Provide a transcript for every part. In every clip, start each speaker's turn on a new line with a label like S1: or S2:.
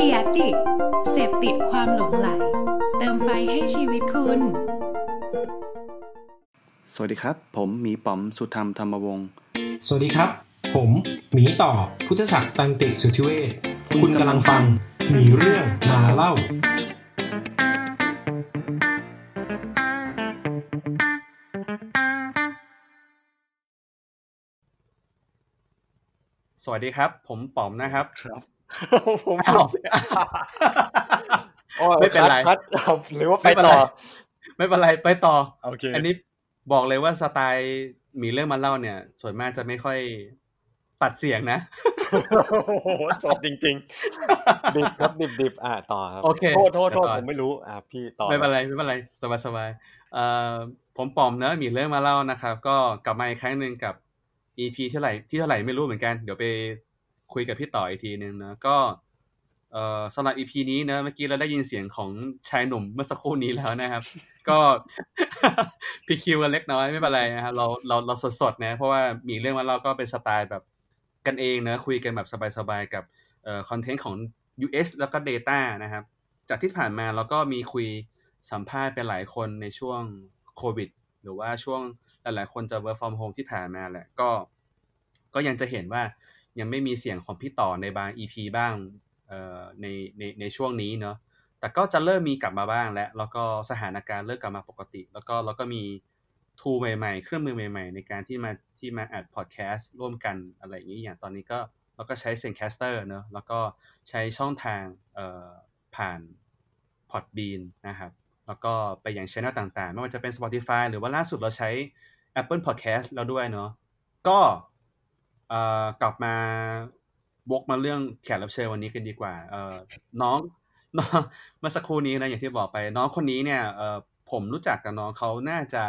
S1: เดียดิเสพติดความหลงไหล เติมไฟให้ชีวิตคุณ
S2: สวัสดีครับ ผมหมีป๋อมสุธรรมธรรมวงศ์
S3: สวัสดีครับ ผมหมีต่อพุทธศักดิ์ตันติสุทธิเวชคุณกำลังฟังหมีเรื่องมาเล่า
S2: สวัสดีครับ ผมป๋อมนะครับ
S4: ครับ ผม
S2: อ้าว
S4: โอ้ย
S2: ไม่เป็นไร
S4: คัดคัดเอาหรือว่าไป
S2: ไม่เป็น
S4: ต่
S2: ไร
S4: อ
S2: ไม่เป็นไรไปต่อ
S4: โอเค
S2: อันนี้บอกเลยว่าสไตล์หมีเรื่องมาเล่าเนี่ย ส่วนมากจะไม่ค่อยตัดเสียงนะ
S4: โอ้โหสดจริง ๆ ดิบครับดิบดิบอ่าต่อครับ
S2: โอเค
S4: โทษโทษโทษ
S2: ไปต่อ
S4: ผมไม่รู้อ่าพี่ต่อ
S2: ไม่เป็นไรไม่เป็นไรสบายสบายเอ่อผมปอมเนอะมีเรื่องมาเล่านะครับ ก็กลับมาอีกครั้งหนึ่งกับ EP เท่าไหร่ที่เท่าไหร่ไม่รู้เหมือนกัน เดี๋ยวไป คุยกับพี่ต่ออีกทีหนึ่งนะก็เอ่อสำหรับ EP นี้เนะเมื่อกี้เราได้ยินเสียงของชายหนุ่มเมื่อสักครู่นี้แล้วนะครับ ก็พีคิวกันเล็กน้อยไม่เป็นไรนะครับเราเราเราสดสดๆนะเพราะว่ามีเรื่องมาเล่าก็เป็นสไตล์แบบกันเองเนะคุยกันแบบสบายๆกับเอ่อคอนเทนต์ของ US แล้วก็ Data นะครับ จากที่ผ่านมาเราก็มีคุยสัมภาษณ์ไปหลายคนในช่วงโควิด หรือว่าช่วงหลายๆคนจะ work from home ที่ผ่านมาแหละก็ ก็ยังจะเห็นว่า ยังไม่มีเสียงของพี่ต่อในบาง EP บ้างในในในช่วงนี้เนาะแต่ก็จะเริ่มมีกลับมาบ้างแล้วแล้วก็สถานการณ์เริ่มกลับมาปกติ แล้วก็แล้วก็มีทูใหม่ๆ เครื่องมือใหม่ ๆ ในการที่มาที่มาอัดพอดแคสต์ร่วมกันอะไรอย่างนี้อย่างตอนนี้ก็เราก็ใช้ Zencaster เนอะแล้วก็ใช้ช่องทางผ่าน Podbean นะครับ แล้วก็ไปอยังช่องต่างๆ ไม่ว่าจะเป็น Spotify หรือว่าล่าสุดเราใช้ Apple Podcast แล้วด้วยเนาะก็ เอ่อกลับมาวกมาเรื่องแขกรับเชิญวันนี้กันดีกว่า เอ่อน้องน้องเมื่อสักครู่นี้นะอย่างที่บอกไป น้องคนนี้เนี่ยเอ่อผมรู้จักกับน้องเขาน่าจะ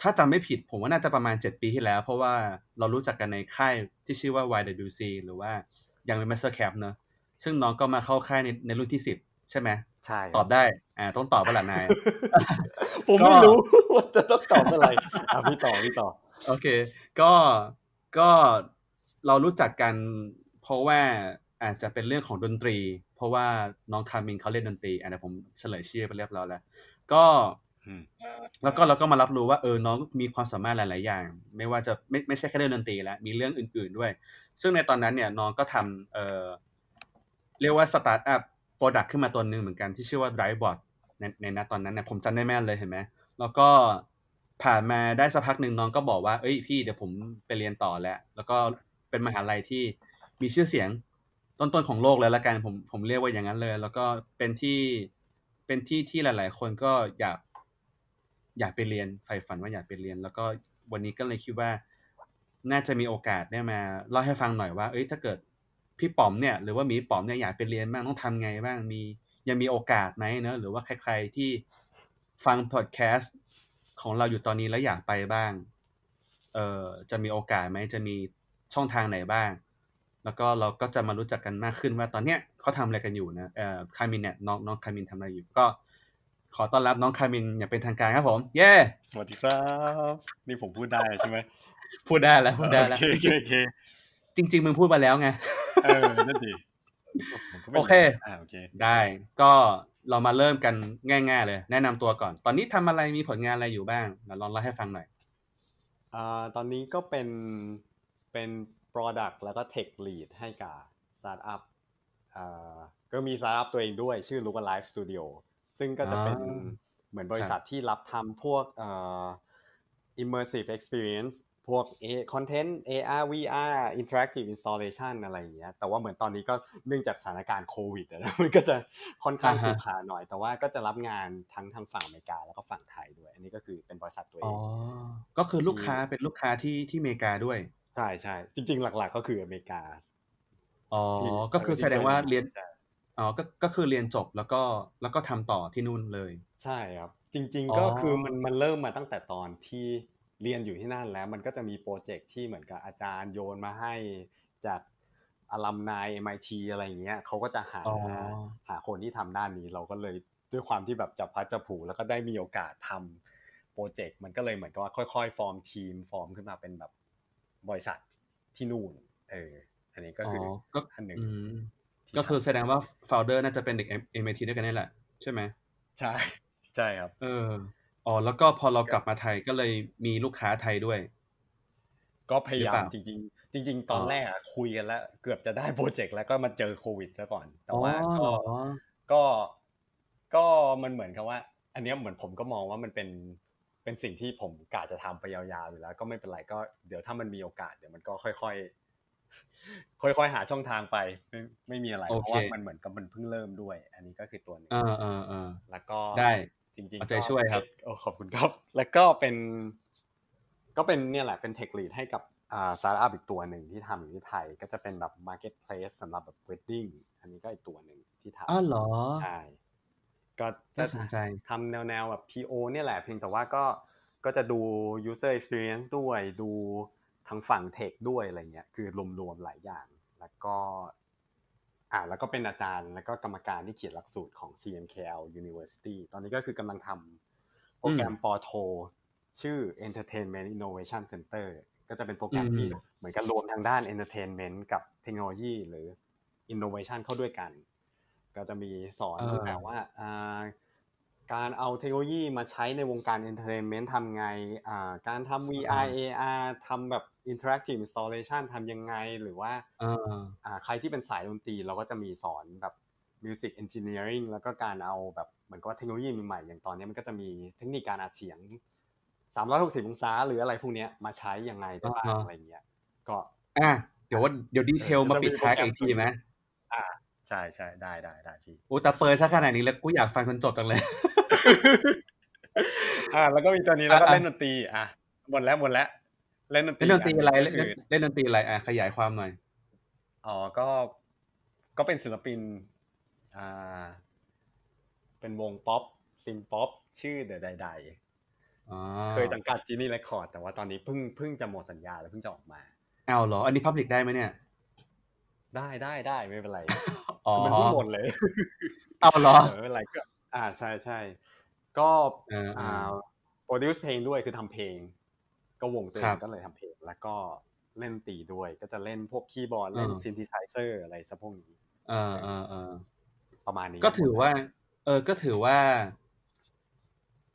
S2: ถ้าจำไม่ผิด ผมว่าน่าจะประมาณ7ปีที่แล้ว เพราะว่าเรารู้จักกันในค่ายที่ชื่อว่า YWC หรือว่ายังเป็น Master Cap เนอะซึ่งน้องก็มาเข้าค่ายในในรุ่นที่10ใช่ไหม
S4: ใช่
S2: ตอบได้ อ่า ต้องตอบว่าหละนาย
S4: ผมไม่รู้ว่าจะต้องตอบอะไรอ่าพี่ต่อพี่ต่อ
S2: โอเค ก็ ก็เรารู้จักกันเพราะว่าอาจจะเป็นเรื่องของดนตรี เพราะว่าน้องคามินเขาเล่นดนตรีอันนี้ผมเฉลยชื่อไปเรียบร้อยแล้ว ก็
S4: อืม
S2: แล้วก็เราก็มารับรู้ว่าเออน้องมีความสามารถหลาย ๆ อย่าง ไม่ว่าจะไม่ไม่ใช่แค่เรื่องดนตรีแล้วมีเรื่องอื่น ๆ ด้วย ซึ่งในตอนนั้นเนี่ยน้องก็ทำเออเรียกว่า startup product ขึ้นมาตัวหนึ่งเหมือนกันที่ชื่อว่า Drivebot ในในณตอนนั้นเนี่ยผมจำได้แม่นเลยเห็นไหมแล้วก็ ผ่านมาได้สักพักหนึ่งน้องก็บอกว่า เอ้ยพี่เดี๋ยวผมไปเรียนต่อแล้ว แล้วก็เป็นมหาลัยที่มีชื่อเสียงต้นๆของโลกเลยละกันผมผมเรียกว่าอย่างนั้นเลย แล้วก็เป็นที่เป็นที่ที่หลาย ๆ คนก็อยาก อยากไปเรียนใฝ่ฝันว่าอยากไปเรียน แล้วก็วันนี้ก็เลยคิดว่า น่าจะมีโอกาสได้มาเล่าให้ฟังหน่อยว่า เอ้ยถ้าเกิดพี่ป๋อมเนี่ยหรือว่าหมีป๋อมเนี่ยอยากไปเรียนบ้างต้องทำไงบ้างมียังมีโอกาสไหมเนอะหรือว่าใคร ๆที่ฟังพอดแคสต์ ของเราอยู่ตอนนี้แล้วอยากไปบ้าง เอ่อจะมีโอกาสไหมจะมีช่องทางไหนบ้าง แล้วก็เราก็จะมารู้จักกันมากขึ้นว่าตอนเนี้ยเขาทำอะไรกันอยู่นะเอ่อคามินเนี่ยน้องน้องคามินทำอะไรอยู่ ก็ ขอต้อนรับน้องคามินอย่างเป็นทางการครับผม เย้
S4: สวัสดีครับ นี่ผมพูดได้ใช่ไหม
S2: พูดได้แล้วพูดได้แล้ว
S4: โอเคโอเคโอเค
S2: จริง ๆ มึงพูดมาแล้วไง
S4: เออนั่นดีผมก็ไม่
S2: โอเค
S4: อ่าโอเค
S2: ได้ก็ เรามาเริ่มกันง่ายๆเลย แนะนำตัวก่อน ตอนนี้ทำอะไรมีผลงานอะไรอยู่บ้างเดี๋ยวลองเล่าให้ฟังหน่อย
S4: อ่าตอนนี้ก็เป็นเป็น Product แล้วก็ Tech Lead ให้กับ Startup อ่าก็มี Startup ตัวเองด้วยชื่อ Look Life Studio ซึ่งก็จะเป็น
S2: อ่า
S4: เหมือนบริษัทที่รับทำพวกเอ่อ immersive experience พวก A- content AR VR interactive installation อะไรอย่างเงี้ย แต่ว่าเหมือนตอนนี้ก็เนื่องจากสถานการณ์โควิดอะนะมันก็จะค่อนข้าง
S2: อ่าฮะ
S4: ผูกขาหน่อย แต่ว่าก็จะรับงานทั้งทางฝั่งอเมริกาแล้วก็ฝั่งไทยด้วย อันนี้ก็คือเป็นบริษัทตัวเอ
S2: อ๋อ
S4: ง
S2: ก็คือลูกค้าเป็นลูกค้าที่ที่อเมริกาด้วย
S4: ใช่ใช่ จริง ๆ หลัก ๆ ก็คืออเมริกา
S2: อ๋อ
S4: ที่
S2: ก็คือแสดงว่าเรียน
S4: ใช่
S2: อ๋อ ก็ ก็คือเรียนจบแล้วก็ แล้วก็ทำต่อที่นู่นเลย
S4: ใช่ครับ จริง
S2: อ๋อ
S4: ๆก็คือมัน มันเริ่มมาตั้งแต่ตอนที่ เรียนอยู่ที่นั่นแล้วมันก็จะมีโปรเจกต์ที่เหมือนกับอาจารย์โยนมาให้จากอลัมนาย MIT อะไรอย่างเงี้ยเขาก็จะหา
S2: อ๋อ
S4: หาคนที่ทำด้านนี้เราก็เลยด้วยความที่แบบจับพลัดจับผลูแล้วก็ได้มีโอกาสทำโปรเจกต์มันก็เลยเหมือนกับว่าค่อย ๆ ฟอร์มทีมฟอร์มขึ้นมาเป็นแบบบริษัทที่นู่นเอออันนี้ก็คืออ
S2: ก็
S4: อันหนึ่ง
S2: อืม
S4: ที่
S2: ก็คือแสดงว่า founder น่าจะเป็นเด็ก MIT ด้วยกันนี่แหละ ใช่ไหม
S4: ใช่ใช่ครับ
S2: เออ อ๋อแล้วก็พอเรากลับมาไทยก็เลยมีลูกค้าไทยด้วย
S4: ก็พยายา
S2: หรือเปล่า
S4: จริงๆจริง ๆ ตอน
S2: อ๋อ
S4: แรกอะคุยกันแล้ว เกือบจะได้โปรเจกต์แล้วก็มาเจอโควิดซะก่อน แต่
S2: อ๋อ
S4: ว่า
S2: เหร
S4: ก็
S2: อ
S4: ก็ก็มันเหมือนกับว่า อันเนี้ยเหมือนผมก็มองว่ามันเป็นเป็นสิ่งที่ผมกะจะทำไปยาวๆอยู่แล้ว ก็ไม่เป็นไรก็เดี๋ยวถ้ามันมีโอกาสเดี๋ยวมันก็ค่อยๆค่อยๆหาช่องทางไปไม่ไม่มีอะไร
S2: โอ
S4: เคเพ
S2: เค
S4: ราะว่ามันเหมือนกับมันเพิ่งเริ่มด้วย อันนี้ก็คือตัวหนึง
S2: เออเออเออ
S4: แล้วก็
S2: ได้
S4: จริง
S2: เอา
S4: ๆ
S2: ใจ
S4: ก็
S2: ช่วยครับ
S4: โอ้ขอบคุณครับ แล้วก็เป็นก็เป็นเนี่ยแหละเป็น tech lead ให้กับอ่าสตาร์ทอัพอีกตัวหนึ่งที่ทำอยู่ที่ไทย ก็จะเป็นแบบ marketplace สำหรับแบบ weddingอันนี้ก็อีกตัวหนึ่งที่ทำ
S2: อ้าวเหรอ
S4: ใช่ก็จะ
S2: น่าสนใจ
S4: ทำแนวแนวๆแบบ PO เนี่ยแหละเพียงแต่ว่าก็ก็จะดู user experience ด้วยดูทางฝั่งเทคด้วยอะไรเงี้ยคือรวมๆหลายอย่าง แล้วก็ อ่าแล้วก็เป็นอาจารย์แล้วก็กรรมการที่เขียนหลักสูตรของ CMKL University ตอนนี้ก็คือกำลังทำโปรแกรมปอโท ชื่อ Entertainment Innovation Center ก็จะเป็นโปรแกรม
S2: อืม
S4: ที่เหมือนกันรวมทางด้าน Entertainment กับเทคโนโลยีหรือ Innovation เข้าด้วยกัน ก็จะมีสอน
S2: เออ
S4: ตั้งแต่ว่าอ่า การเอาเทคโนโลยีมาใช้ในวงการ Entertainment ทำไงอ่าการทำ VR AR ทำแบบ Interactive Installation ทำยังไงหรือว่า
S2: เออ
S4: อ่าใครที่เป็นสายดนตรีเราก็จะมีสอนแบบ Music Engineering แล้วก็การเอาแบบเหมือนกับว่าเทคโนโลยีใหม่ๆอย่างตอนนี้มันก็จะมีเทคนิคการอัดเสียง 360 องศาหรืออะไรพวกเนี้ยมาใช้ยังไงได้บ้าง
S2: อ่าฮะ
S4: อะไรเงี้ยก็
S2: อะเดี๋ยวว่าเดี๋ยวดีเทล
S4: เออ
S2: มา
S4: จะมี
S2: ปิดท้าย
S4: โปรแกรม
S2: อีกทีไหม
S4: อ่าใช่ใช่ได้ได้ได้พี่
S2: โอ้แต่เปิดซะขนาดนี้แล้วกูอยากฟังจนจบจังเลย
S4: อ่า แล้วก็มีตัวนี้แล้วก็
S2: อะ
S4: เล่นดนตรี อะหมดแล้วหมดแล้ว เล่นดนตรี
S2: เล่นดนตรีอะไร
S4: ก็
S2: เล่น
S4: คือ
S2: เล่นดนตรีอะไรอะขยายความหน่อย
S4: อ๋อก็ก็เป็นศิลปิน อ่า เป็นวงป๊อป synth-pop ชื่อเดอะไดได
S2: อ๋อ
S4: เคยสังกัดจีนี่เรคคอร์ดแต่ว่าตอนนี้เพิ่งเพิ่งจะหมดสัญญาแล้วเพิ่งจะออกมา
S2: เอาเหรอ อันนี้ public ได้ไหมเนี่ย
S4: ได้ได้ได้ไม่เป็นไร
S2: อ๋อ
S4: มันเพิ่งหมดเลย
S2: เอาเหรอ
S4: เออไม่เป็นไรก็ อ่าใช่ใช่ ก็
S2: เออเอออ่
S4: อ่า produce เพลงด้วยคือทำเพลง ก็วงตัวเอ
S2: ครับ
S4: ก็เลยทำเพลง แล้วก็เล่นดนตรีด้วย ก็จะเล่นพวกคีย์บอร์ดเล่น
S2: อ่า
S4: synthesizer อะไรสักพวกนี้
S2: เออเออเออ
S4: ประมาณนี้
S2: ก็ถือว่า เออก็ถือว่า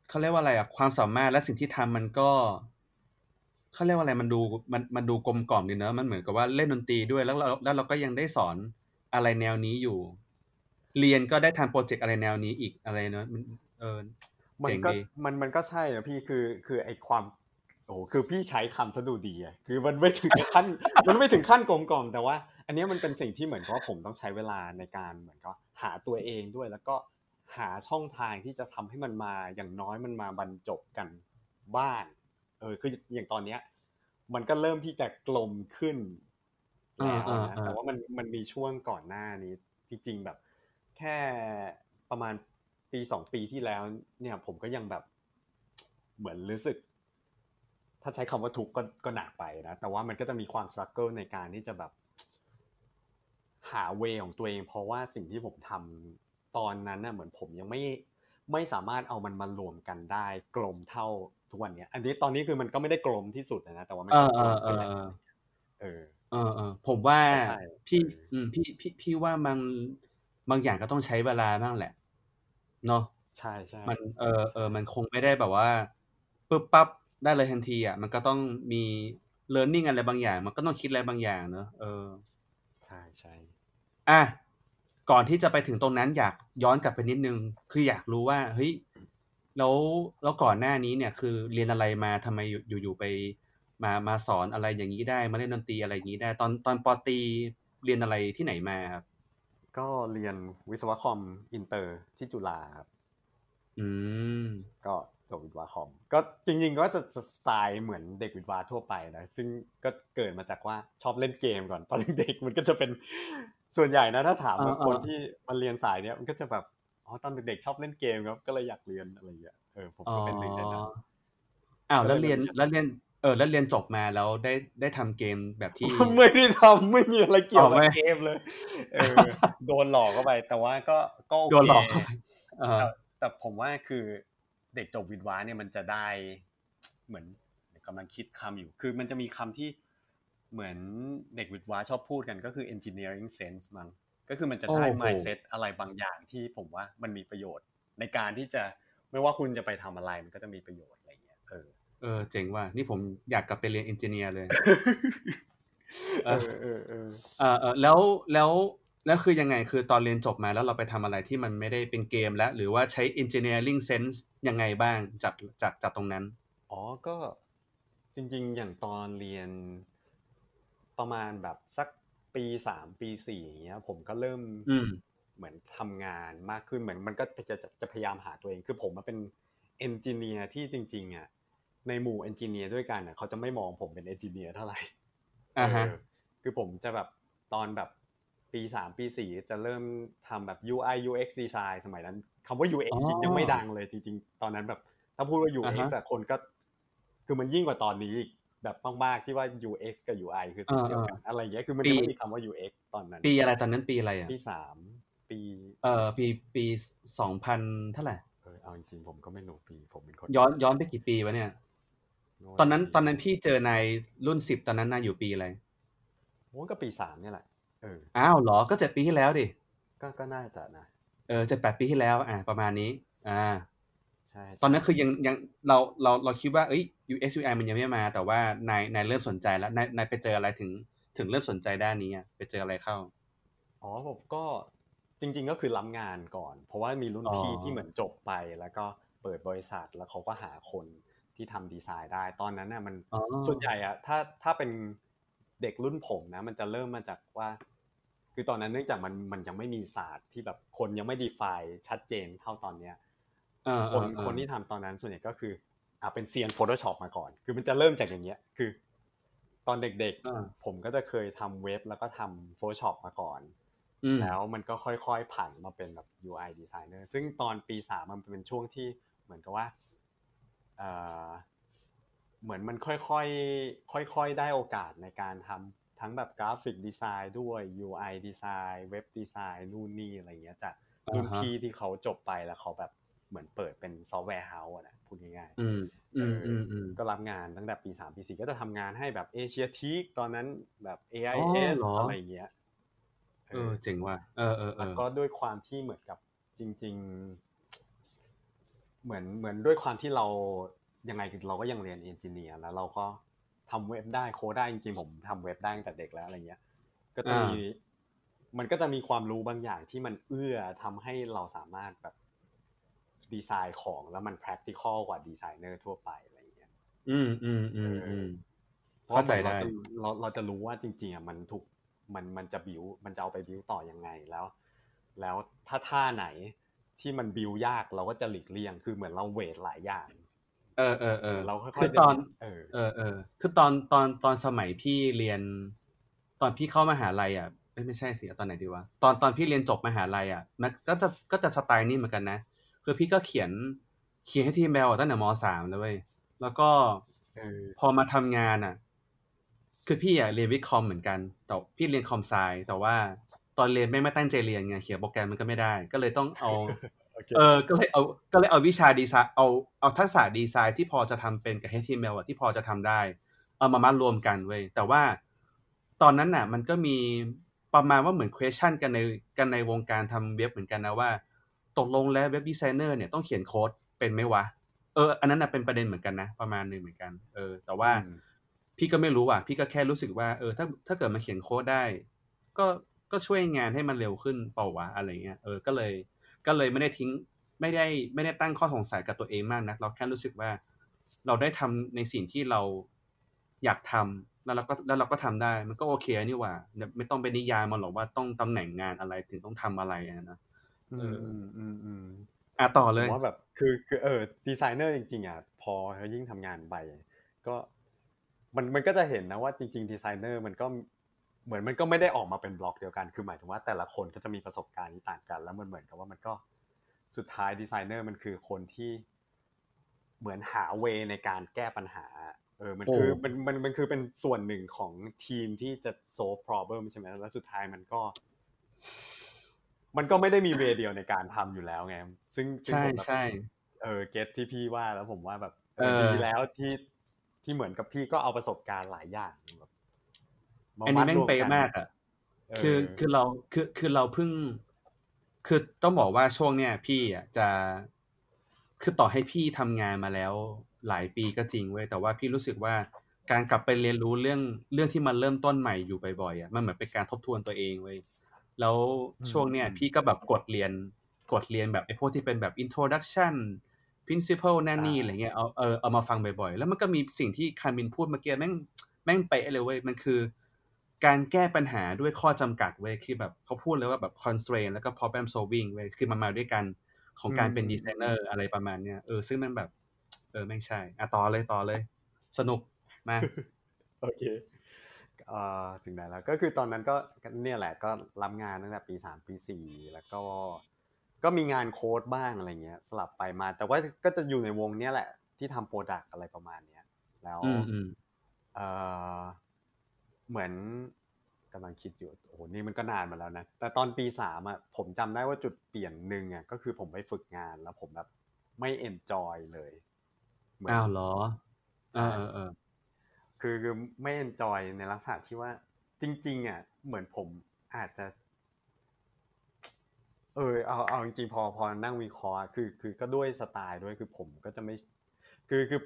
S2: เขาเรียกว่าอะไรอะความสามารถและสิ่งที่ทำมันก็เขาเรียกว่าอะไรมันดูมันมันดูกลมกล่อมดีเนอะมันเหมือนกับว่าเล่นดนตรีด้วยแล้วเราแล้วเราก็ยังได้สอนอะไรแนวนี้อยู่ เรียนก็ได้ทำโปรเจกต์อะไรแนวนี้อีกอะไรเนอะมัน เออ
S4: มัน
S2: เจ๋ง
S4: ก็
S2: ดี
S4: มันมันก็ใช่อะพี่คือคือไอความโอ้โหคือพี่ใช้คำซะดูดีอะคือมันไม่ถึงขั้นมันไม่ถึงขั้นกลมกล่อมแต่ว่า อันเนี้ยมันเป็นสิ่งที่เหมือนกับว่าผมต้องใช้เวลาในการเหมือนกับหาตัวเองด้วยแล้วก็หาช่องทางที่จะทำให้มันมาอย่างน้อยมันมาบรรจบกันบ้างเออคืออย่างตอนเนี้ย มันก็เริ่มที่จะกลมขึ้นแล้ว
S2: อ่า
S4: นะ
S2: อ่า
S4: แต่ว่ามันมันมีช่วงก่อนหน้านี้ จริง ๆแบบ แค่ประมาณ ปีสองปีที่แล้ว เนี่ย ผมก็ยังแบบเหมือนรู้สึก ถ้าใช้คำว่าทุกข์ก็ก็หนักไปนะ แต่ว่ามันก็จะมีความสครัลเกิลในการที่จะแบบ หาเวของตัวเอง เพราะว่าสิ่งที่ผมทำตอนนั้นน่ะเหมือนผมยังไม่ไม่สามารถเอามันมารวมกันได้ กลมเท่าทุกวันเนี้ย อันนี้ตอนนี้คือมันก็ไม่ได้กลมที่สุดนะแต่ว่ามัน
S2: เอ
S4: ก็
S2: อกเอ
S4: ล
S2: อ
S4: ม
S2: เอ
S4: ขึ้น
S2: อ
S4: แล้ว
S2: เออ
S4: เออ
S2: เออเออผมว่า
S4: ใช่
S2: พี่
S4: เอออื
S2: อืมพี่พี่พี่ว่ามันบางอย่างก็ต้องใช้เวลาบ้างแหละ เนาะ
S4: ใช่ใช่
S2: มันเออเออมันคงไม่ได้แบบว่าปึ๊บปั๊บได้เลยทันทีอะมันก็ต้องมี learning อะไรบางอย่าง มันก็ต้องคิดอะไรบางอย่างเนอะเออ
S4: ใช่ใช่
S2: อะก่อนที่จะไปถึงตรงนั้นอยากย้อนกลับไปนิดนึง คืออยากรู้ว่าเฮ้ยแล้วแล้วก่อนหน้านี้เนี่ย คือเรียนอะไรมาทำไมอยู่อยู่ๆไป มามาสอนอะไรอย่างนี้ได้ มาเล่นดนตรีอะไรอย่างนี้ได้ ตอนตอนปอตรีเรียนอะไรที่ไหนมาครับ
S4: ก็เรียนวิศวะคอมอินเตอร์ที่จุฬาครับ
S2: อืม
S4: ก็จบวิศวะคอม ก็จริงๆก็จะสไตล์เหมือนเด็กวิศวะทั่วไปนะซึ่งก็เกิดมาจากว่าชอบเล่นเกมก่อนตอนเด็กๆมันก็จะเป็นส่วนใหญ่นะถ้าถามแบบ
S2: อ่าๆ
S4: คนที่มาเรียนสายเนี้ยมันก็จะแบบอ๋อตอนเด็กๆชอบเล่นเกมครับก็เลยอยากเรียนอะไรอย่างเงี้ยเออผม
S2: อ๋อ
S4: ก็เป็นหนึ่งในนั้น
S2: อ้าวแล้
S4: เล
S2: วยเรียน
S4: เรียน
S2: แล้วเรียนเออแล้วเรียนจบมาแล้วได้ได้ทำเกมแบบที่
S4: ไม่ได้ทำไม่มีอะไรเกี่ยว
S2: อ๋อ
S4: กับ
S2: ไม่
S4: เกมเลยเออโดนหลอกเข้าไป แต่ว่าก็ก็โอเค
S2: โดนหลอกเข้าไปเออ
S4: แต่แต่ผมว่าคือเด็กจบวิทย์วะเนี่ยมันจะได้เหมือนเดี๋ยวกำลังคิดคำอยู่ คือมันจะมีคำที่เหมือนเด็กวิทย์วะชอบพูดกันก็คือ engineering sense มั้งก็คือมันจะได้
S2: โอ้โห
S4: mindset อะไรบางอย่างที่ผมว่ามันมีประโยชน์ในการที่จะไม่ว่าคุณจะไปทำอะไรมันก็จะมีประโยชน์อะไรเงี้ยเออ
S2: เออเจ๋งว่ะนี่ผมอยากกลับไปเรียนเอนจิเนียร์เลย
S4: เออเออเออ
S2: เออเออแล้วแล้วแล้วคือยังไงคือตอนเรียนจบมาแล้วเราไปทำอะไรที่มันไม่ได้เป็นเกมแล้ว หรือว่าใช้ engineering sense ยังไงบ้างจากจากจากตรงนั้น
S4: อ๋อก็จริงๆ อย่างตอนเรียนประมาณแบบสักปีสามปีสี่อย่างเงี้ย ผมก็เริ่ม
S2: อืม
S4: เหมือนทำงานมากขึ้นเหมือนมันก็จะจะจะพยายามหาตัวเอง คือผมมาเป็นเอนจิเนียร์ที่จริง ๆอะ ในหมู่เอนจิเนียร์ด้วยกันอะเขาจะไม่มองผมเป็นเอนจิเนียร์เท่าไหร่
S2: อ่าฮะ
S4: เออคือผมจะแบบตอนแบบปีสามปีสี่จะเริ่มทำแบบ UI UX design สมัยนั้นคำว่า UX
S2: อ๋อ
S4: ยังไม่ดังเลยจริงๆ ตอนนั้นแบบ ถ้าพูดว่า UX
S2: อ่าฮะ
S4: อะคนก็ คือมันยิ่งกว่าตอนนี้อีกแบบมากๆที่ว่า UX กับ UI คือสิ่งเดียวกันอะไรอย่างเงี้ยคือมันยังไม่มีคำว่า UX ตอนนั้น
S2: ปีอะไรตอนนั้นปีอะไรอะ
S4: ปีสามปี
S2: เออปีปีสองพันเท่าไหร่
S4: เออเอาจริงๆผมก็ไม่รู้ปีผมเป็นคน
S2: ย้อนย้อนไปกี่ปีวะเนี่ย ตอนนั้นตอนนั้นพี่เจอนายรุ่นสิบตอนนั้นนายอยู่ปีอะไร
S4: โอ้ก็ปีสามเนี่ยแหละเออ
S2: อ้าวเหรอก็เจ็ดปีที่แล้วดิ
S4: ก็ก็น่าจะนะ
S2: เออเจ็ดแปดปีที่แล้ว อ่า ประมาณนี้ อ่า
S4: ใช่ใช่
S2: ตอนนั้นคือยังยังเราเราเราคิดว่าเอ้ย UX UI มันยังไม่มา แต่ว่านายนายเริ่มสนใจแล้วนายนายไปเจออะไรถึง ถึงเริ่มสนใจด้านนี้อะไปเจออะไรเข้า
S4: อ๋อผมก็จริง ๆ ก็คือรับงานก่อน เพราะว่ามีรุ่น
S2: อ๋อ
S4: พี่ที่เหมือนจบไปแล้วก็เปิดบริษัทแล้วเขาก็หาคน ที่ทำดีไซน์ได้ ตอนนั้นน่ะมัน
S2: อ๋อ
S4: ส่วนใหญ่อะถ้าถ้าเป็นเด็กรุ่นผมนะ มันจะเริ่มมาจากว่า คือตอนนั้นเนื่องจากมันมันยังไม่มีศาสตร์ที่แบบคนยังไม่ดีไฟชัดเจนเท่าตอนเนี้ย
S2: เออ
S4: คน
S2: เออเออ
S4: คนที่ทำตอนนั้นส่วนใหญ่ก็คืออ่าเป็นเซียน Photoshop มาก่อน คือมันจะเริ่มจากอย่างเงี้ยคือ ตอนเด็ก
S2: อ่า
S4: ๆผมก็จะเคยทำเว็บแล้วก็ทำ Photoshop มาก่อน
S2: อืม
S4: แล้วมันก็ค่อยๆผันมาเป็นแบบ UI designer ซึ่งตอนปีสามมันเป็นช่วงที่เหมือนกับว่า เอ่อเหมือนมันค่อยๆค่อยๆได้โอกาสในการทำทั้งแบบ graphic design ด้วย UI ดีไซน์เว็บดีไซน์นู่นนี่อะไรเงี้ยจากรุ่น
S2: อ่าฮะ
S4: พี่ที่เขาจบไปแล้วเขาแบบเหมือนเปิดเป็น software house อะนะพูดง่ายๆ
S2: อืมอืมอืมอืม
S4: ก็รับงานตั้งแต่ปีสามปีสี่ก็จะทำงานให้แบบเอเชียทีคตอนนั้นแบบ
S2: อ๋อ
S4: AIS
S2: เหรออ
S4: อะไรเงี้ย
S2: เออเจ๋งว่ะเออเออเอ
S4: แล้ว
S2: อ
S4: ก็ด้วยความที่เหมือนกับจริง ๆ เหมือนเหมือนด้วยความที่เรายังไงเราก็ยังเรียนเอนจิเนียร์แล้วเราก็ทำเว็บได้โค้ดได้จริงๆผมทำเว็บได้ตั้งแต่เด็กแล้วอะไรเงี้ย ก็จะมีมันก็จะมีความรู้บางอย่างที่มันเอื้อทำให้เราสามารถแบบดีไซน์ของแล้วมัน practical กว่าดีไซเนอร์ทั่วไปอะไรเงี้ย
S2: อืมอืมอืมอืม
S4: เพราะ
S2: เข้าใจได้
S4: เราจะเราเราจะรู้ว่าจริงๆอะมันถูกมันมันจะบิวมันจะเอาไปบิวต่อยังไงแล้ว แล้วถ้าท่าไหน ที่มันบิวยากเราก็จะหลีกเลี่ยง คือเหมือนเราเวทหลายอย่าง
S2: เออเออเออ
S4: เราค่อยๆ
S2: คือตอน
S4: เออ
S2: เออเออคือตอนตอนตอนสมัยพี่เรียน ตอนพี่เข้ามหาลัยอะเอ้ยไม่ใช่สิเอาตอนไหนดีวะตอนตอนพี่เรียนจบมหาลัยอะมันก็จะก็จะสไตล์นี้เหมือนกันนะคือพี่ก็เขียนเขียนให้ทีมแมวตั้งแต่มสามเลยเว้ยแล้วก็
S4: เออ
S2: พอมาทำงานอะ คือพี่อะเรียนวิทย์คอมเหมือนกันแต่พี่เรียนคอมไซแต่ว่า ตอนเรียนไม่ไม่ตั้งใจเรียนไงเขียนโปรแกรมมันก็ไม่ได้ ก็เลยต้องเอา
S4: โอเค
S2: เออก็เลยเอาก็เลยเอาวิชาดีไซน์เอาเอาทักษะดีไซน์ที่พอจะทำเป็นกับ HTML อะที่พอจะทำได้ เอามามารวมกันเว้ยแต่ว่าตอนนั้นน่ะ มันก็มีประมาณว่าเหมือน question กันในกันในวงการทำเว็บเหมือนกันนะว่า ตกลงแล้วเว็บดีไซเนอร์เนี่ยต้องเขียนโค้ดเป็นไหมวะเอออันนั้นน่ะเป็นประเด็นเหมือนกันนะประมาณหนึ่งเหมือนกัน เออ แต่ว่า
S4: อืม
S2: พี่ก็ไม่รู้อะ พี่ก็แค่รู้สึกว่าเออถ้าถ้าเกิดมาเขียนโค้ดได้ ก็ ก็ช่วยงานให้มันเร็วขึ้นเปล่าวะอะไรเงี้ยเออก็เลย ก็เลยไม่ได้ทิ้งไม่ได้ไม่ได้ตั้งข้อสงสัยกับตัวเองมากนะเราแค่รู้สึกว่า เราได้ทำในสิ่งที่เราอยากทำแล้วเราก็แล้วเราก็ทำได้ มันก็โอเคนี่หว่า ไม่ต้องไปนิยามมันหรอกว่าต้องตำแหน่งงานอะไรถึงต้องทำอะไรอะนะ
S4: อื
S2: เอ
S4: ม
S2: อ
S4: อืมอืมอืม
S2: อะต่อเลยผ
S4: มว่าแบบคือคือเออดีไซเนอร์จริงๆอะพอเขายิ่งทำงานไปก็มันมันก็จะเห็นนะว่าจริงๆดีไซเนอร์มันก็ เหมือนมันก็ไม่ได้ออกมาเป็นบล็อกเดียวกัน คือหมายถึงว่าแต่ละคนก็จะมีประสบการณ์ที่ต่างกัน แล้วมันเหมือนกับว่ามันก็สุดท้ายดีไซเนอร์มันคือคนที่เหมือนหา way ในการแก้ปัญหา เออ มันคือ
S2: โอ้
S4: มันมันมันคือเป็นส่วนหนึ่งของทีมที่จะ solve problem ใช่ไหมแล้วสุดท้ายมันก็ มันก็ไม่ได้มีเวเดียวในการทำอยู่แล้วไง ซึ่งซึ่ง
S2: ใช่
S4: ผมแบบ
S2: ใช่
S4: เออ เก็ตที่พี่ว่าแล้วผมว่าแบบ
S2: เออ
S4: ดีแล้วที่ที่เหมือนกับพี่ก็เอาประสบการณ์หลายอย่างแบบา
S2: อันนี้แม่ง
S4: ดรว
S2: เป๊ะ
S4: กั
S2: มากอะคือคือเราคือคือเราเพิ่ง คือต้องบอกว่าช่วงเนี้ยพี่อะจะคือต่อให้พี่ทำงานมาแล้วหลายปีก็จริงเว้ยแต่ว่าพี่รู้สึกว่าการกลับไปเรียนรู้เรื่องเรื่องที่มันเริ่มต้นใหม่อยู่บ่อยๆอะมันเหมือนเป็นการทบทวนตัวเองเว้ยแล้วช่วงเนี้ยพี่ก็แบบกดเรียนกดเรียนแบบไอ้พวกที่เป็นแบบ introduction principle นั่นนี่อะไรเงี้ยเอาเออเอามาฟังบ่อยๆ แล้วมันก็มีสิ่งที่คามินพูดเมื่อกี้แม่งแม่งเป๊ะเลยเว้ยมันคือ การแก้ปัญหาด้วยข้อจำกัดเว้ยคือแบบเขาพูดเลยว่าแบบ constraint แล้วก็ problem solving เว้ยคือมันมาด้วยกันของการเป็นดีไซเนอร์อะไรประมาณเนี้ยเออซึ่งมันแบบ เออแม่งใช่อะต่อเลยต่อเลย สนุกมา
S4: โอเคเอ่อถึงไหนแล้วก็คือตอนนั้นก็เนี่ยแหละก็รับงานตั้งแต่ปีสามปีสี่แล้วก็ก็มีงานโค้ดบ้างอะไรเงี้ย สลับไปมา แต่ว่าก็จะอยู่ในวงเนี้ยแหละ ที่ทำโปรดักอะไรประมาณเนี้ย แล้ว
S2: อืมอืม
S4: เอ่อ เหมือนกำลังคิดอยู่โอ้โหนี่มันก็นานมาแล้วนะแต่ตอนปีสามอะผมจำได้ว่าจุดเปลี่ยนหนึ่งอะก็คือผมไปฝึกงานแล้วผมแบบไม่ enjoy เลยเหมืน
S2: อ้าวเหรอเอ
S4: ใช่
S2: อเออเออ
S4: คือคือไม่ enjoy ในลักษณะที่ว่า จริง ๆอะเหมือนผมอาจจะ เออเอาเอาจริงๆพอพอนั่งวิเคราะห์อะคือ คือก็ด้วยสไตล์ด้วยคือผมก็จะไม่ คือคือ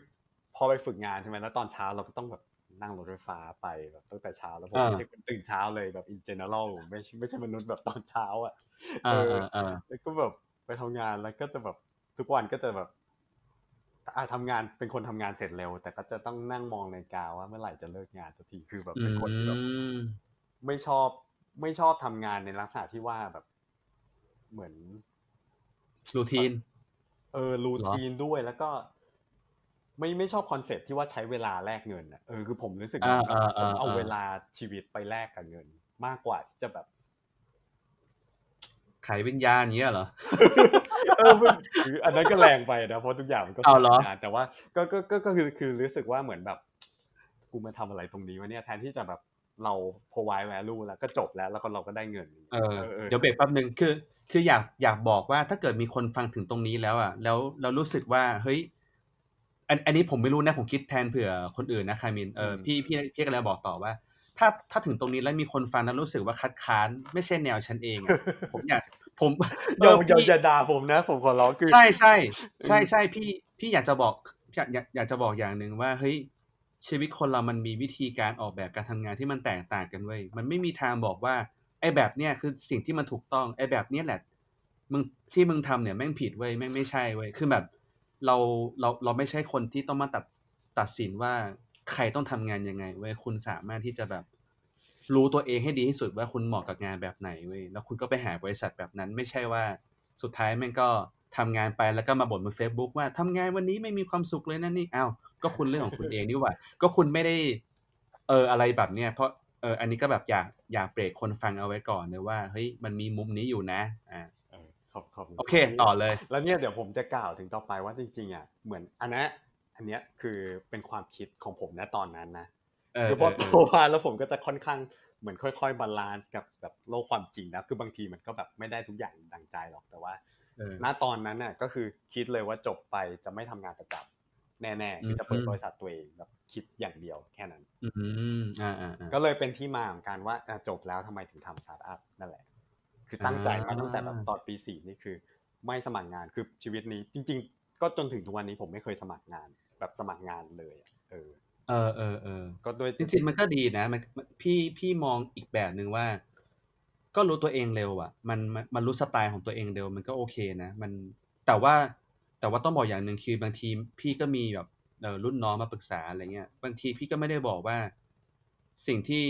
S4: พอไปฝึกงานใช่ไหมแล้วตอนเช้าเราก็ต้องแบบ นั่งรถไฟฟ้าไปแบบตั้งแต่เช้าแล้วผมไม่ใช่คนตื่นเช้าเลยแบบ in general ไม่ใช่ไม่ใช่มนุษย์แบบตอนเช้าอะ
S2: เออเออเออ
S4: แล้วก็แบบไปทำงานแล้วก็จะแบบทุกวันก็จะแบบอะทำงานเป็นคนทำงานเสร็จเร็ว แต่ก็จะต้องนั่งมองนาฬิกาว่าเมื่อไหร่จะเลิกงานสักทีคือแบบเป็นคนที่แบบ
S2: อืม
S4: ไม่ชอบไม่ชอบทำงานในลักษณะที่ว่าแบบเหมือน
S2: routine
S4: เออ routine ด้วยแล้วก็ ไม่ไม่ชอบ concept ที่ว่าใช้เวลาแลกเงินอะเออคือผมรู้สึกว่า
S2: อ่าอ่า
S4: ผมเอา
S2: อ่า
S4: เวลาชีวิตไปแลกกับเงิน มากกว่าที่จะแบบ
S2: ขายวิญญาณอย่างเงี้ยเหรอ
S4: เออมันคืออันนั้นก็แรงไปนะเพราะทุกอย่างมันก็
S2: เอาเหรอ
S4: งานแต่ว่าก็ก็ก็ก็คือคือรู้สึกว่าเหมือนแบบ กูมาทำอะไรตรงนี้วะเนี่ยแทนที่จะแบบเรา provide value แล้วก็จบแล้วแล้วก็เราก็ได้เงิน
S2: เออเดี๋ยวเบรกแป๊บหนึ่งคือ คืออยากอยากบอกว่าถ้าเกิดมีคนฟังถึงตรงนี้แล้วอะแล้วเรารู้สึกว่าเฮ้ย อันอันนี้ผมไม่รู้นะผมคิดแทนเผื่อคนอื่นนะคามินเออพี่พี่พี่ก็เลยบอกต่อว่า ถ้าถ้าถึงตรงนี้แล้วมีคนฟังแล้วรู้สึกว่าคัดค้าน ไม่ใช่แนวฉันเองอะผมอยากผม
S4: อย่า
S2: เออ
S4: อย่า
S2: พี่
S4: อย่าด่าผมนะ ผมขอร้องคือ
S2: ใช่ใช่ใช่ใช่พี่พี่อยากจะบอกอยากอยากอยากจะบอกอย่างหนึ่งว่าเฮ้ยชีวิตคนเรามันมีวิธีการออกแบบการทำงานที่มันแตกต่างกันเว้ยมันไม่มีทางบอกว่าไอ้แบบเนี้ยคือสิ่งที่มันถูกต้องไอ้แบบเนี้ยแหละมึงที่มึงทำเนี่ยแม่งผิดเว้ยแม่งไม่ใช่เว้ยคือแบบ เราเราเราไม่ใช่คนที่ต้องมาตัดตัดสินว่าใครต้องทำงานยังไงเว้ยคุณสามารถที่จะแบบรู้ตัวเองให้ดีที่สุดว่าคุณเหมาะกับงานแบบไหนเว้ยแล้วคุณก็ไปหาบริษัทแบบนั้น ไม่ใช่ว่าสุดท้ายแม่งก็ทำงานไปแล้วก็มาบ่นบน Facebook ว่าทำงานวันนี้ไม่มีความสุขเลยนั่นนี่อ้าวก็คุณเรื่องของคุณเองนี่หว่า ก็คุณไม่ได้ เอออะไรแบบเนี้ยเพราะเอออันนี้ก็แบบอยากอยากเบรกคนฟังเอาไว้ก่อนเลยว่าเฮ้ยมันมีมุมนี้อยู่นะ อ่า
S4: ขอบขอบณ
S2: โอเค ต่อเลย
S4: แล้วเนี่ยเดี๋ยวผมจะกล่าวถึงต่อไปว่าจริงๆอะเหมือนอันนี้อันเนี้ยคือเป็นความคิดของผมนะตอนนั้นนะ
S2: เออ
S4: คือพอโตมาแล้วผมก็จะค่อนข้างเหมือนค่อยๆ balance กับแบบโลกความจริงนะคือบางทีมันก็แบบไม่ได้ทุกอย่างดังใจหรอกแต่ว่า
S2: เออ
S4: ณตอนนั้นน่ะก็คือคิดเลยว่าจบไปจะไม่ทำงานประจำแน่ๆคือจะเปิด
S2: อืม
S4: บริษัทตัวเองแบบคิดอย่างเดียวแค่นั้น
S2: อืมอ่าอ่าอ่า
S4: ก็เลยเป็นที่มาของการว่าอะจบแล้วทำไมถึงทำสตาร์ทอัพนั่นแหละ คือตั้งใจมา
S2: อ่า
S4: ตั้งแต่แบบตอนปีสี่นี่คือ ไม่สมัครงานคือชีวิตนี้จริง ๆ ก็จนถึงทุกวันนี้ผมไม่เคยสมัครงาน แบบสมัครงานเลยอะเออ
S2: เออเออเออ
S4: ก็ด้วย
S2: จริงๆมันก็ดีนะมันมันพี่พี่มองอีกแบบหนึ่งว่า ก็รู้ตัวเองเร็วอะมันมันมันรู้สไตล์ของตัวเองเร็วมันก็โอเคนะ มันแต่ว่าแต่ว่าต้องบอกอย่างหนึ่งคือบางทีพี่ก็มีแบบเออรุ่นน้องมาปรึกษาอะไรเงี้ย บางทีพี่ก็ไม่ได้บอกว่าสิ่งที่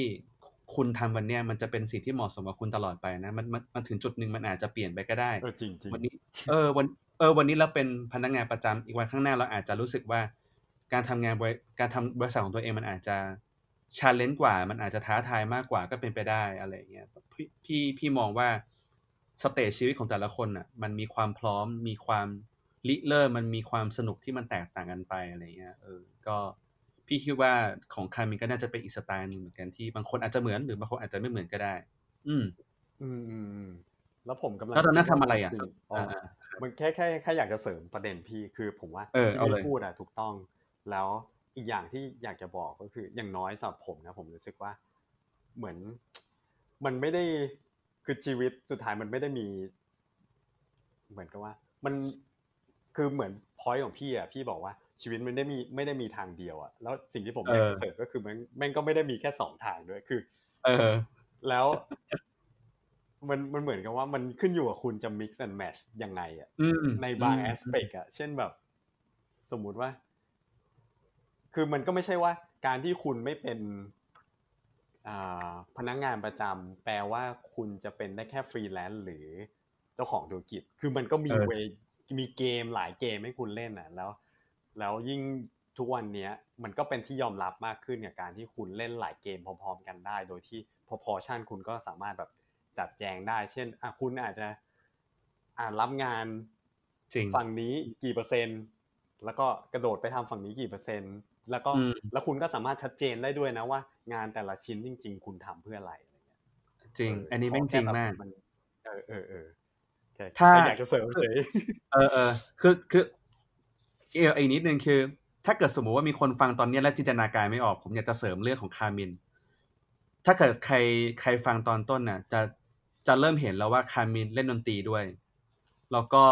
S2: คุณทำวันเนี้ยมันจะเป็นสิ่งที่เหมาะสมกับคุณตลอดไปนะมันมันมันถึงจุดหนึ่งมันอาจจะเปลี่ยนไปก็ได้
S4: เออจริงจริง
S2: วันนี้ เออวันเออวันนี้เราเป็นพนักงานประจำอีกวันข้างหน้าเราอาจจะรู้สึกว่า การทำงานบริการทำบริษัทของตัวเองมันอาจจะ challenge กว่า มันอาจจะท้าทายมากกว่าก็เป็นไปได้อะไรอย่างเงี้ยพี่พี่พี่มองว่า stage ชีวิตของแต่ละคนอะ มันมีความพร้อมมีความลิเริ่มมันมีความสนุกที่มันแตกต่างกันไปอะไรเงี้ยเออ ก็ พี่คิดว่าของคามินก็น่าจะเป็นอีกสไตล์หนึ่งเหมือนกันที่บางคนอาจจะเหมือนหรือบางคนอาจจะไม่เหมือนก็ได้ อืม
S4: อืมอืมแล้วผมกำลัง
S2: แล้วตอนนั้นทำอะไรอะ
S4: อ๋อมันแค่แค่แค่อยากจะเสริมประเด็นพี่คือผมว่าที่พูดอะถูกต้อง แล้วอีกอย่างที่อยากจะบอกก็คือ อย่างน้อยสำหรับผมนะผมรู้สึกว่า เหมือน มันไม่ได้คือชีวิตสุดท้ายมันไม่ได้มี เหมือนกับว่า มันคือเหมือนพอยของพี่อะพี่บอกว่า ชีวิตมันได้มีไม่ได้มีทางเดียวอะแล้วสิ่งที่ผมอยากจะเสริมก็คือมันแม่งก็ไม่ได้มีแค่สองทางด้วยคือ
S2: เออ
S4: แล้วมันมันเหมือนกับว่ามันขึ้นอยู่กับคุณจะ mix and match ยังไงอะ
S2: อืม
S4: ในบาง
S2: อืม
S4: แอสเปกอะเช่นแบบ สมมุติว่า คือมันก็ไม่ใช่ว่า การที่คุณไม่เป็นอ่าพนักงานประจำแปลว่าคุณจะเป็นได้แค่ฟรีแลนซ์หรือเจ้าของธุรกิจ คือมันก็มี
S2: เออ
S4: way มีเกมหลายเกมให้คุณเล่นอะแล้ว แล้วยิ่งทุกวันเนี้ยมันก็เป็นที่ยอมรับมากขึ้นกับการที่คุณเล่นหลายเกมพร้อมๆกันได้ โดยที่พอพอชั่นคุณก็สามารถแบบจัดแจงได้ เช่นอะคุณอาจจะอ่ารับงาน
S2: จริง
S4: ฝั่งนี้กี่เปอร์เซ็นต์ แล้วก็กระโดดไปทำฝั่งนี้กี่เปอร์เซ็นต์ แล้วก็
S2: อืม
S4: แล้วคุณก็สามารถชัดเจนได้ด้วยนะว่า งานแต่ละชิ้นจริง ๆ คุณทำเพื่ออะไรอะไรเงี้ย
S2: จริง
S4: เอั
S2: นนี้แม่งจริงมาก
S4: ขอแค่แบบนเออเออเออแค่
S2: ถ้า
S4: แค่อยากจะเสริมเฉย
S2: เออเออคือคือ เอออีกนิดนึงคือ ถ้าเกิดสมมุติว่ามีคนฟังตอนเนี้ยและจินตนาการไม่ออก ผมอยากจะเสริมเรื่องของคามิน ถ้าเกิดใครใครฟังตอนต้นน่ะ จะจะเริ่มเห็นแล้วว่าคามินเล่นดนตรีด้วย แล้วก็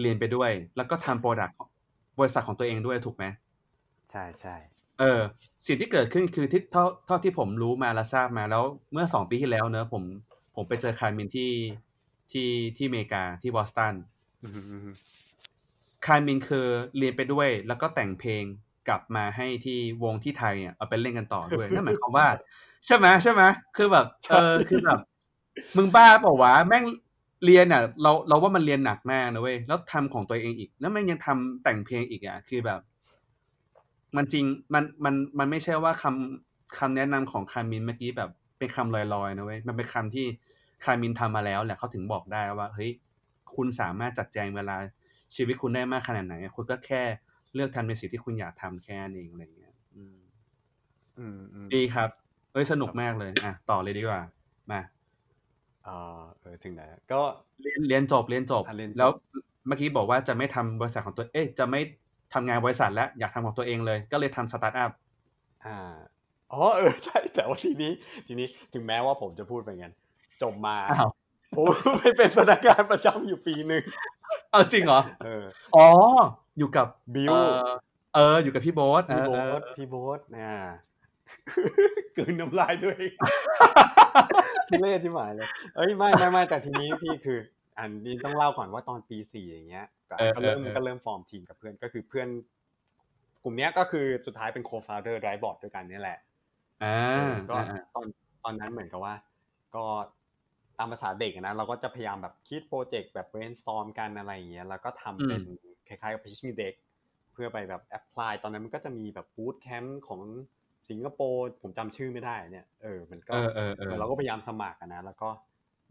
S2: เรียนไปด้วย แล้วก็ทำ product บริษัทของตัวเองด้วยถูกไหม
S4: ใช่ใช่
S2: เออสิ่งที่เกิดขึ้นคือที่เท่าเท่าที่ผมรู้มาและทราบมาแล้ว เมื่อสองปีที่แล้วเนอะผมผมไปเจอคาร์มินที่ที่ที่อเมริกาที่บอสตัน
S4: อืมอืมอืม
S2: คาร์มินคือเรียนไปด้วย แล้วก็แต่งเพลงกลับมาให้ที่วงที่ไทยเนี่ยเอาไปเล่นกันต่อด้วยนั่นหมายความว่า ใช่ไหมใช่ไหมคือแบบเออคือแบบมึงบ้าเปล่าวะแม่งเรียนอะ เราเราว่ามันเรียนหนักมากนะเว้ยแล้วทำของตัวเองอีก แล้วแม่งยังทำแต่งเพลงอีกอะคือแบบ มันจริงมันมันมันไม่ใช่ว่าคำคำแนะนำของคามินเมื่อกี้แบบเป็นคำลอยๆนะเว้ยมันเป็นคำที่คามินทำมาแล้วแหละเขาถึงบอกได้ว่าเฮ้ยคุณสามารถจัดแจงเวลา ชีวิตคุณได้มากขนาดไหนคุณก็แค่เลือกทำในสิ่งที่คุณอยากทำแค่นั้นเองอะไรเงี้ยอืม
S4: อืมอืม
S2: ดีครับเอ้ยสนุกมากเลย อะ ต่อเลยดีกว่า มา
S4: อ่าเออถึงไหนแล้วก็
S2: เรียนเรียนจบเรียนจบ
S4: อะเรียนจบ
S2: แล้วเมื่อกี้บอกว่าจะไม่ทำบริษัทของตัว เอ๊ะจะไม่ทำงานบริษัทแล้วอยากทำของตัวเองเลย ก็เลยทำสตาร์ทอัพ
S4: อ่าอ๋อเออใช่แต่ว่าทีนี้ ทีนี้ถึงแม้ว่าผมจะพูดไปงั้นจบมา
S2: อ้าว
S4: ผมไปเป็นพนักงานประจำอยู่ปีหนึ่ง
S2: เอาจริงเหรอ
S4: เออ
S2: อ๋อ อยู่กับ
S4: บิว
S2: เออเออ อยู่กับพี่โบ๊ท
S4: พี่โบ๊
S2: เออ
S4: ทพี่โบ๊ทอ่ากลืนน้ำลายด้วยทุเรศที่หมายเลยเอ้ยไม่ไม่ไม่แต่ทีนี้พี่คือ อันนี้ต้องเล่าก่อนว่าตอนปีสี่อย่างเงี้ยก็
S2: เออ
S4: ก็เริ่ม
S2: เออเออ
S4: ก็เริ่มฟอร์มทีมกับเพื่อนก็คือเพื่อนกลุ่มเนี้ยก็คือสุดท้ายเป็น co-founder ไดบอร์ดด้วยกันเนี่ยแหละ
S2: อ่า
S4: เออก็
S2: อ่า
S4: ตอนตอนนั้นเหมือนกับว่า ก็ ตามภาษาเด็กอะนะเราก็จะพยายามแบบคิด project แบบ brainstorm กันอะไรอย่างเงี้ยแล้วก็ทำเป็นคล้ายๆกับ pitching deck เพื่อไปแบบ apply ตอนนั้นมันก็จะมีแบบ boot camp ของสิงคโปร์ผมจำชื่อไม่ได้เนี่ยเออมันก็
S2: เออเออเออ
S4: เราก็พยายามสมัครอะนะ แล้วก็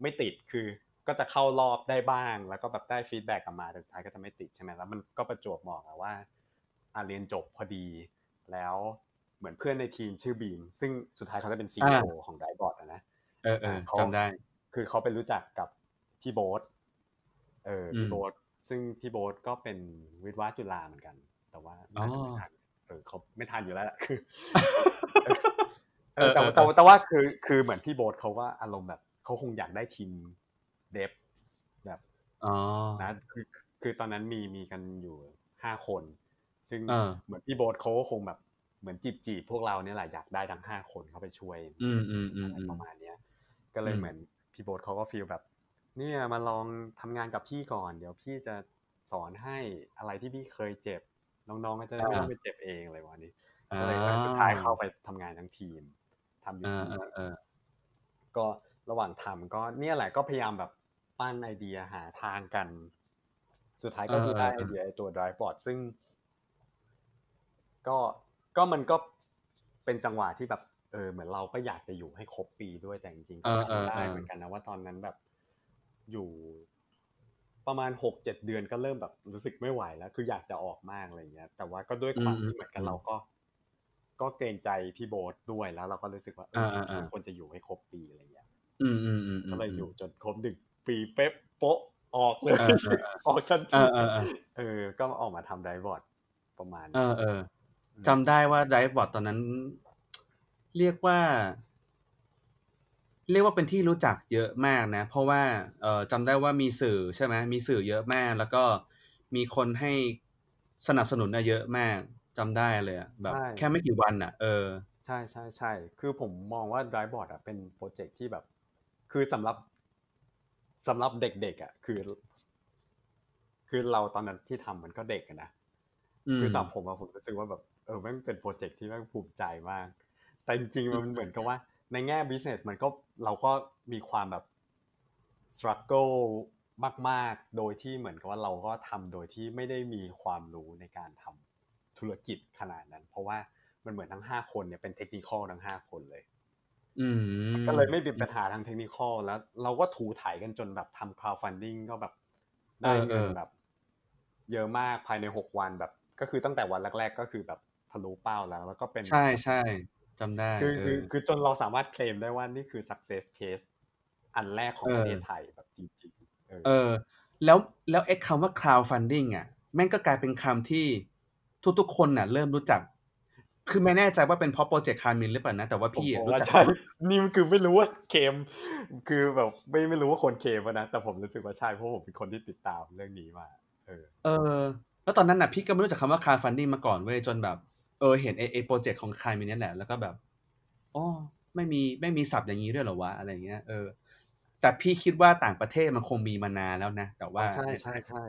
S4: ไม่ติดคือก็จะเข้ารอบได้บ้าง แล้วก็แบบได้ feedback กลับมาแต่สุดท้ายก็จะไม่ติดใช่ไหมแล้วมันก็ประจวบเหมาะกับว่าอะเรียนจบพอดีแล้วเหมือนเพื่อนในทีมชื่อบีม ซึ่งสุดท้ายเขาจะเป็น CEO ของไดบอร์ดนะ
S2: เออเออ
S4: เขา
S2: จำได้
S4: คือเขาไปรู้จักกับพี่โบ๊ทเอออ
S2: ม
S4: พี่โบ๊ทซึ่งพี่โบ๊ทก็เป็นวิทย์วะจุฬาเหมือนกัน แต่ว่าน่าจะไม่
S2: อ๋อ
S4: ทันเออเขาไม่ทันอยู่แล้วแหละคือ
S2: เอ
S4: เอ
S2: อ
S4: อแต่
S2: เออ
S4: แต่ว่าแต่ว่าคือคือเหมือนพี่โบ๊ทเขาว่าอารมณ์แบบเขาคงอยากได้ทีมเดฟแบบ
S2: อ๋อ
S4: นะคือคือตอนนั้นมีมีกันอยู่ห้าคน ซึ่ง
S2: เออ
S4: เหมือนพี่โบ๊ทเขาก็คงแบบเหมือนจีบจีบพวกเราเนี่ยแหละอยากได้ทั้งห้าคนเข้าไปช่วย
S2: อืมอืมอืม
S4: อะไร
S2: อืม
S4: ประมาณเนี้ย ก็เลย
S2: อืม
S4: เหมือน พี่โบ๊ทเขาก็ฟีลแบบ เนี่ยมาลองทำงานกับพี่ก่อน เดี๋ยวพี่จะสอนให้อะไรที่พี่เคยเจ็บ น้องๆก็จะได้ไม่ต้องไปเจ็บเองอะไรวันนี้ก็เลยสุดท้ายเข้าไปทำงานทั้งทีมทำอยู่
S2: เออ
S4: ที่
S2: เออเออ
S4: ก็ระหว่างทำก็เนี่ยแหละก็พยายามแบบปั้นไอเดียหาทางกัน สุดท้ายก็คือได้ไอเดียไอตัว drive board ซึ่ง ก็ก็มันก็เป็นจังหวะที่แบบ เออเหมือนเราก็อยากจะอยู่ให้ครบปีด้วยแต่จริงๆก็
S2: เออเออ
S4: ทำได้
S2: เออ
S4: เหมือนกันนะว่าตอนนั้นแบบอยู่ประมาณหกเจ็ดเดือนก็เริ่มแบบรู้สึกไม่ไหวแล้ว คืออยากจะออกมากอะไรเงี้ย แต่ว่าก็ด้วยความที่เหมือนกันเราก็ ก็เกรงใจพี่โบ๊ทด้วยแล้ว เราก็รู้สึกว่าเออจริงๆควรจะอยู่ให้ครบปีอะไรเงี้ย
S2: อืมอืมอืมอืม
S4: ก็เลยอยู่จนครบหนึ่งปีเป๊ะโป๊ะออกเลย
S2: เออเออเออ
S4: ออกทัน
S2: เอ
S4: ที
S2: อเออเออ
S4: เออ ก็ออกมาทำไดบอร์ดประมาณ
S2: เออเออจำได้ว่าไดฟ์บอร์ดตอนนั้น เรียกว่า เรียกว่าเป็นที่รู้จักเยอะมากนะ เพราะว่าเอ่อจำได้ว่ามีสื่อใช่ไหมมีสื่อเยอะมาก แล้วก็มีคนให้สนับสนุนน่ะเยอะมากจำได้เลยอะแบบ
S4: ใช่
S2: แค่ไม่กี่วันอะ เออ
S4: ใช่ใช่ใช่ คือผมมองว่า Driveboard อะเป็นโปรเจกต์ที่แบบ คือสำหรับสำหรับเด็กๆอะ คือ คือเราตอนนั้นที่ทำมันก็เด็กอะนะ
S2: อืม
S4: คือสำหรับผมอะผมรู้สึกว่าแบบเออแม่งเป็นโปรเจกต์ที่แม่งภูมิใจมาก แต่จริงๆมันเหมือนกับว่า ในแง่ business มันก็เราก็มีความแบบ struggle มาก ๆ โดยที่เหมือนกับว่าเราก็ทำโดยที่ไม่ได้มีความรู้ในการทำธุรกิจขนาดนั้น เพราะว่ามันเหมือนทั้งห้าคนเนี่ยเป็นเทคนิคอลทั้งห้าคนเลย
S2: อืม
S4: ก็เลยไม่มีปัญหาทางเทคนิคอลแล้ว เราก็ถูถ่ายกันจนแบบทำ crowdfunding ก็แบบได้เงินแบบ เยอะมากภายในหกวันแบบ ก็คือตั้งแต่วันแรก ๆ ก็คือแบบทะลุเป้าแล้ว แล้วก็เป็น
S2: ใช่ใช่ จำได้
S4: คือ
S2: เอ
S4: คือ
S2: อ
S4: คือจนเราสามารถเคลมได้ว่านี่คือ success case อันแรกของ
S2: เออ
S4: ประเทศไทยแบบจริงๆเออ
S2: เออ แล้วแล้วไอ้คำว่า crowdfunding อะแม่งก็กลายเป็นคำที่ทุกๆคนน่ะ เริ่มรู้จัก คือไม่แน่ใจว่าเป็นเพราะ pro ject คาร์มินหรือเปล่านะ แต่ว่าพี่
S4: ผม
S2: อะ
S4: ผม
S2: รู้
S4: ว่า
S2: จัก
S4: ใช่นี่มันคือไม่รู้ว่าเคม คือแบบไม่ไม่รู้ว่าคนเคมอะนะ แต่ผมรู้สึกว่าใช่เพราะผมเป็นคนที่ติดตามเรื่องนี้มา เออ
S2: เออ แล้วตอนนั้นน่ะพี่ก็ไม่รู้จักคำว่า crowdfunding มาก่อนเว้ยจนแบบ เออเห็นไอ้ไอ้โปรเจกต์ของคาร์มินนี่แหละ แล้วก็แบบอ๋อไม่มีไม่มีศัพท์อย่างนี้ด้วยเหรอวะอะไรเงี้ยเออแต่พี่คิดว่าต่างประเทศมันคงมีมานานแล้วนะ แต่ว่า
S4: ใช่ใช่ใช่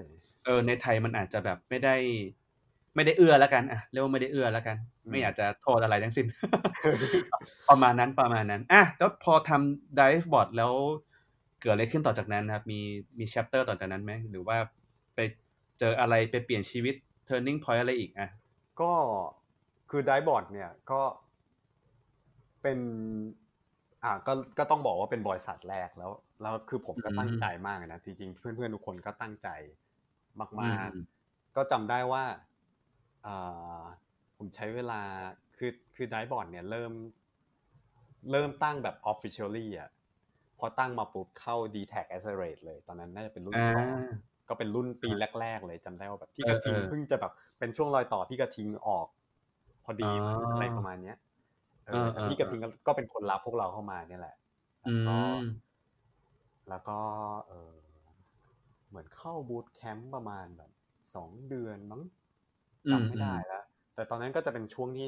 S2: เออ ในไทยมันอาจจะแบบไม่ได้ ไม่ได้เอื้อแล้วกันอะเรียกว่าไม่ได้เอื้อแล้วกัน ไม่อยากจะโทษอะไรทั้งสิ้น ประมาณนั้นประมาณนั้นอะแล้วพอทำ dive bot แล้วเกิดอะไรขึ้นต่อจากนั้นนะครับ มีมี chapter ต่อจากนั้นไหมหรือว่าไปเจออะไรไปเปลี่ยนชีวิต turning point อะไรอีกอะ
S4: ก็ คือไดบอร์ดเนี่ยก็เป็นอ่าก็ก็ต้องบอกว่าเป็นบริษัทแรกแล้วแล้วคือผมก็
S2: อืม
S4: ตั้งใจมากนะจริงๆ เพื่อนๆทุกคนก็ตั้งใจมาก
S2: อืม
S4: ๆก็จำได้ว่าอ่าผมใช้เวลาคือคือไดบอร์ดเนี่ยเริ่ม เริ่มตั้งแบบ officially อะพอตั้งมาปุ๊บเข้า d t a c Accelerate เลย ตอนนั้นน่าจะเป็นรุ่น
S2: อ่า
S4: สองก็เป็นรุ่นปีแรก ๆ เลยจำได้ว่าแบบพี่
S2: เอกอ
S4: ระทิง
S2: เออ
S4: เพิ่งจะแบบเป็นช่วงรอยต่อพี่กระทิงออกพ อดี
S2: อ๋ออ
S4: อะไรประมาณเนี้ยเอ
S2: เอ
S4: อ
S2: อ
S4: แต่
S2: เออ
S4: พี่กระทิงก็ก็เป็นคนรับพวกเราเข้ามาเนี่ยแหละ
S2: อื
S4: แล้วก็
S2: ม
S4: แล้วก็เออเหมือนเข้า boot camp ประมาณแบบสองเดือนมั้ง
S2: อืม
S4: จำไม่ได้แล้วแต่ตอนนั้นก็จะเป็นช่วงที่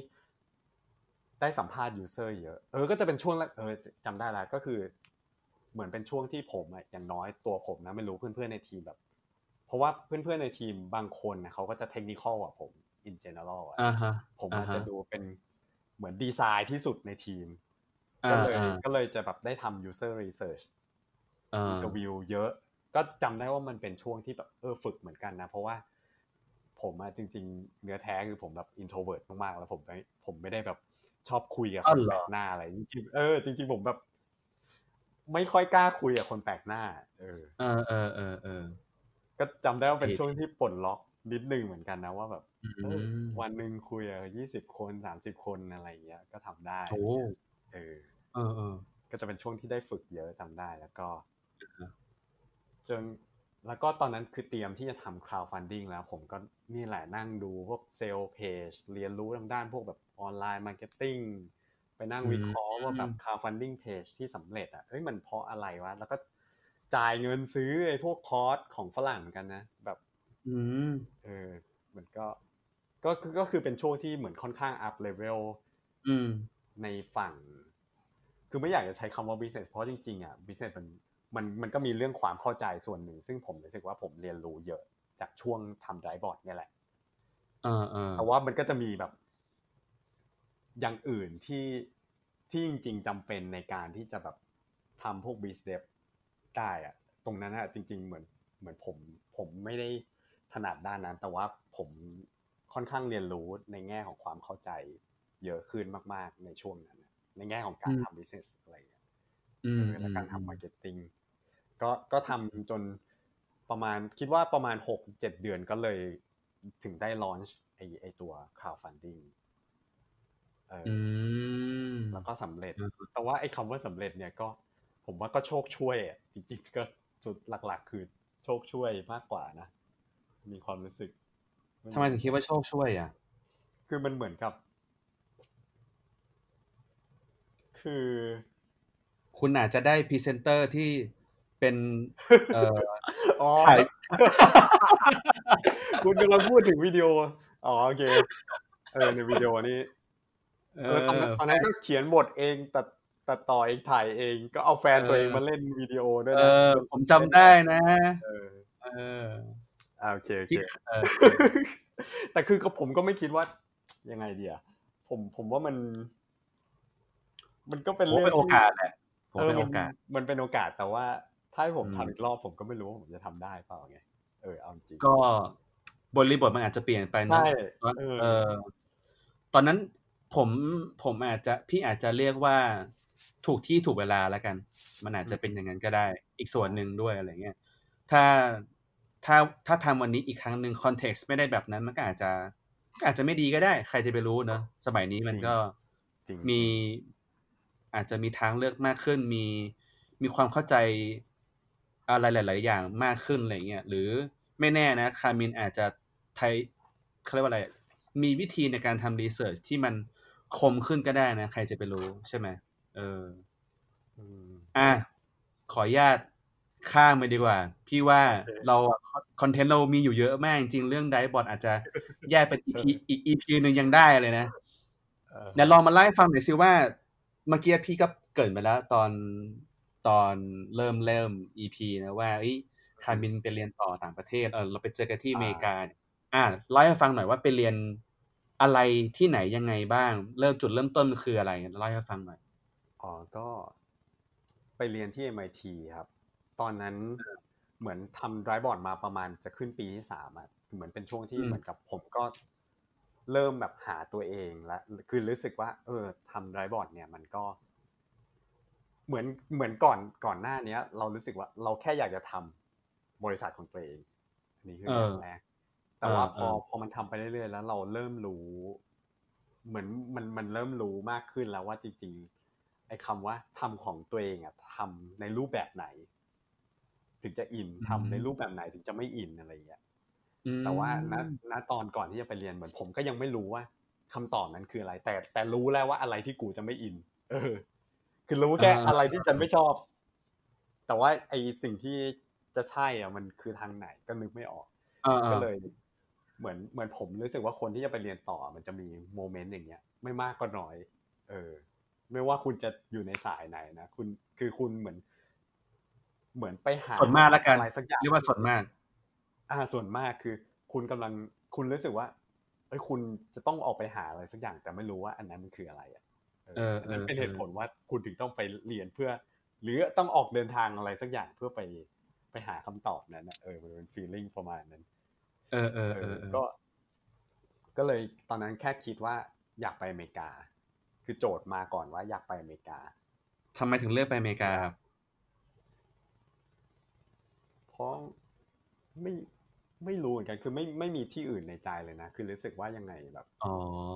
S4: ได้สัมภาษณ์ user เยอะ เออ ก็จะเป็นช่วงแรกเออจำได้แล้วก็คือ เหมือนเป็นช่วงที่ผมอะอย่างน้อยตัวผมนะไม่รู้เพื่อนๆในทีมแบบ เพราะว่าเพื่อนๆในทีมบางคนนะเขาก็จะ technical อะผม in general อะ
S2: อ่าฮะ
S4: ผม
S2: อ่า
S4: อาจ
S2: ฮะ
S4: จะดูเป็นเหมือนดีไซน์ที่สุดในทีม
S2: อ่า
S4: ก็เลย
S2: อ่า
S4: ก็เลยจะแบบได้ทำ user research
S2: อ่า
S4: interview เยอะ ก็จำได้ว่ามันเป็นช่วงที่แบบเออฝึกเหมือนกันนะ เพราะว่าผมอะจริง ๆ เนื้อแท้คือผมแบบ introvert มากๆ แล้วผมไม่ผมไม่ได้แบบชอบคุยกับ
S2: อ้า
S4: ค
S2: วนเหร
S4: แปล
S2: อ
S4: กหน้าอะไรจริงๆเออจริง ๆ ผมแบบ ไม่ค่อยกล้าคุยกับคนแปลกหน้า เออ
S2: เออเออเออเออ
S4: ก็จำได้ว่าเป็น
S2: ผิด
S4: ช่วงที่ปลดล็อกนิดนึงเหมือนกันนะว่าแบบ
S2: อื
S4: เออ
S2: ม
S4: วันหนึ่งคุยกับยี่สิบคนสามสิบคนอะไรอย่างเงี้ย ก็ทำได้
S2: โอ้
S4: เออ
S2: เออเออ
S4: ก็จะเป็นช่วงที่ได้ฝึกเยอะจำได้แล้วก็
S2: อ่าฮะ
S4: จนแล้วก็ตอนนั้นคือเตรียมที่จะทำ crowdfunding แล้ว ผมก็นี่แหละนั่งดูพวก sales page เรียนรู้ทางด้านพวกแบบ online marketing ไปนั่งวิเคราะห์ว่าแบบ crowdfunding page ที่สำเร็จอะเอ้ยมันเพราะอะไรวะ แล้วก็จ่ายเงินซื้อไอ้พวกคอร์สของฝรั่งเหมือนกันนะ แบบ
S2: อืม
S4: เออเหมือนก็ ก็คือก็คือเป็นช่วงที่เหมือนค่อนข้าง up level
S2: อืม
S4: ในฝั่ง คือไม่อยากจะใช้คำว่า business เพราะจริงๆอะ business มันมันมันก็มีเรื่องความเข้าใจส่วนหนึ่ง ซึ่งผมรู้สึกว่าผมเรียนรู้เยอะจากช่วงทำไดบอร์ดเนี่ยแหละ
S2: เออเออ
S4: แต่ว่ามันก็จะมีแบบ อย่างอื่นที่ที่จริง ๆจำเป็นในการที่จะแบบทำพวก business ได้อะตรงนั้นอะจริง ๆ เหมือนเหมือนผมผมไม่ได้ถนัดด้านนั้น แต่ว่าผม ค่อนข้างเรียนรู้ในแง่ของความเข้าใจ เยอะขึ้นมาก ๆ ในช่วงนั้นอะในแง่ของการทำ business อะไรอย่างเงี้ย
S2: อืม
S4: เออและการทำ mar keting ก็ก็ทำจนประมาณคิดว่าประมาณหกเจ็ดเดือนก็เลยถึงได้ launch ไอไอตัว crowdfunding เออ
S2: อื
S4: อ
S2: ม
S4: แล้วก็สำเร็จ
S2: อืม
S4: แต่ว่าไอ้คำว่าสำเร็จเนี่ยก็ ผมว่าก็โชคช่วยอะจริงๆก็จุดหลัก ๆ คือโชคช่วยมากกว่านะ มีความรู้สึก
S2: ทำไมถึงคิดว่าโชคช่วยอะ
S4: คือมันเหมือนกับ คือค
S2: คุณอาจจะได้พรีเซนเตอร์ที่เป็นเอ่อ
S4: อ๋อ
S2: ถ่าย
S4: คุณกำลังพูดถึงวิดีโอ อ๋อโอเค เออในวิดีโอนี้
S2: เอ
S4: เออตอนนั้นตอนนั้นก็เขียนบทเองตัดตัดต่อเองถ่ายเอง ก็เอาแฟนตัวเองมาเล่นวิดีโอด้วย
S2: เอ
S4: นะ
S2: อผมจำได้นะ
S4: เออ
S2: เออ
S4: อ่าโอเคโอเค
S2: ที่เออ
S4: แต่คือก็ผมก็ไม่คิดว่ายังไงดีอะผมผมว่ามัน มันก็เป็น
S2: ผม
S4: เรื่อง
S2: เป็นโอกาส
S4: ที่
S2: แหละผม
S4: เออ
S2: เป็น
S4: มั
S2: โอนกาส
S4: มันเป็นโอกาสแต่ว่า ถ้าให้ผม
S2: อืม
S4: ทำอีกรอบผมก็ไม่รู้ว่าผมจะทำได้เปล่าไงเออเอาจริง
S2: ก็บริบทมันอาจจะเปลี่ยนไปนะ
S4: ใช่
S2: ตอน
S4: เออ
S2: เออตอนนั้นผมผมอาจจะพี่อาจจะเรียกว่าถูกที่ถูกเวลาแล้วกัน มันอาจจะเป็นอย่างนั้นก็ได้ อีกส่วนหนึ่งด้วยอะไรเงี้ยถ้า ถ้าถ้าทำวันนี้อีกครั้งหนึ่งคอนเท็กซ์ไม่ได้แบบนั้นมันก็อาจจะก็อาจจะไม่ดีก็ได้ ใครจะไปรู้เนอะสมัยนี้มันก็
S4: จริง
S2: มีอาจจะมีทางเลือกมากขึ้น มีมีความเข้าใจอะไรหลาย ๆ อย่างมากขึ้นอะไรเงี้ยหรือไม่แน่นะคามินอาจจะไทยเขาเรียกว่าอะไร มีวิธีในการทำรีเสิร์ชที่มันคมขึ้นก็ได้นะ ใครจะไปรู้ใช่ไหมเออ
S4: อืม
S2: อะขออนุญาตข้ามไปดีกว่า พี่ว่า
S4: โอเค
S2: เราคอนเทนต์เรามีอยู่เยอะมากจริงๆเรื่องไดบอทอาจจะแยกเป็นอีพีอีกอีพีหนึ่งยังได้เลยนะ
S4: เออ
S2: เดี๋ยวลองมาไล่าให้ฟังหน่อยซิว่าเมื่อกี้พี่ก็เกรินไปแล้วตอนตอนเริ่มเริ่ม EP นะว่าเอ้ยคามินไปเรียนต่อต่างประเทศเออเราไปเจอกันที่อเมริกาเนี่ยอ่าเล่าให้ฟังหน่อยว่าไปเรียนอะไรที่ไหนยังไงบ้าง เริ่มจุดเริ่มต้นมันคืออะไรเล่าให้ฟังหน่อย
S4: อ๋อก็ไปเรียนที่ MIT ครับ ตอนนั้น เหมือนทำไดรฟ์บอร์ดมาประมาณจะขึ้นปีที่สามอะเหมือนเป็นช่วงที่
S2: อืม
S4: เหมือนกับผมก็เริ่มแบบหาตัวเองแล้วคือรู้สึกว่า เออทำไดรฟ์บอร์ดเนี่ยมันก็ เหมือนเหมือนก่อนก่อนหน้าเนี้ย เรารู้สึกว่าเราแค่อยากจะทำบริษัทของตัวเองอันนี้คืออย่างแรกแต่ว่าพอพอมันทำไปเรื่อยๆแล้ว เราเริ่มรู้ เหมือนมันมันเริ่มรู้มากขึ้นแล้วว่าจริง ๆ ไอ้คำว่าทำของตัวเองอะทำในรูปแบบไหน ถึงจะอินทำในรูปแบบไหนถึงจะไม่อินอะไรอย่างเงี้ย
S2: อืม
S4: แต่ว่าณณตอนก่อนที่จะไปเรียนเหมือนผมก็ยังไม่รู้ว่าคำตอบนั้นคืออะไร แต่แต่รู้แล้วว่าอะไรที่กูจะไม่อิน เออ คือรู้แค่อะไรที่ฉันไม่ชอบ แต่ว่าไอสิ่งที่จะใช่อะมันคือทางไหนก็นึกไม่ออก
S2: เออเออ
S4: ก็เลย เหมือนเหมือนผมรู้สึกว่าคนที่จะไปเรียนต่อมันจะมีโมเมนต์อย่างเงี้ย ไม่มากก็น้อย เออ ไม่ว่าคุณจะอยู่ในสายไหนนะคุณคือคุณเหมือน เหมือนไปหา
S2: ส่วนมากแล้วกัน
S4: อะไรสักอย่าง
S2: เรียกว่าส่วนมาก
S4: อ่าส่วนมากคือ คุณกำลังคุณรู้สึกว่าเอ้ยคุณจะต้องออกไปหาอะไรสักอย่าง แต่ไม่รู้ว่าอันนั้นมันคืออะไรอะ
S2: เออ
S4: นั่นเป็น
S2: เออ
S4: เหตุผลว่าคุณถึงต้องไปเรียนเพื่อ หรือต้องออกเดินทางอะไรสักอย่างเพื่อไปไปหาคำตอบนั้นนะเออมันเป็น feeling ประมาณนั้น
S2: เออเออ
S4: เอ
S2: เอ
S4: อ
S2: อเออ
S4: ก็ ก็เลยตอนนั้นแค่คิดว่าอยากไปอเมริกา คือโจทย์มาก่อนว่าอยากไปอเมริกา
S2: ทำไมถึงเลือกไปอเมริกาครับ
S4: เพราะไม่ไม่รู้เหมือนกันคือไม่ไม่มีที่อื่นในใจเลยนะ คือรู้สึกว่ายังไงแบบ
S2: อ๋อ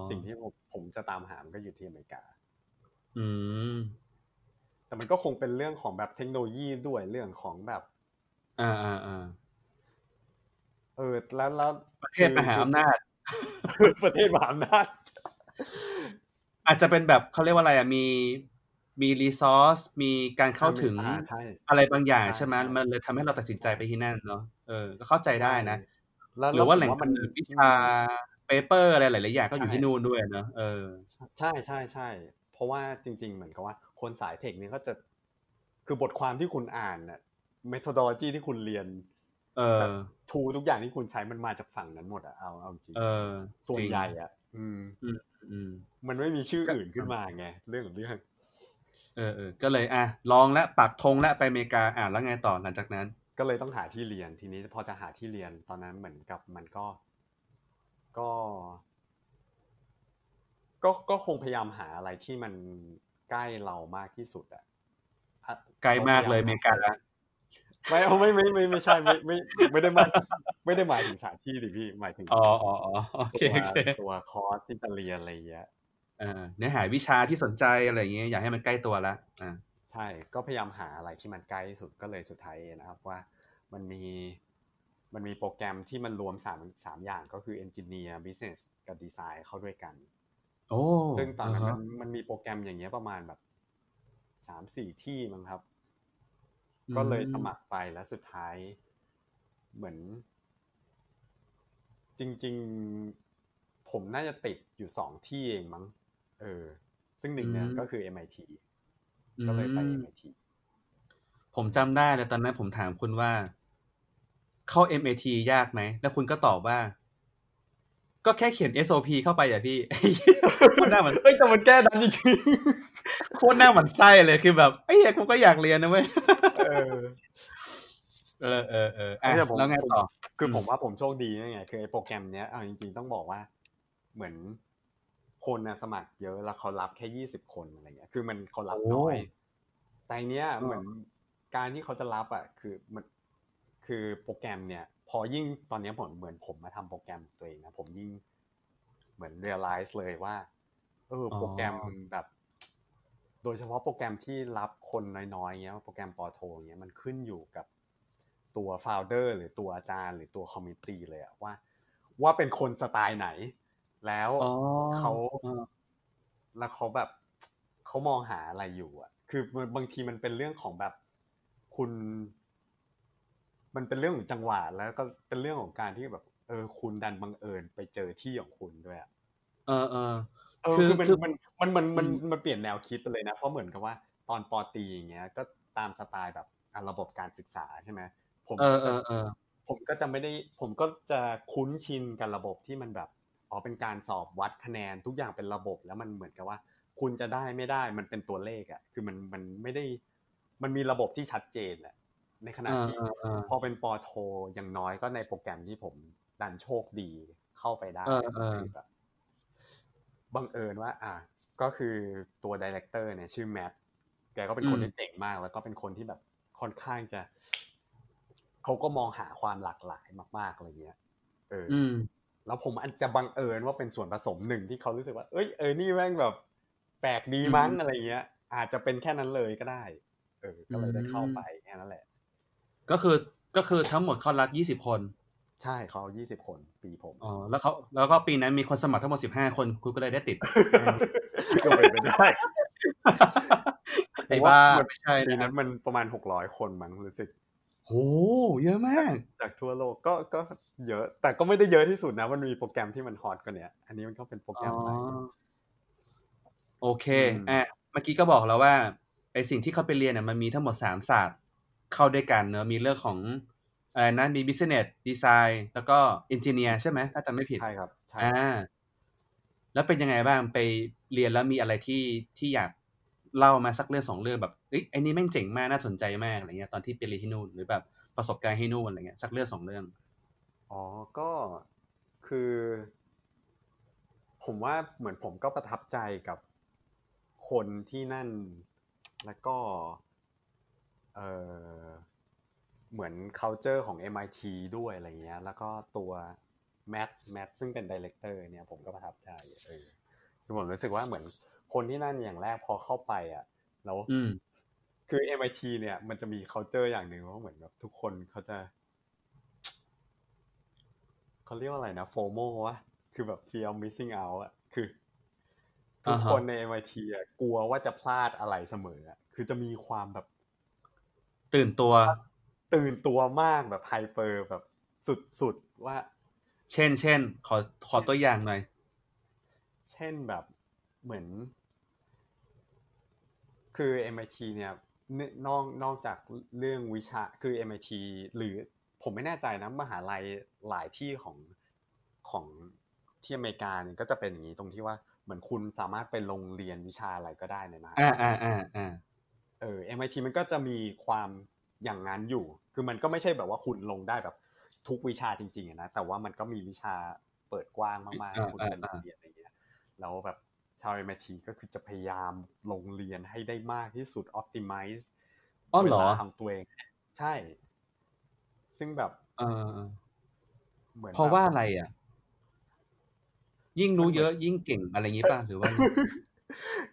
S4: สิ่งที่ผมผมจะตามหามันก็อยู่ที่อเมริกา
S2: อืม
S4: แต่มันก็คงเป็นเรื่องของแบบเทคโนโลยีด้วยเรื่องของแบบ
S2: อ่าอ่าอ่า
S4: เออแล้วแล้ว
S2: ประเทศมหาอำนาจ
S4: ประเทศมหาอำนาจ
S2: อาจจะเป็นแบบเขาเรียกว่าอะไรอะมี มี resource มีการเข้าถึง
S4: อ่าใช่
S2: อะไรบางอย่าง
S4: ใช่
S2: ใช่ไหม
S4: ใช่
S2: มันเลยทำให้เราตัดสินใจไปที่นั่นเนาะเออก็เข้าใจได้นะ
S4: แล้ว
S2: หรือว่าแหล่ง
S4: ผม
S2: กำเนิดวิชา paper อะไรหลายๆอย่างก็อยู่
S4: ใช่
S2: ที่นู่นด้วยเนาะเออ
S4: ใช่ใช่ใช่เพราะว่าจริง ๆ เหมือนกับว่า คนสาย tech เนี่ยเขาจะคือบทความที่คุณอ่านน่ะ methodology ที่คุณเรียน
S2: เออ
S4: ทูทุกอย่างที่คุณใช้มันมาจากฝั่งนั้นหมดอะเอาเอาจริง
S2: เออ
S4: ส่วน
S2: จริง
S4: ใหญ่อะอืม
S2: อืม
S4: มันไม่มีชื่ออื่นขึ้นมาไงเรื่องของเรื่อง
S2: เออเออก็เลยอะลองและปักธงและไปอเมริกาอะแล้วไงต่อหลังจากนั้น
S4: ก็เลยต้องหาที่เรียนทีนี้พอจะหาที่เรียนตอนนั้นเหมือนกับมันก็ ก็ ก็ก็คงพยายามหาอะไรที่มันใกล้เรามากที่สุดอะอะ
S2: ไกลมากเลยอเมริกา
S4: ไม่เอาไม่ไม่ไม่ไม่ใช่ไม่ไม่ไม่ได้หมายไม่ได้หมายถึงสถานที่ดิพี่หมายถึง
S2: อ๋ออ๋ออ๋อโอเค
S4: ตัว
S2: โอเค
S4: ตัวคอร์สที่จะเรียนอะไรอย่างเงี้ย
S2: เออเนื้อหาวิชาที่สนใจอะไรอย่างเงี้ยอยากให้มันใกล้ตัวละอ่า
S4: ใช่ก็พยายามหาอะไรที่มันใกล้ที่สุดก็เลยสุดท้ายนะครับว่ามันมีมันมีโปรแกรมที่มันรวมสามสามอย่างก็คือ Engineer Business กับ Design เข้าด้วยกัน
S2: โอ้
S4: ซึ่งตอนนั้นามั
S2: ฮะ
S4: นมันมีโปรแกรมอย่างเงี้ยประมาณแบบสามสี่ที่มั้งครับ ก็เลยสมัครไปแล้วสุดท้าย เหมือน จริง ๆ ผมน่าจะติดอยู่สองที่เองมั้ง เออ ซึ่งหนึ่งเนี่ยก็คือ MIT ก็เลยไป MIT
S2: ผมจำได้เลยตอนนั้นผมถามคุณว่า เข้า MAT ยากไหม แล้วคุณก็ตอบว่า ก็แค่เขียน SOP เข้าไปอะพี่โคตรหน้ามัน
S4: เฮ้ยแต่มันแก้ดันจริง
S2: โคตรหน้ามันไส้เลยคือแบบไอ้เหี้ยกูก็อยากเรียนนะเว้ย
S4: ๆเออ
S2: เออเออเอออะ
S4: ไม่แต่ผม
S2: แล้วไงต่อ
S4: คือผมว่าผมโชคดีนะไง คือไอ้โปรแกรมเนี้ยเอาจริงๆต้องบอกว่า เหมือน คนนะสมัครเยอะแล้วเขารับแค่ยี่สิบคนอะไรเงี้ย คือมันเขารับน้อย แต่เนี้ยเหมือนการที่เขาจะรับอะคือมันคือโปรแกรมเนี่ย พอยิ่งตอนเนี้ยผมเหมือนผมมาทำโปรแกรมตัวเองนะผมยิ่งเหมือน realize เลยว่าเออโปรแกรมแบบ โดยเฉพาะโปรแกรมที่รับคนน้อยๆเงี้ยโปรแกรมปอโทเงี้ยมันขึ้นอยู่กับตัวโฟลเดอร์หรือตัวอาจารย์ หรือตัวคอมมิตตี้เลยอะว่า ว่าเป็นคนสไตล์ไหน แล้ว
S2: อ๋อ
S4: เขา
S2: อ่า
S4: แล้วเขาแบบเขามองหาอะไรอยู่อะ คือบางทีมันเป็นเรื่องของแบบคุณ มันเป็นเรื่องของจังหวะแล้วก็เป็นเรื่องของการที่แบบ เออ คุณดันบังเอิญไปเจอที่ของคุณด้วยอะ
S2: เออเออ
S4: เออ
S2: คือ
S4: คือมัน
S2: คือ
S4: มันมันมันมัน
S2: อืม
S4: มันเปลี่ยนแนวคิดไปเลยนะ เพราะเหมือนกับว่าตอนปอตรีอย่างเงี้ย ก็ตามสไตล์แบบอะระบบการศึกษาใช่ไหมผม
S2: เออ
S4: ก็
S2: เอ
S4: จะ
S2: อเออ
S4: ผมก็จะไม่ได้ ผมก็จะคุ้นชินกับระบบที่มันแบบ อ๋อเป็นการสอบวัดคะแนนทุกอย่างเป็นระบบ แล้วมันเหมือนกับว่า คุณจะได้ไม่ได้มันเป็นตัวเลขอะคือมันมันไม่ได้ มันมีระบบที่ชัดเจนอะในขณะ
S2: เออ
S4: ที่
S2: เออเออ
S4: พอเป็นปอโทอย่างน้อยก็ในโปรแกรมที่ผมดันโชคดีเข้าไปได้
S2: เออเออ
S4: คือแบบบังเอิญว่า อะก็คือตัวดีเลกเตอร์เนี่ยชื่อแมทแกก็เป็นคนที่เจ๋งมาก แล้วก็เป็นคนที่แบบค่อนข้างจะเขาก็มองหาความหลากหลายมากๆอะไรเงี้ย เอออ
S2: อืม
S4: แล้วผมอันจะบังเอิญว่าเป็นส่วนผสมหนึ่งที่เขารู้สึกว่า เอ้ยเออนี่แม่งแบบแปลกดีมั้ง
S2: อืม
S4: อะไรเงี้ย อาจจะเป็นแค่นั้นเลยก็ได้ เออ ก็เลยได้เข้า
S2: อืม
S4: ไปแค่นั้นแหละ
S2: ก็คือก็คือทั้งหมดเขารับยี่สิบคน
S4: ใช่เขายี่สิบคนปีผม
S2: อ๋อแล้วเขาแล้วก็ปีนั้นมีคนสมัครทั้งหมดสิบห้าคนคุณก็เลยได้ติด
S4: ก็เป็นไปได้
S2: ไอ้บ้า
S4: ผมว่
S2: ไม่ใช่
S4: ปี
S2: นะ
S4: นั้นมันประมาณหกร้อยคนมั้งรู้สึก
S2: โหเยอะมาก
S4: จากทั่วโลกก็ก็เยอะ แต่ก็ไม่ได้เยอะที่สุดนะ มันมีโปรแกรมที่มันฮอตกว่าเนี้ยอันนี้มันก็เป็นโปรแกร
S2: อ๋
S4: ม
S2: อ
S4: ใหม่
S2: โอเค
S4: อืม
S2: อะเมื่อกี้ก็บอกแล้วว่าไอสิ่งที่เขาไปเรียนเนี่ยมันมีทั้งหมดสามศาสตร์เข้าด้วยกันเนอะมีเรื่องของอะไรนะมี business design แล้วก็ engineer ใช่ไหมถ้าจำไม่ผิด
S4: ใช่ครับใช่
S2: อ่าแล้วเป็นยังไงบ้างไปเรียนแล้วมีอะไรที่ที่อยาก เล่ามาสักเรื่องสองเรื่องแบบเอ้ยไอ้นี่แม่งเจ๋งมากน่าสนใจมากอะไรเงี้ยตอนที่ไปเรียนที่นู่นหรือแบบประสบการณ์ที่นู่นอะไรเงี้ยสักเรื่องสองเรื่อง
S4: อ๋อก็คือ ผมว่าเหมือนผมก็ประทับใจกับคนที่นั่นแล้วก็เออเหมือน culture ของ MIT ด้วยอะไรเงี้ย แล้วก็ตัวแมทแมทซึ่งเป็นดีเลกเตอร์เนี่ยผมก็ประทับใจเออคือผมรู้สึกว่าเหมือน คนที่นั่นอย่างแรกพอเข้าไปอะแล้ว
S2: อืม
S4: คือ MIT เนี่ย มันจะมี culture อย่างหนึ่งว่าเหมือนแบบทุกคนเขาจะเขาเรียกว่าอะไรนะ FOMO วะคือแบบ fear of missing out อะคือทุก
S2: อ่าฮะ
S4: คนใน MIT อะกลัวว่าจะพลาดอะไรเสมออะคือจะมีความแบบ
S2: ตื่นตัว
S4: ตื่นตัวมากแบบไฮเปอร์แบบสุดๆว่า
S2: เช่นเช่นขอขอตัวอย่างหน่อย
S4: เช่นแบบ เหมือน คือ MIT เนี่ยเนื่องนอกนอกจากเรื่องวิชาคือ MIT หรือผมไม่แน่ใจนะมหาลัยหลายที่ของของที่อเมริกาเนี่ยก็จะเป็นอย่างนี้ตรงที่ว่าเหมือนคุณสามารถไปลงเรียนวิชาอะไรก็ได้ในมหา
S2: อ่า
S4: ลัย
S2: อ่าอ่าอ่า
S4: เออ MIT มันก็จะมีความอย่างนั้นอยู่ คือมันก็ไม่ใช่แบบว่าคุณลงได้แบบทุกวิชาจริงๆอะนะแต่ว่ามันก็มีวิชาเปิดกว้างมากๆให้คุณเป็นเรียนอะไรเงี้ยแล้วแบบ ชาว MIT ก็คือจะพยายามลงเรียนให้ได้มากที่สุด optimize
S2: อ๋อ
S4: เว
S2: เหรอ
S4: ลาของตัวเอง ใช่ ซึ่งแบบ
S2: เออ
S4: เหมือน
S2: เพราะว่า
S4: แบบ
S2: อะไรอะ ยิ่งรู้เยอะยิ่งเก่งอะไรอย่างงี้ป่ะหรือว่า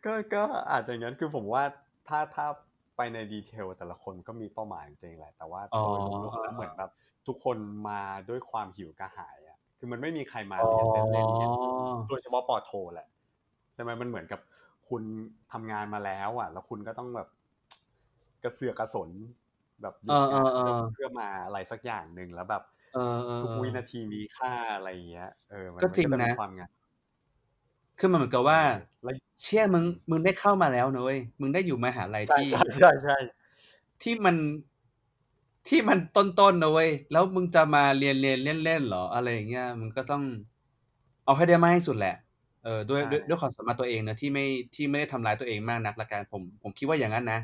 S4: ก็ก็อาจจะอย่างนั้นคือผมว่าถ้าถ้าไปในดีเทลแต่ละคนก็มีเป้าหมายของตัวเองแหละ แต่ว่า
S2: อ๋อ
S4: โดยรวมๆแล้วเหมือนแบบทุกคนมาด้วยความหิวกระหายอะ คือมันไม่มีใครมา
S2: อ๋อ
S4: เรียนเล่นๆเนี่ยโดยเฉพาะปอโทแหละ ใช่ไหมมันเหมือนกับคุณทำงานมาแล้วอะ แล้วคุณก็ต้องแบบกระเสือกกระสนแบบหยุ
S2: เอ
S4: ด
S2: อเออเออ
S4: เพื่อมาอะไรสักอย่างหนึ่งแล้วแบบ
S2: เออเออ
S4: ทุก
S2: เออ
S4: วินาทีมีค่าอะไรอย่างเงี้ยเออมัน
S2: ก็จริง
S4: มัจ
S2: นะ
S4: มีความงาม
S2: คือมันเหมือนกับว่า
S4: แล้ว
S2: เชี่ยมึงมึงได้เข้ามาแล้วนะเว้ยมึงได้อยู่มหาลัย
S4: ใช่
S2: ที่
S4: ใช่ใช่ใช่
S2: ที่มันที่มันต้นๆนะเว้ยแล้วมึงจะมาเรียนเรียนเล่นเล่นๆเหรออะไรอย่างเงี้ยมึงก็ต้องเอาให้ได้มากที่สุดแหละ เออด้วยด้วยด้วยความสามารถตัวเองนะที่ไม่ที่ไม่ได้ทำร้ายตัวเองมากนักละกันผม ผมคิดว่าอย่างนั้นนะ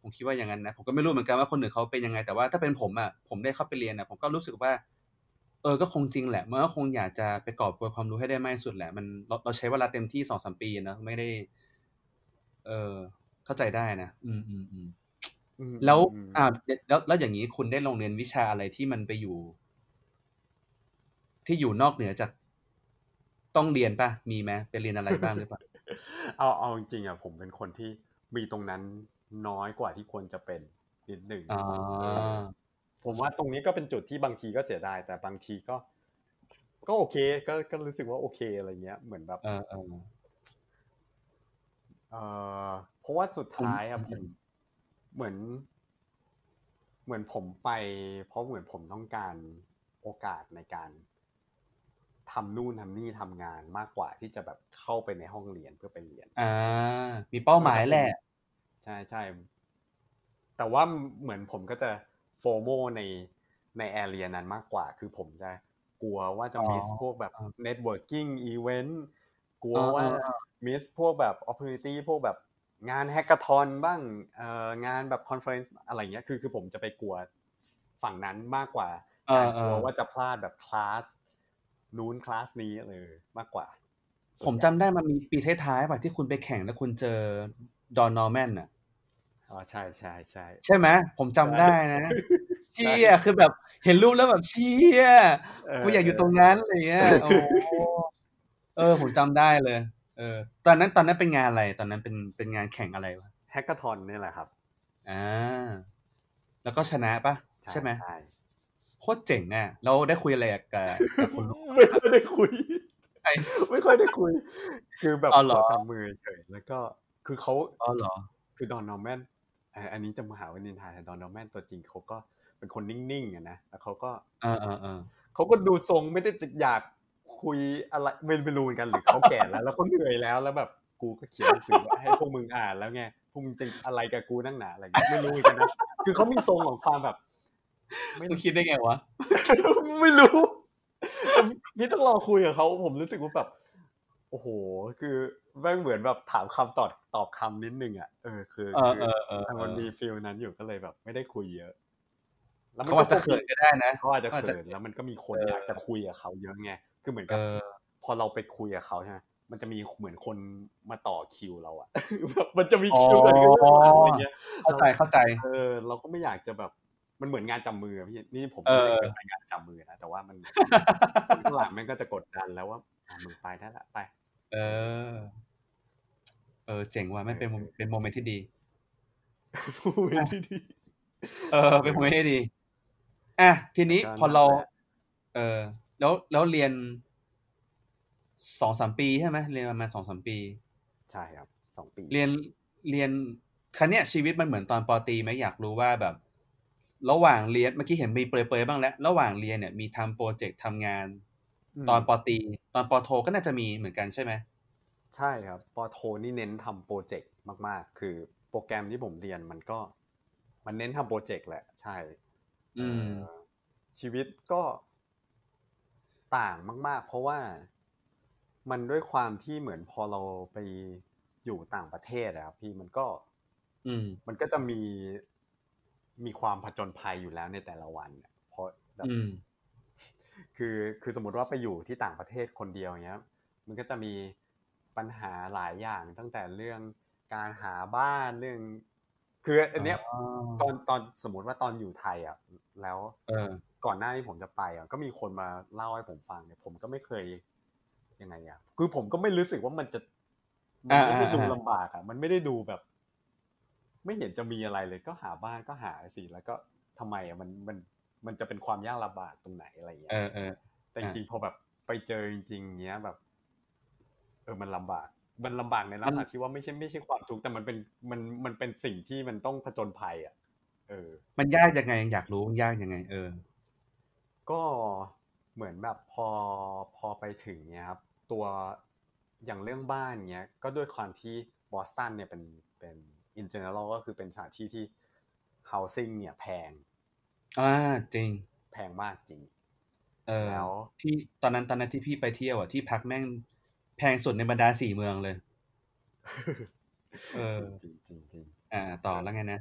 S2: ผมคิดว่าอย่างนั้นนะผมก็ไม่รู้เหมือนกันว่าคนอื่นเขาเป็นยังไง แต่ว่าถ้าเป็นผมอะผมได้เข้าไปเรียนอะผมก็รู้สึกว่า เออก็คงจริงแหละมันก็คงอยากจะไปกอบโกยความรู้ให้ได้มากที่สุดแหละมันเราเราใช้เวลาเต็มที่สองสามปีนะไม่ได้ เออเข้าใจได้นะอืมอืมอืม
S4: อืม
S2: แล้ว
S4: อืม
S2: อ่าแล้วแล้วอย่างนี้คุณได้ลงเรียนวิชาอะไรที่มันไปอยู่ ที่อยู่นอกเหนือจาก ต้องเรียนป่ะ มีไหมไปเรียนอะไรบ้างหรือเปล่า
S4: เอาเอาจริงๆอะผมเป็นคนที่มีตรงนั้นน้อยกว่าที่ควรจะเป็นนิดหนึ่ง
S2: อ๋อ
S4: เออผมว่าตรงนี้ก็เป็นจุดที่บางทีก็เสียดายแต่บางทีก็ ก็โอเค ก็ก็รู้สึกว่าโอเคอะไรเงี้ย เหมือนแบบ
S2: เออเออ
S4: เออเพราะว่าสุดท้ายอะ
S2: อื
S4: ผมมเหมือน เหมือนผมไป เพราะเหมือนผมต้องการโอกาสในการ ทำนู่นทำนี่ทำงานมากกว่าที่จะแบบเข้าไปในห้องเรียนเพื่อไปเรียน
S2: อ่า มีเป้าหมายแหละ
S4: ใช่ใช่ แต่ว่าเหมือนผมก็จะโฟโมในในแอเรียนั้นมากกว่า คือผมจะกลัวว่าจะ
S2: อ๋อ
S4: มิสพวกแบบ
S2: อ่า
S4: networking event กลัว
S2: อ่า
S4: ว่า
S2: อ่า
S4: มิสพวกแบบ opportunity พวกแบบงานแฮก a ทอนบ้างเอ่องานแบบ conference อะไรเงี้ย คือคือผมจะไปกลัวฝั่งนั้นมากกว่า
S2: เอ
S4: การ
S2: อเอก
S4: ลัว
S2: อ
S4: ว่าจะพลาดแบบคลาส นู้นคลาสนี้เลยมากกว่าส่วน
S2: ผม
S4: ใหญ่
S2: จำได้มันมีปีท้ายๆป่ะที่คุณไปแข่งแล้วคุณเจอดอนนอร์แมนอะ
S4: อ๋อใช่ใช่ใช่
S2: ใช่ไหมผมจำได้นะ
S4: ใช่
S2: เชี่ยคือแบบเห็นรูปแล้วแบบเชี่ย
S4: เออ
S2: กูอยากอยู่ตรงนั้นอะไรเงี้ยโอ้เออ ผมจำได้เลย เออ ตอนนั้นตอนนั้นเป็นงานอะไร ตอนนั้นเป็นเป็นงานแข่งอะไรวะ
S4: แฮก a ทอนนี่แหละครับ
S2: อ่าแล้วก็ชนะปะใช่ไหม
S4: ใช่
S2: โคตรเจ๋งอะแล้วได้คุยอะไรกับกับคุณลูก
S4: ไม่ค่อยได้คุย
S2: ไอ้
S4: ไม่ค่อยได้คุย คือแบบ
S2: อ๋อเหรอ
S4: เขาจับมือเฉยแล้วก็คือเขา
S2: อ๋อเหรอ
S4: คือ Don Norman เอ่ออันนี้จะมาหาว่านินทาแต่ Don Norman ตัวจริงเขาก็เป็นคนนิ่งๆอะนะแล้วเขาก็
S2: เออเออเออ
S4: เขาก็ดูทรงไม่ได้จะอยากคุยอะไรไม่ไม่รู้เหมือนกันหรือเขาแก่แล้วแล้วเขาเหนื่อยแล้วแล้วแบบกูก็เขียนหนังสือไว้ให้พวกมึงอ่านแล้วไงพวกมึงจะอะไรกับกูนั่งหนาอะไรอย่างเงี้ยไม่รู้เหมือนกันนะคือเขามีทรงของความแบบ ไม่
S2: มึงคิดได้ไงวะ
S4: ไม่รู้แต่พี่ต้องลองคุยกับเขาผมรู้สึกว่าแบบ โอ้โห คือแม่งเหมือนแบบถามคำตอบตอบคำนิดนึงอะเออคือ
S2: เออ
S4: คือ
S2: เออเออ
S4: มันมีฟีลนั้นอยู่ก็เลยแบบ ไม่ได้คุยเยอะแล้ว
S2: เขาอาจจะเขินก็ได้นะ
S4: เขาอาจจะ
S2: เขาอาจจะ
S4: เขินแล้วมันก็มีคน
S2: เออ
S4: อ
S2: อ
S4: ยากจะคุยกับเขาเยอะไงคือเหมือน
S2: เอ
S4: กับ
S2: อ
S4: พอเราไปคุยกับเขาใช่ไหมมันจะมีเหมือนคนมาต่อคิวเราอะแบบมันจะมีคิวกันขึ้นมาอะไรเงี้ย
S2: เข้าใจเข้าใจ
S4: เออ เราก็ไม่อยากจะแบบ มันเหมือนงานจับมืออะพี่นี่ผม
S2: เอ
S4: ไม่
S2: อ
S4: ได้เคยไปงานจับมือนะแต่ว่ามันคนข้างหลังแม่งก็จะกดดันแล้วว่าอะมึงไปได้ละไป
S2: เออ เออเจ๋งว่ะไม่เป็นโมเป็นโมเมนต์ที่ดี
S4: พูดที่ดี
S2: เออ เป็น moment ที่ดีอะทีนี้
S4: ก็
S2: พอเรา
S4: นั่นแหละ
S2: เออแล้วแล้วเรียนสองสามปีใช่ไหมเรียนประมาณสองสามปี
S4: ใช่ครับสองปี
S2: เรียนเรียนครั้งเนี้ยชีวิตมันเหมือนตอนปอตรีไหมอยากรู้ว่าแบบ ระหว่างเรียนเมื่อกี้เห็นมีเปรยๆบ้างแล้ว ระหว่างเรียนเนี่ยมีทำโปรเจกต์ทำงานตอนปอตรีตอนปอโทก็น่าจะมีเหมือนกันใช่ไหม
S4: ใช่ครับปอโทนี่เน้นทำโปรเจกต์มาก ๆ คือโปรแกรมที่ผมเรียนมันก็ มันเน้นทำโปรเจกต์แหละ ใช่
S2: อืม
S4: เอ่อชีวิตก็ต่างมาก ๆ เพราะว่ามันด้วยความที่เหมือนพอเราไปอยู่ต่างประเทศอะครับพี่มันก็
S2: อืม
S4: มันก็จะมี มีความผจญภัยอยู่แล้วในแต่ละวันอะเพราะแบบ
S2: อืม
S4: คือคือสมมติว่าไปอยู่ที่ต่างประเทศคนเดียวอย่างเงี้ย มันก็จะมีปัญหาหลายอย่างตั้งแต่เรื่องการหาบ้านเรื่อง คืออันเนี้ย
S2: อ๋อ
S4: ตอนตอนสมมติว่าตอนอยู่ไทยอะแล้ว
S2: เออ
S4: ก่อนหน้าที่ผมจะไปอะก็มีคนมาเล่าให้ผมฟังเนี่ยผมก็ไม่เคยยังไงอะคือผมก็ไม่รู้สึกว่ามันจะมันไม่ได้
S2: อ่า
S4: ดู
S2: อ่า
S4: ลำบากอะ มันไม่ได้ดูแบบ ไม่เห็นจะมีอะไรเลยก็หาบ้านก็หาสิแล้วก็ทำไมอะมันมันมันจะเป็นความยากลำบากตรงไหนอะไรอย่างเงี้
S2: เอยอเออ
S4: แต่จริงๆพอแบบไปเจอจริงๆเงี้ยแบบ เออมันลำบาก มันลำบากในลักษณะที่ว่าไม่ใช่ไม่ใช่ความทุกข์แต่มันเป็นมันมันเป็นสิ่งที่มันต้องผจญภัย อะ เออ
S2: มันยากยังไงอยากรู้มันยากยังไง เออ
S4: ก็เหมือนแบบพอพอไปถึงเนี้ยครับ ตัวอย่างเรื่องบ้านเนี้ย ก็ด้วยความที่บอสตันเนี่ยเป็นเป็น in general ก็คือเป็นสถานที่ที่ housing เนี่ยแพง
S2: อ่าจริง
S4: แพงมากจริง
S2: เออ
S4: แล้ว
S2: ที่ตอนนั้นตอนนั้นที่พี่ไปเที่ยวอะที่พักแม่งแพงสุดในบรรดาสี่เมืองเลย เออ
S4: จริงจริงจริง
S2: อ่า ต่อแล้วไงนะ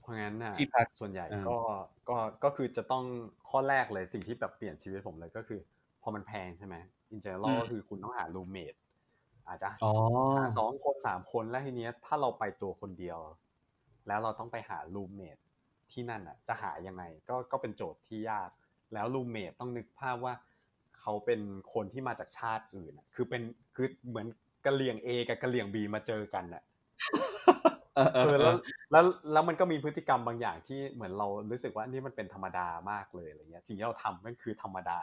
S4: เพราะงั้นน่ะ
S2: ที่พัก
S4: ส่วนใหญ่
S2: อ่า
S4: ก็ก็ก็คือจะต้องข้อแรกเลยสิ่งที่แบบเปลี่ยนชีวิตผมเลยก็คือ พอมันแพงใช่ไหม in general ก็คือคุณต้องหา roommate อาจจะ
S2: อ๋อ
S4: หาสองคนสามคนแล้วทีเนี้ย ถ้าเราไปตัวคนเดียว แล้วเราต้องไปหา roommate ที่นั่นอะ จะหายังไงก็ก็เป็นโจทย์ที่ยาก แล้ว roommate ต้องนึกภาพว่าเขาเป็นคนที่มาจากชาติอื่นอะคือเป็นคือเหมือนกะเหลี่ยง A กับกะเหลี่ยง B มาเจอกันอะ
S2: เออเออ
S4: เออ
S2: เอ
S4: แล้ว
S2: อ
S4: แล้วแล้วมันก็มีพฤติกรรมบางอย่างที่เหมือนเรารู้สึกว่านี่มันเป็นธรรมดามากเลยอะไรเงี้ยสิ่งที่เราทำมันคือธรรมดา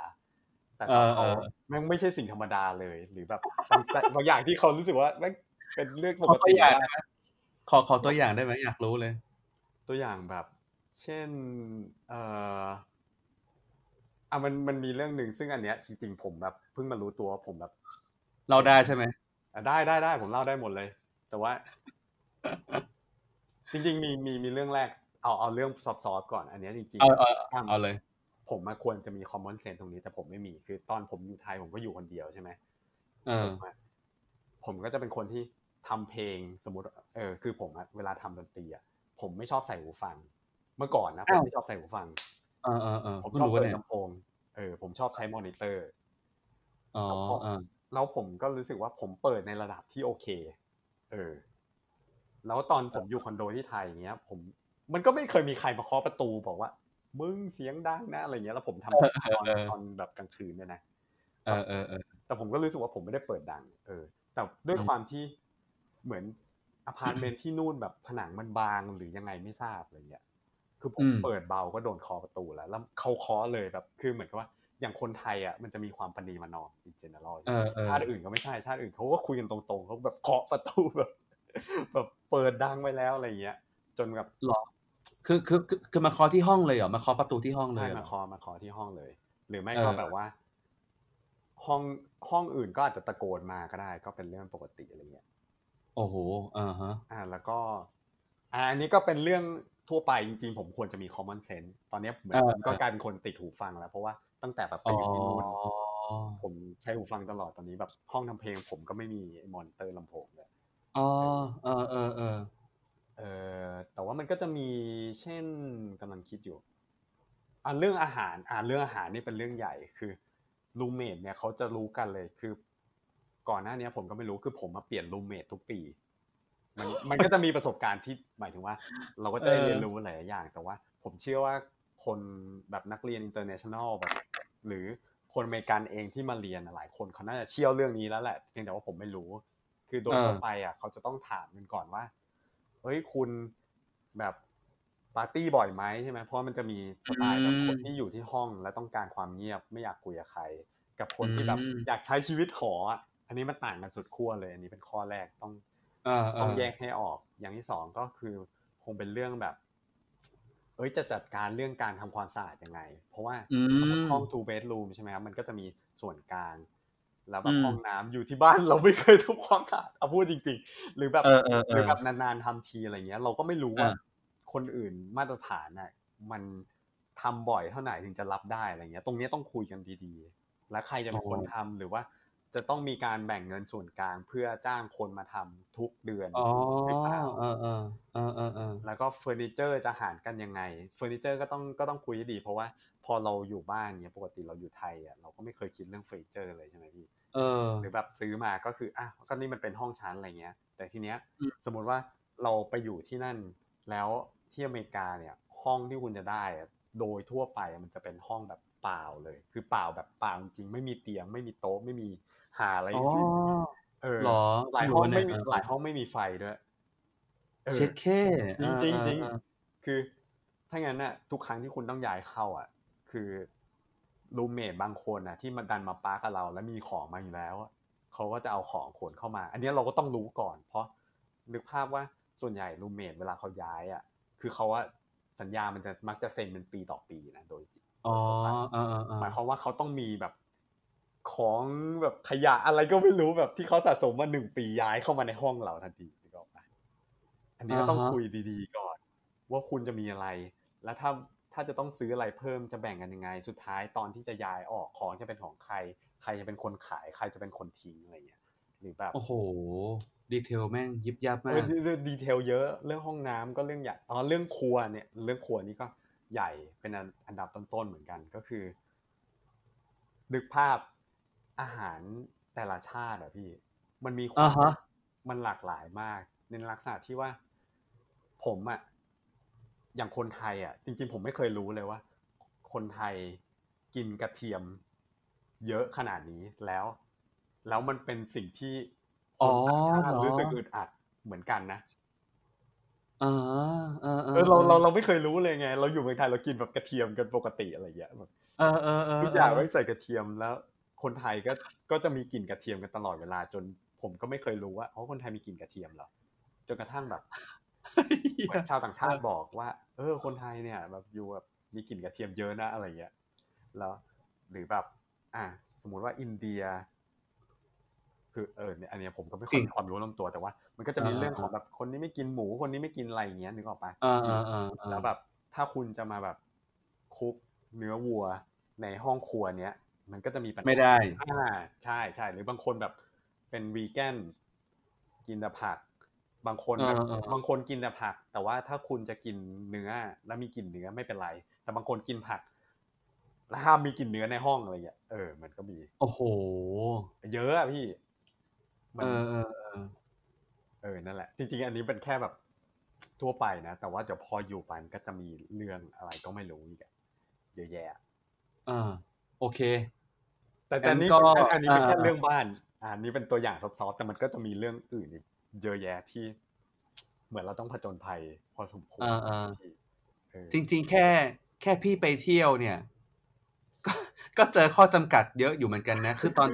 S4: แต่สำหรับเขาแม่งไม่ใช่สิ่งธรรมดาเลย หรือแบบบางบางอย่างที่เขารู้สึกว่าแม่งเป็นเรื่องป
S2: ข
S4: ก
S2: อตัว
S4: ติ
S2: อย่าง
S4: มาก
S2: ได้ไหมขอขอตัวอย่างได้ไหมอยากรู้เลย
S4: ตัวอย่างแบบ เช่น เอ่ออะมันมันมีเรื่องหนึ่งซึ่งอันเนี้ยจริงๆผมแบบเพิ่งมารู้ตัวว่าผมแบบ
S2: เราได้ใช่ไหม
S4: อะได้ได้ได้ผมเล่าได้หมดเลย แต่ว่า จริง ๆ มีมีมีเรื่องแรกเอาเอาเรื่องซอฟต์ๆก่อน อันเนี้ยจริง
S2: เอาเอา
S4: อะ
S2: เอาเลย
S4: ผมมาควรจะมี common sense ตรงนี้แต่ผมไม่มีคือ ตอนผมอยู่ไทยผมก็อยู่คนเดียวใช่ไหม
S2: เออ
S4: ผมอะผมก็จะเป็นคนที่ทำเพลงสมมติ เออคือผมอะเวลาทำดนตรีอะผมไม่ชอบใส่หูฟัง เมื่อก่อนนะผม
S2: อ้าว
S4: ไม่ชอบใส่หูฟัง
S2: เออเออเออ
S4: ผม
S2: เพิ่ง
S4: ชอบ
S2: รู้ว่า
S4: เปิด
S2: เนี่ย
S4: ลำโพงเออผมชอบใช้มอนิเตอร์
S2: อ๋อเออ
S4: แล้วผมก็รู้สึกว่าผมเปิดในระดับที่โอเค เออ แล้วตอนผมอยู่คอนโดที่ไทยอย่างเงี้ย ผมมันก็ไม่เคยมีใครมาเคาะประตูบอกว่า มึงเสียงดังนะอะไรเงี้ยแล้วผมทำตอนตอนแบบกลางคืนเนี่ยนะ
S2: เออเออเออ
S4: แต่ผมก็รู้สึกว่าผมไม่ได้เปิดดัง เออ แต่ด้วย
S2: อืม
S4: ความที่เหมือนอพาร์ตเมนต์ที่นู่นแบบผนังมันบางหรือยังไงไม่ทราบอะไรเงี้ยคือผมเปิดเบาก็โดนเคาะประตูแล้ว แล้วเขาเคาะเลยแบบคือเหมือนกับว่าอย่างคนไทยอะมันจะมีความประนีประนอม in general
S2: เออเออ
S4: ชาติอื่นก็ไม่ใช่ชาติอื่นเขาก็คุยกันตรงๆเขาแบบเคาะประตูแบบแบบเปิดดังไว้แล้วอะไรเงี้ย จนแบบ
S2: หรอ คือคือคือคือมาเคาะที่ห้องเลยเหรอมาเคาะประตูที่ห้องเล
S4: ใช่
S2: ยเหร
S4: มา
S2: อ
S4: เคาะมาเคาะที่ห้องเลย หรือไม่
S2: เออ
S4: ก็แบบว่า ห้องห้องอื่นก็อาจจะตะโกนมาก็ได้ ก็เป็นเรื่องปกติอะไรเงี้ย
S2: โอ้โหอ่าฮะ
S4: อ่าแล้วก็อ่าอันนี้ก็เป็นเรื่องทั่วไปจริงๆ ผมควรจะมี common sense ตอนเนี้ยผม
S2: เออ
S4: ผมก็กลายเป็นคนติดหูฟังแล้ว เพราะว่าตั้งแต่แบบไป
S2: อ๋อ
S4: อยู่ที่นู่นผมใช้หูฟังตลอดตอนนี้แบบห้องทำเพลง ผมก็ไม่มีมอนิเตอร์ลำโพงเลย
S2: อ๋อเออเออเออ
S4: เออแต่ว่ามันก็จะมีเช่นกำลังคิดอยู่อ่าเรื่องอาหารอ่าเรื่องอาหารนี่เป็นเรื่องใหญ่คือ roommate เนี่ยเขาจะรู้กันเลยคือ ก่อนหน้านี้ผมก็ไม่รู้คือผมมาเปลี่ยน roommate ทุกปี มันมันก็จะมีประสบการณ์ที่หมายถึงว่า เราก็จะได้
S2: เออ
S4: เรียนรู้หลายอย่าง แต่ว่า ผมเชื่อว่าคนแบบนักเรียน international แบบหรือคนอเมริกันเองที่มาเรียนอะหลายคนเขาน่าจะเชี่ยวเรื่องนี้แล้วแหละเพียงแต่ว่าผมไม่รู้ คือโดยทั่วไปอะเขาจะต้องถามกันก่อนว่า เฮ้ยคุณแบบปาร์ตี้บ่อยไหมใช่ไหมเพราะว่ามันจะมีสไตล์แบบคนที่อยู่ที่ห้องและต้องการความเงียบไม่อยากคุยกับใคร กับคนที่แบบอยากใช้ชีวิตหออะอันนี้มันต่างกันสุดขั้วเลย อันนี้เป็นข้อแรกต้อง
S2: เออเอ
S4: ต้อง
S2: อ
S4: แยกให้ออก อย่างที่สองก็คือคงเป็นเรื่องแบบ เอ้ยจะจัดการเรื่องการทำความสะอาดยังไง เพราะว่า
S2: อืม
S4: สมมติห้อง two bedroom ใช่ไหมครับมันก็จะมีส่วนกลาง แล้วแบ
S2: อื
S4: บ
S2: ม
S4: ห้องน้ำอยู่ที่บ้านเราไม่เคยทำความสะอาดเอาพูดจริง ๆ หรือแบบ
S2: เออเออเออ
S4: หรือแบบนานๆทำทีอะไรเงี้ย เราก็ไม่รู้ว่า
S2: อ่า
S4: คนอื่นมาตรฐานน่ะมันทำบ่อยเท่าไหร่ถึงจะรับได้อะไรเงี้ย ตรงเนี้ยต้องคุยกันดีๆ แล้วใครจะเป็นคนทำหรือว่าจะต้องมีการแบ่งเงินส่วนกลางเพื่อจ้างคนมาทำทุกเดือน
S2: อ๋อ
S4: หรือเปล่า
S2: เออเออเออเออเออ
S4: แล้วก็เฟอร์นิเจอร์จะหารกันยังไง เฟอร์นิเจอร์ก็ต้องก็ต้องคุยให้ดี เพราะว่า พอเราอยู่บ้านเนี่ยปกติเราอยู่ไทยอะเราก็ไม่เคยคิดเรื่องเฟอร์นิเจอร์เลยใช่ไหมพี่
S2: เออ
S4: หรือแบบซื้อมาก็คืออะก็นี่มันเป็นห้องฉันอะไรเงี้ย แต่ทีเนี้ย
S2: อืม
S4: สมมุติว่าเราไปอยู่ที่นั่น แล้วที่อเมริกาเนี่ยห้องที่คุณจะได้อะโดยทั่วไปมันจะเป็นห้องแบบเปล่าเลย คือเปล่าแบบเปล่าจริงๆไม่มีเตียง ไม่มีโต๊ะไม่มีหาอะไร
S2: อ๋อ
S4: ทั้งสิ้นเออ
S2: หรอ
S4: หลายห้องไม่มี
S2: เออ
S4: หลายห้องไม่มีไฟด้วยเออ
S2: เช็ดแค่
S4: จริงจริง
S2: เออ
S4: จริง
S2: เออ
S4: คือถ้างั้นน่ะทุกครั้งที่คุณต้องย้ายเข้าอะ คือรูเมทบางคนอะที่มาดันมาปากับเรา แล้วมีของมาอยู่แล้วอะเขาก็จะเอาของขนเข้ามา อันนี้เราก็ต้องรู้ก่อน เพราะนึกภาพว่าส่วนใหญ่รูเมทเวลาเขาย้ายอะคือเขาว่าสัญญามันจะมักจะเซ็นเป็นปีต่อปีนะโดย
S2: อ๋อเออเออเออ
S4: หมายความว่าเขาต้องมีแบบของแบบขยะอะไรก็ไม่รู้แบบที่เขาสะสมมาหนึ่งปีย้ายเข้ามาในห้องเราทันทีนึกออกปะอันนี้ก็ต้องคุยดีๆก่อน ว่าคุณจะมีอะไร แล้วถ้า ถ้าจะต้องซื้ออะไรเพิ่มจะแบ่งกันยังไง สุดท้ายตอนที่จะย้ายออกของจะเป็นของใคร ใครจะเป็นคนขาย ใครจะเป็นคนทิ้งอะไรเงี้ยหรือแบบ
S2: โอ้โหดีเทลแม่งยิบยับมา
S4: เอกอดีเทลเยอะเรื่องห้องน้ำก็เรื่องใหญ่อ๋อเรื่องครัวเนี่ย เรื่องครัวนี่ก็ใหญ่เป็นอันอันดับต้นๆเหมือนกันก็คือนึกภาพอาหารแต่ละชาติอะพี่ มันมีควา
S2: อ่ามฮะ
S4: มันหลากหลายมากในลักษณะที่ว่า ผมอะ อย่างคนไทยอะจริง ๆ ผมไม่เคยรู้เลยว่า คนไทยกินกระเทียม เยอะขนาดนี้แล้ว แล้วมันเป็นสิ่งที่คนต่างชาติ
S2: อ๋อเหรอ
S4: รู้สึกอึดอัดเหมือนกันนะ
S2: อ่าเออ
S4: เออเราเราเราไม่เคยรู้เลยไง เราอยู่เมืองไทยเรากินแบบกระเทียมกันปกติอะไรอย่างเงี้ยแบบ
S2: เออเออเออ
S4: ทุกอย่างไม่ใส่กระเทียมแล้ว คนไทยก็ก็จะมีกลิ่นกระเทียมกันตลอดเวลาจนผมก็ไม่เคยรู้ว่าอ๋อคนไทยมีกลิ่นกระเทียมเหรอจนกระทั่งแบบเห มือนชาวต่างชาติบอกว่า เออ คนไทยเนี่ย แบบอยู่แบบมีกลิ่นกระเทียมเยอะนะอะไรเงี้ยแล้วหรือแบบ อะสมมุติว่าอินเดีย คือเออเนี่ยอันเนี้ยผมก็ไม่ค่อยมีความรู้ลำตัวแต่ว่า มันก็จะมีเรื่องของแบบคนนี้ไม่กินหมูคนนี้ไม่กินอะไรอย่างเงี้ยนึกออกปะ
S2: อ่าอ่าอ่าอ่า
S4: แล้วแบบ ถ้าคุณจะมาแบบคุกเนื้อวัวในห้องครัวเนี้ยมันก็จะมีปัญหา
S2: ไม่ได้
S4: อ่าใช่ใช่หรือบางคนแบบเป็นวีแกนกินแต่ผัก บางคนแบบ
S2: เออเออ
S4: บางคนกินแต่ผัก แต่ว่าถ้าคุณจะกินเนื้อ แล้วมีกลิ่นเนื้อไม่เป็นไร แต่บางคนกินผักแล้วห้ามมีกลิ่นเนื้อในห้องอะไรอย่างเงี้ยเออมันก็มี
S2: โอ้โห
S4: เยอะอะพี่มั
S2: เออเออเออ
S4: เออนั่นแหละ จริง ๆ อันนี้เป็นแค่แบบทั่วไปนะแต่ว่าเดี๋ยวพออยู่ไปมันก็จะมีเรื่องอะไรก็ไม่รู้อีกอะเยอะแยะ
S2: อ่าโอเค
S4: แต่แต่นี่
S2: งั้นก็
S4: อันอันนี้เป็นแค่
S2: อ่า
S4: เรื่องบ้านอ่านี่เป็นตัวอย่างซอฟๆแต่มันก็จะมีเรื่องอื่นอีก เยอะแยะที่ เหมือนเราต้องผจญภัย พอสมควร
S2: อ่าอ่า
S4: เออ
S2: จริง ๆ แค่ แค่พี่ไปเที่ยวเนี่ย ก็ก็เจอข้อจำกัดเยอะอยู่เหมือนกันนะ คือตอน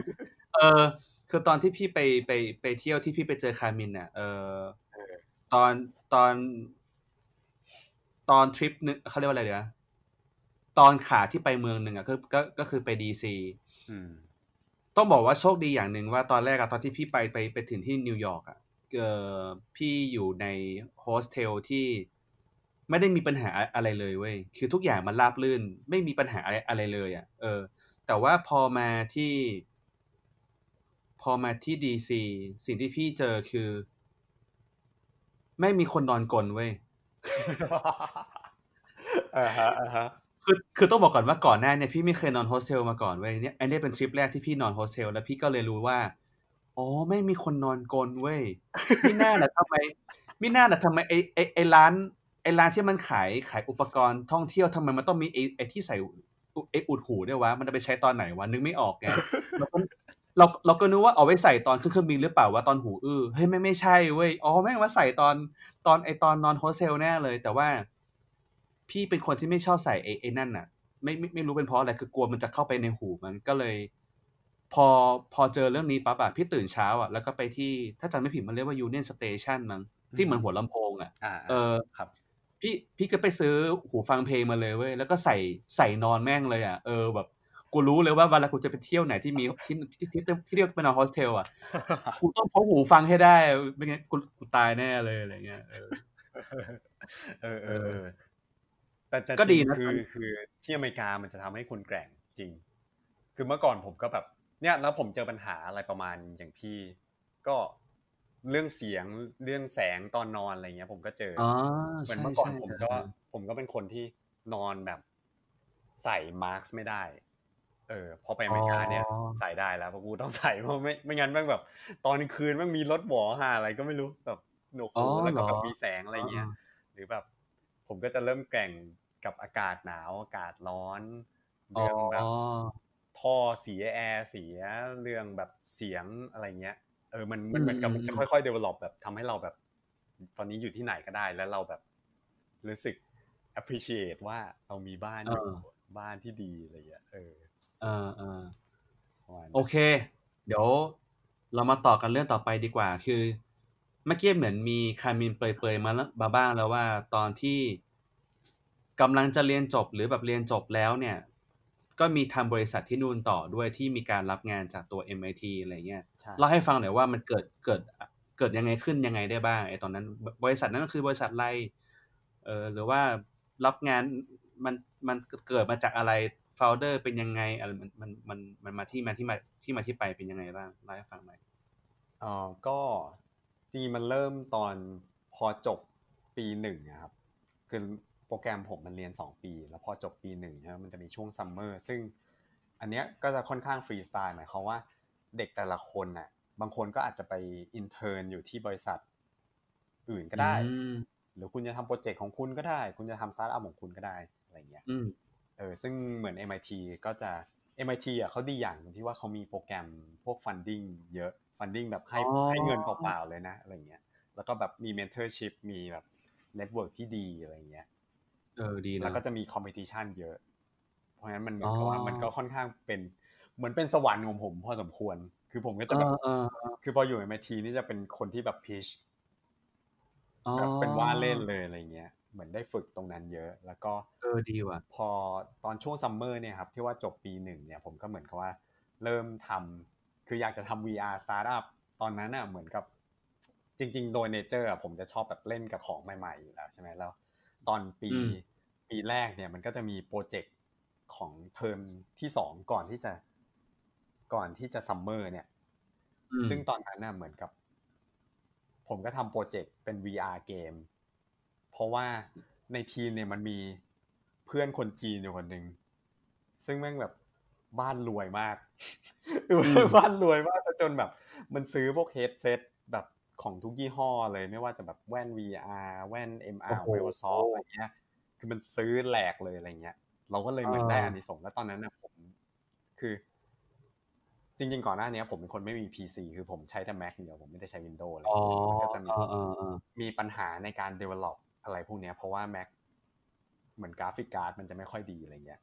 S2: เออคือตอนที่พี่ไปไปไปเที่ยวที่พี่ไปเจอคามินเนี่ยเออตอนตอน ตอนทริปนึงเขาเรียกว่าอะไรเดี๋ยวนะตอนขาที่ไปเมืองหนึ่งอะก็ก็ก็คือไปดีซี
S4: อืม
S2: ต้องบอกว่าโชคดีอย่างหนึ่งว่าตอนแรกอะตอนที่พี่ไปไปไปถึงที่นิวยอร์กอะ เออพี่อยู่ในโฮสเทลที่ไม่ได้มีปัญหาอะไรเลยเว้ย คือทุกอย่างมันราบรื่น ไม่มีปัญหาอะไรอะไรเลยอะเออ แต่ว่าพอมาที่ พอมาที่ดีซีสิ่งที่พี่เจอคือ แม่งมีคนนอนกรนเว้ย
S4: อ่าฮะอ่าฮะ
S2: คือคือต้องบอกก่อนว่าก่อนหน้าเนี่ยพี่ไม่เคยนอนโฮสเทลมาก่อนเว้ยเนี่ยอันนี้เป็นทริปแรกที่พี่นอนโฮสเทลแล้วพี่ก็เลยรู้ว่า อ๋อแม่งมีคนนอนกรนเว้ยมิน่าแหละทำไมมิน่าแหละทำไมไอไอไอร้านไอร้านที่มันขายขายอุปกรณ์ท่องเที่ยวทำไมมันต้องมีไอไอที่ใส่อุไออุดหูด้วยวะมันจะไปใช้ตอนไหนวะนึกไม่ออกไงเราก็เราเราก็นึกว่าเอาไว้ใส่ตอนขึ้นเครื่องบินหรือเปล่าว่าตอนหูอื้อเฮ้ยไม่ไม่ใช่เว้ยอ๋อแม่งไว้ใส่ตอนตอนไอตอนนอนโฮสเทลแน่เลย แต่ว่า พี่เป็นคนที่ไม่ชอบใส่ไอ้ไอนั่นน่ะ ไม่ไม่ไม่รู้เป็นเพราะอะไรคือกลัวมันจะเข้าไปในหูมันก็เลย พอพอเจอเรื่องนี้ปั๊บอะพี่ตื่นเช้าอะแล้วก็ไปที่ถ้าจำไม่ผิดมันเรียกว่า Union Station มั้งที่เหมือนหัวลำโพงอะ
S4: อ่า
S2: เออ
S4: ครับ
S2: พี่พี่ก็ไปซื้อหูฟังเพลงมาเลยเว้ยแล้วก็ใส่ใส่นอนแม่งเลยอะเออแบบกูรู้เลยว่าเวลากูจะไปเที่ยวไหนที่มีที่ที่ที่ที่เรียกเป็นนอนโฮสเทลอะกูต้องพกหูฟังให้ได้ไม่งั้นกูกูตายแน่เลยอะไรเงี้ยเออ
S4: เออเออเออแต่แต่
S2: ก็ดี
S4: จริง
S2: นะ
S4: คือคือที่อเมริกามันจะทำให้คุณแกร่งจริง คือเมื่อก่อนผมก็แบบ เนี่ยแล้วผมเจอปัญหาอะไรประมาณอย่างพี่ก็เรื่องเสียงเรื่องแสงตอนนอนอะไรเงี้ย ผมก็เจออ
S2: อ๋อ
S4: เหมือน
S2: ใช่
S4: เมื่อก่อน
S2: ใช่
S4: ผมก็ ผมก็เป็นคนที่นอนแบบใส่มาร์กไม่ได้ เออพอไปอเมริกาเนี่ย
S2: อ๋อ
S4: ใส่ได้แล้วเพราะกูต้องใส่เพราะไม่ไม่งั้นแม่งแบบ ตอนกลางคืนแม่งมีรถหวอหาอะไรก็ไม่รู้แบบหนวก
S2: อ๋
S4: หู
S2: อ
S4: แล้วก็แบบ
S2: เหรอ
S4: มีแสงอะไรเงี้ยหรือแบบ ผมก็จะเริ่มแกร่งกับอากาศหนาวอากาศร้อน
S2: อ๋อ
S4: เรื่องแบบ ท่อเสียแอร์เสียเรื่องแบบเสียงอะไรเงี้ยเออมันมันเหมือนกับมันจะค่อยๆ develop แบบทำให้เราแบบ ตอนนี้อยู่ที่ไหนก็ได้แล้วเราแบบรู้สึก appreciate ว่าเรามีบ้านอยู่
S2: เออ
S4: บ้านที่ดีอะไรเงี้ยเออ
S2: เออเออ
S4: ประมาณนั้น
S2: โอเค เดี๋ยวเรามาต่อกันเรื่องต่อไปดีกว่า คือเมื่อกี้เหมือนมีคามินเปรยๆมาแล้วมาบ้างแล้วว่าตอนที่กำลังจะเรียนจบหรือแบบเรียนจบแล้วเนี่ย ก็มีทำบริษัทที่นู่นต่อด้วยที่มีการรับงานจากตัว MIT อะไรเงี้ย
S4: ใช่
S2: เล่าให้ฟังหน่อยว่ามันเกิดเกิดเกิดยังไงขึ้นยังไงได้บ้างไอ้ตอนนั้น บริษัทนั้นก็คือบริษัทอะไรเออหรือว่ารับงานมันมันเกิดมาจากอะไรโฟลเดอร์เป็นยังไงอะไรมันมันมันมันมาที่มาที่มาที่มาที่ไปเป็นยังไงบ้างเล่าให้ฟังหน่อย
S4: เออก็จริงๆมันเริ่มตอนพอจบปีหนึ่งอะครับคือ โปรแกรมผมมันเรียน 2 ปี แล้วพอจบปีหนึ่งใช่ไหมมันจะมีช่วงซัมเมอร์ซึ่งอันเนี้ยก็จะค่อนข้างฟรีสไตล์หมายความว่าเด็กแต่ละคนน่ะบางคนก็อาจจะไป intern อยู่ที่บริษัทอื่นก็ได้
S2: อืม
S4: หรือคุณจะทำโปรเจกต์ของคุณก็ได้ คุณจะทำสตาร์ทอัพของคุณก็ได้อะไรเงี้ย
S2: อืม
S4: เออซึ่งเหมือน MIT ก็จะ MIT อะเขาดีอย่างตรงที่ว่าเขามีโปรแกรมพวก funding เยอะ funding แบบให้
S2: อ๋อ
S4: ให้เงินเปล่าๆเลยนะอะไรเงี้ยแล้วก็แบบมี mentorship มีแบบ network ที่ดีอะไรเงี้ย
S2: เออดีนะ
S4: แล้วก็จะมี competition เยอะ เพราะฉะนั้นมันเหมือนกับว่า
S2: อ๋อ
S4: มันก็ค่อนข้างเป็นเหมือนเป็นสวรรค์ของผมพอสมควร คือผมก็
S2: เอ
S4: จะแบบ
S2: อเออเออ
S4: คือพออยู่ MIT นี่จะเป็นคนที่แบบ pitch
S2: อ๋อ
S4: แบบเป็นว่าเล่นเลยอะไรเงี้ยเหมือนได้ฝึกตรงนั้นเยอะ แล้วก็
S2: เออดีว่ะ
S4: พอตอนช่วงซัมเมอร์เนี่ยครับที่ว่าจบปีหนึ่งเนี่ยผมก็เหมือนกับว่า เริ่มทำคืออยากจะทำ VR startup ตอนนั้นอะเหมือนกับจริง ๆ โดย nature ผมจะชอบแบบเล่นกับของใหม่ๆอยู่แล้วใช่ไหมแล้ว ตอนปี
S2: อืม
S4: ปีแรกเนี่ยมันก็จะมีโปรเจกต์ของเทอมที่สองก่อนที่จะก่อนที่จะซัมเมอร์เนี่ย
S2: อืม
S4: ซึ่งตอนนั้นน่ะเหมือนกับ ผมก็ทำโปรเจกต์เป็น VR เกม เพราะว่าในทีมเนี่ยมันมีเพื่อนคนจีนอยู่คนหนึ่ง ซึ่งแม่งแบบบ้านรวยมากบ้านรวยมากจนแบบ มันซื้อพวกเฮดเซตแบบ ของทุกยี่ห้อเลยไม่ว่าจะแบบแว่น VR แว่น MR
S2: โอ้โห
S4: Microsoft อะไรเงี้ย คือมันซื้อแหลกเลยอะไรเงี้ย เราก็เลยเหมือนได้
S2: อ่า
S4: อานิสงส์แล้วตอนนั้นน่ะผมคือ จริง ๆ ก่อนหน้านี้ผมเป็นคนไม่มี PC คือผมใช้แต่ Mac เดียวผมไม่ได้ใช้ Windows อะไร
S2: อ๋อ
S4: มันก็จะมี
S2: เออเออเออ
S4: มีปัญหาในการ develop อะไรพวกเนี้ย เพราะว่า Mac เหมือนกราฟิกการ์ดมันจะไม่ค่อยดีอะไรเงี้ย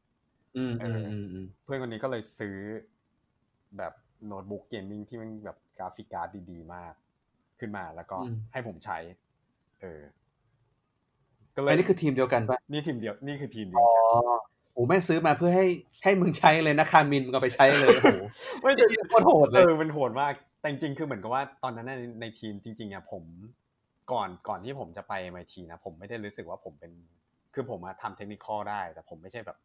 S2: อืม
S4: เอ
S2: อื
S4: อ
S2: มอืมอืม
S4: เพื่อนคนนี้ก็เลยซื้อแบบโน้ตบุ๊ก gaming ที่มันแบบกราฟิกการ์ดดีๆ มาก ขึ้นมาแล้วก็ให้ผมใช้ เออ ก็เลย
S2: อันนี้คือทีมเดียวกันปะ
S4: นี่ทีมเดียว นี่คือทีมเดีย
S2: อ๋อ
S4: กัน
S2: โอ้แม่งซื้อมาเพื่อให้ให้มึงใช้เลยนะคามินมึงก็ไปใช้เลยโอ้โห
S4: ไม่แต่
S2: โคตรโหดเล
S4: เอยอมันโหดมากแต่จริงๆคือเหมือนกับว่าตอนนั้นน่ะในในทีมจริง ๆอะผมก่อนก่อนที่ผมจะไป MIT นะผมไม่ได้รู้สึกว่าผมเป็น คือผมอะทำเทคนิคอได้ แต่ผมไม่ใช่แบบ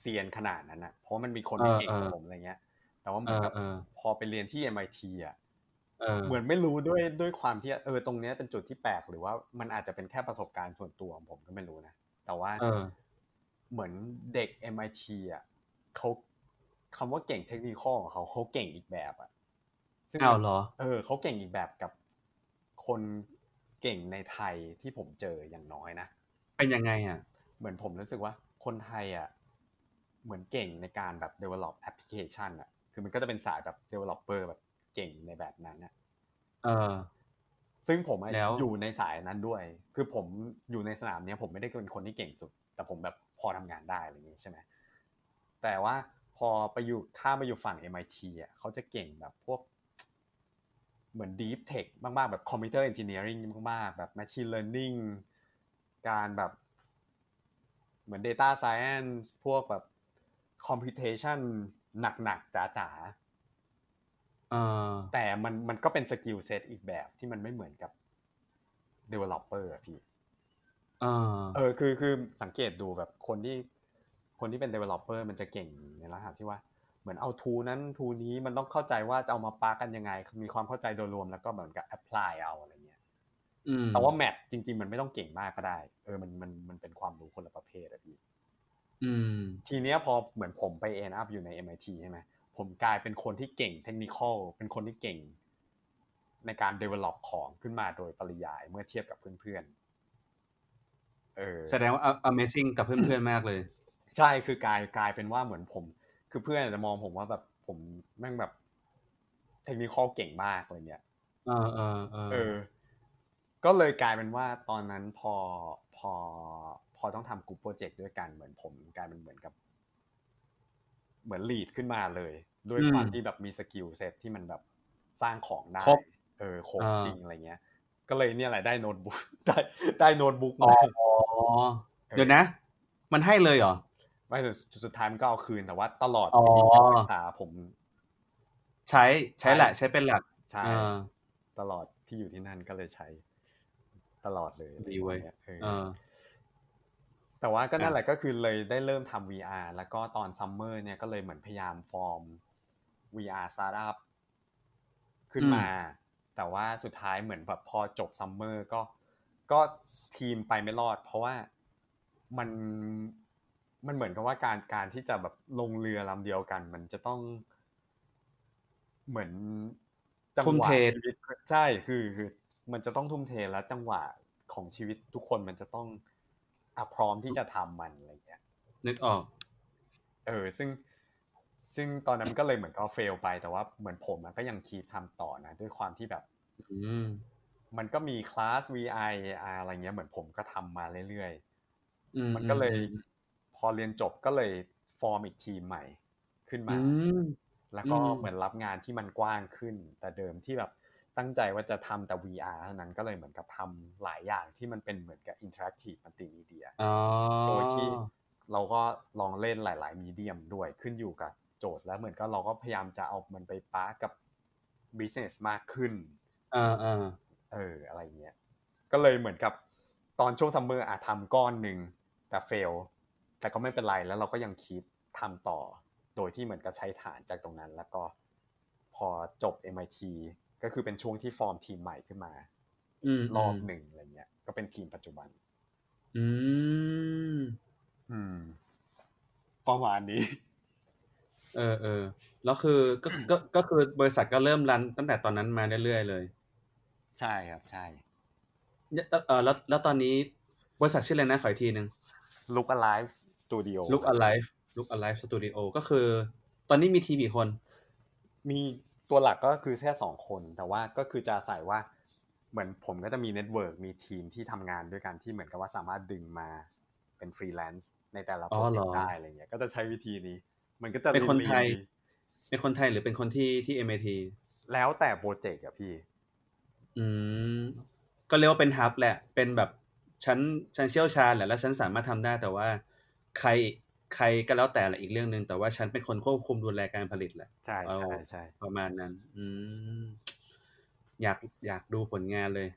S4: เซียนขนาดนั้นนะเพราะมันมีคนที่เก่งกว่าผมอะไรเงี้ย แต่ว่าเหมือนกับ
S2: เออเออ
S4: พอไปเรียนที่ MIT อะ
S2: เออ
S4: เหมือนไม่รู้ด้วยด้วยความที่เออตรงเนี้ยเป็นจุดที่แปลกหรือว่ามันอาจจะเป็นแค่ประสบการณ์ส่วนตัวของผมก็ไม่รู้นะแต่ว่า
S2: เออ
S4: เหมือนเด็ก MIT อะเขาคำว่าเก่งเทคนิคของเขาเขาเก่งอีกแบบอะซึ่ง
S2: อ้าวเหรอ
S4: เออเขาเก่งอีกแบบกับคนเก่งในไทยที่ผมเจออย่างน้อยนะ
S2: เป็นยังไงอะ
S4: เหมือนผมรู้สึกว่าคนไทยอะเหมือนเก่งในการแบบ develop application อะ คือมันก็จะเป็นสายแบบ developer แบบ เก่งในแบบนั้นนะ
S2: เออ
S4: ซึ่งผมอะ
S2: แล้ว
S4: อยู่ในสายนั้นด้วย คือผมอยู่ในสนามเนี้ยผมไม่ได้เป็นคนที่เก่งสุด แต่ผมแบบพอทำงานได้อะไรอย่างงี้ใช่ไหมแต่ว่าพอไปอยู่ข้ามไปอยู่ฝั่ง MIT อะเขาจะเก่งแบบพวก เหมือน deep tech มากๆ แบบ computer engineering มากๆ แบบ machine learning การแบบเหมือน data science พวกแบบ computation หนักๆจ๋าๆ
S2: เออ
S4: แต่มันมันก็เป็น skill set อีกแบบที่มันไม่เหมือนกับ developer อะพี่
S2: เออ
S4: เออคือคือสังเกตดูแบบคนที่คนที่เป็น developer มันจะเก่งในลักษณะที่ว่าเหมือนเอาทูนั้นทูนี้มันต้องเข้าใจว่าจะเอามาปะกันยังไง มีความเข้าใจโดยรวมแล้วก็เหมือนกับ apply เอาอะไรเงี้ย
S2: อืม
S4: แต่ว่า math จริง ๆ มันไม่ต้องเก่งมากก็ได้ เออมันมันมันเป็นความรู้คนละประเภทอะพี่
S2: อืม
S4: ทีเนี้ยพอเหมือนผมไป end up อยู่ใน MIT ใช่ไหม ผมกลายเป็นคนที่เก่งเทคนิคเป็นคนที่เก่ง ในการ develop ของขึ้นมาโดยปริยายเมื่อเทียบกับเพื่อนๆเออ
S2: แสดงว่า Amazing กับเพื่อนๆมากเลย
S4: ใช่คือกลายกลายเป็นว่าเหมือนผม คือเพื่อนอาจจะมองผมว่าแบบผมแม่งแบบเทคนิคเก่งมากอะไรเงี้ย
S2: เออเออเออ
S4: เออ ก็เลยกลายเป็นว่าตอนนั้นพอพอพอต้องทำกลุ่มโปรเจกต์ด้วยกันเหมือนผมกลายเป็นเหมือนกับ เหมือน lead ขึ้นมาเลย ด้วยความที่แบบมี skill set ที่มันแบบสร้างของได้
S2: ครบ
S4: เออครบ
S2: อ่า
S4: จริงอะไรเงี้ย ก็เลยเนี่ยแหละได้โน้ตบุ๊กได้ได้โน้ตบุ๊ก
S2: อ๋อ
S4: มา
S2: เดี๋ยวนะ มันให้เลยเหรอ
S4: ไม่สุดสุดท้ายมันก็เอาคืนแต่ว่าตลอด
S2: อ๋อ
S4: ปีการศึกษาผม
S2: ใช้ใช้แหละใช้เป็นหลัก
S4: ใช้
S2: เออ
S4: ตลอดที่อยู่ที่นั่นก็เลยใช้ ตลอดเลย
S2: ดีเว้ย
S4: เออ
S2: เออ
S4: แต่ว่าก็นั่นแหละก็คือเลยได้เริ่มทำ VR แล้วก็ตอนซัมเมอร์เนี่ยก็เลยเหมือนพยายามฟอร์ม VR startup ขึ้นมา แต่ว่าสุดท้ายเหมือนแบบพอจบซัมเมอร์ก็ก็ทีมไปไม่รอด เพราะว่ามันมันเหมือนกับว่าการการที่จะแบบลงเรือลำเดียวกัน มันจะต้อง เหมือนต้อง
S2: ทุ่ม
S4: ว่ะ
S2: เท
S4: ชีวิตใช่คือคือ มันจะต้องทุ่มเทและจังหวะของชีวิตทุกคนมันจะต้อง อะพร้อมที่จะทำมันอะไรอย่างเงี้ย
S2: นึกออก
S4: เออซึ่งซึ่งตอนนั้นมันก็เลยเหมือนก็เฟลไปแต่ว่าเหมือนผมอะก็ยังคีบทำต่อนะด้วยความที่แบบ
S2: อืม
S4: มันก็มีคลาส VI อะไรเงี้ย เหมือนผมก็ทำมาเรื่อย
S2: อืม
S4: ๆมันก็เลย พอเรียนจบก็เลยฟอร์มอีกทีมใหม่ขึ้น
S2: อื
S4: มา
S2: ม
S4: แล้วก็
S2: อืม
S4: เหมือนรับงานที่มันกว้างขึ้น แต่เดิมที่แบบ ตั้งใจว่าจะทำแต่ VR เท่านั้นก็เลยเหมือนกับทำหลายอย่างที่มันเป็นเหมือนกับ interactive multimedia
S2: อ๋อ
S4: โดยที่เราก็ลองเล่นหลาย ๆ มีเดียมด้วยขึ้นอยู่กับโจทย์แล้วเหมือนก็เราก็พยายามจะเอามันไปป้ากับ business มากขึ้น
S2: เออเออ
S4: เอออะไรเงี้ยก็เลยเหมือนกับตอนช่วงซัมเมอร์อะทำก้อนหนึ่งแต่เฟลแต่ก็ไม่เป็นไรแล้วเราก็ยังคิดทำต่อ โดยที่เหมือนกับใช้ฐานจากตรงนั้น แล้วก็พอจบ MIT ก็คือเป็นช่วงที่ฟอร์มทีมใหม่ขึ้นมา
S2: อืม
S4: รอบหนึ่งอะไรเงี้ย ก็เป็นทีมปัจจุบัน
S2: อืม
S4: อืมประมาณนี้
S2: เออเออแล้วคือก็ก็ก็คือบริษัทก็เริ่มรันตั้งแต่ตอนนั้นมาเรื่อยๆเลย
S4: ใช่ครับใช่
S2: เออแล้วแล้วตอนนี้บริษัทชื่ออะไรนะขออีกทีหนึ่ง
S4: Look Alive Studio
S2: Look Alive Look Alive Studio ก็คือ ตอนนี้มีทีมกี่คน
S4: มี ตัวหลักก็คือแค่สองคน แต่ว่าก็คือจะใส่ว่าเหมือนผมก็จะมี network มีทีมที่ทำงานด้วยกันที่เหมือนกับว่าสามารถดึงมาเป็นฟรีแลนซ์ในแต่ละ
S2: อ๋อเหรอ
S4: ได้อะไรเงี้ย ก็จะใช้วิธีนี้ มันก็จะ
S2: เป็นคนไทย
S4: ลีน
S2: เป็นคนไทยหรือเป็นคนที่ที่ MIT
S4: ๆแล้วแต่โปรเจกต์อะพี่
S2: อืม ก็เรียกว่าเป็นฮับแหละ เป็นแบบฉันฉันเชี่ยวชาญแหละ แล้วฉันสามารถทำได้แต่ว่าใคร ใครก็แล้วแต่ละอีกเรื่องหนึ่งแต่ว่าฉันเป็นคนควบคุมดูแลการผลิตแหละ
S4: ใช่
S2: เอา
S4: ใช่ใช่
S2: ประมาณนั้น อืมอยากอยากดูผลงานเลย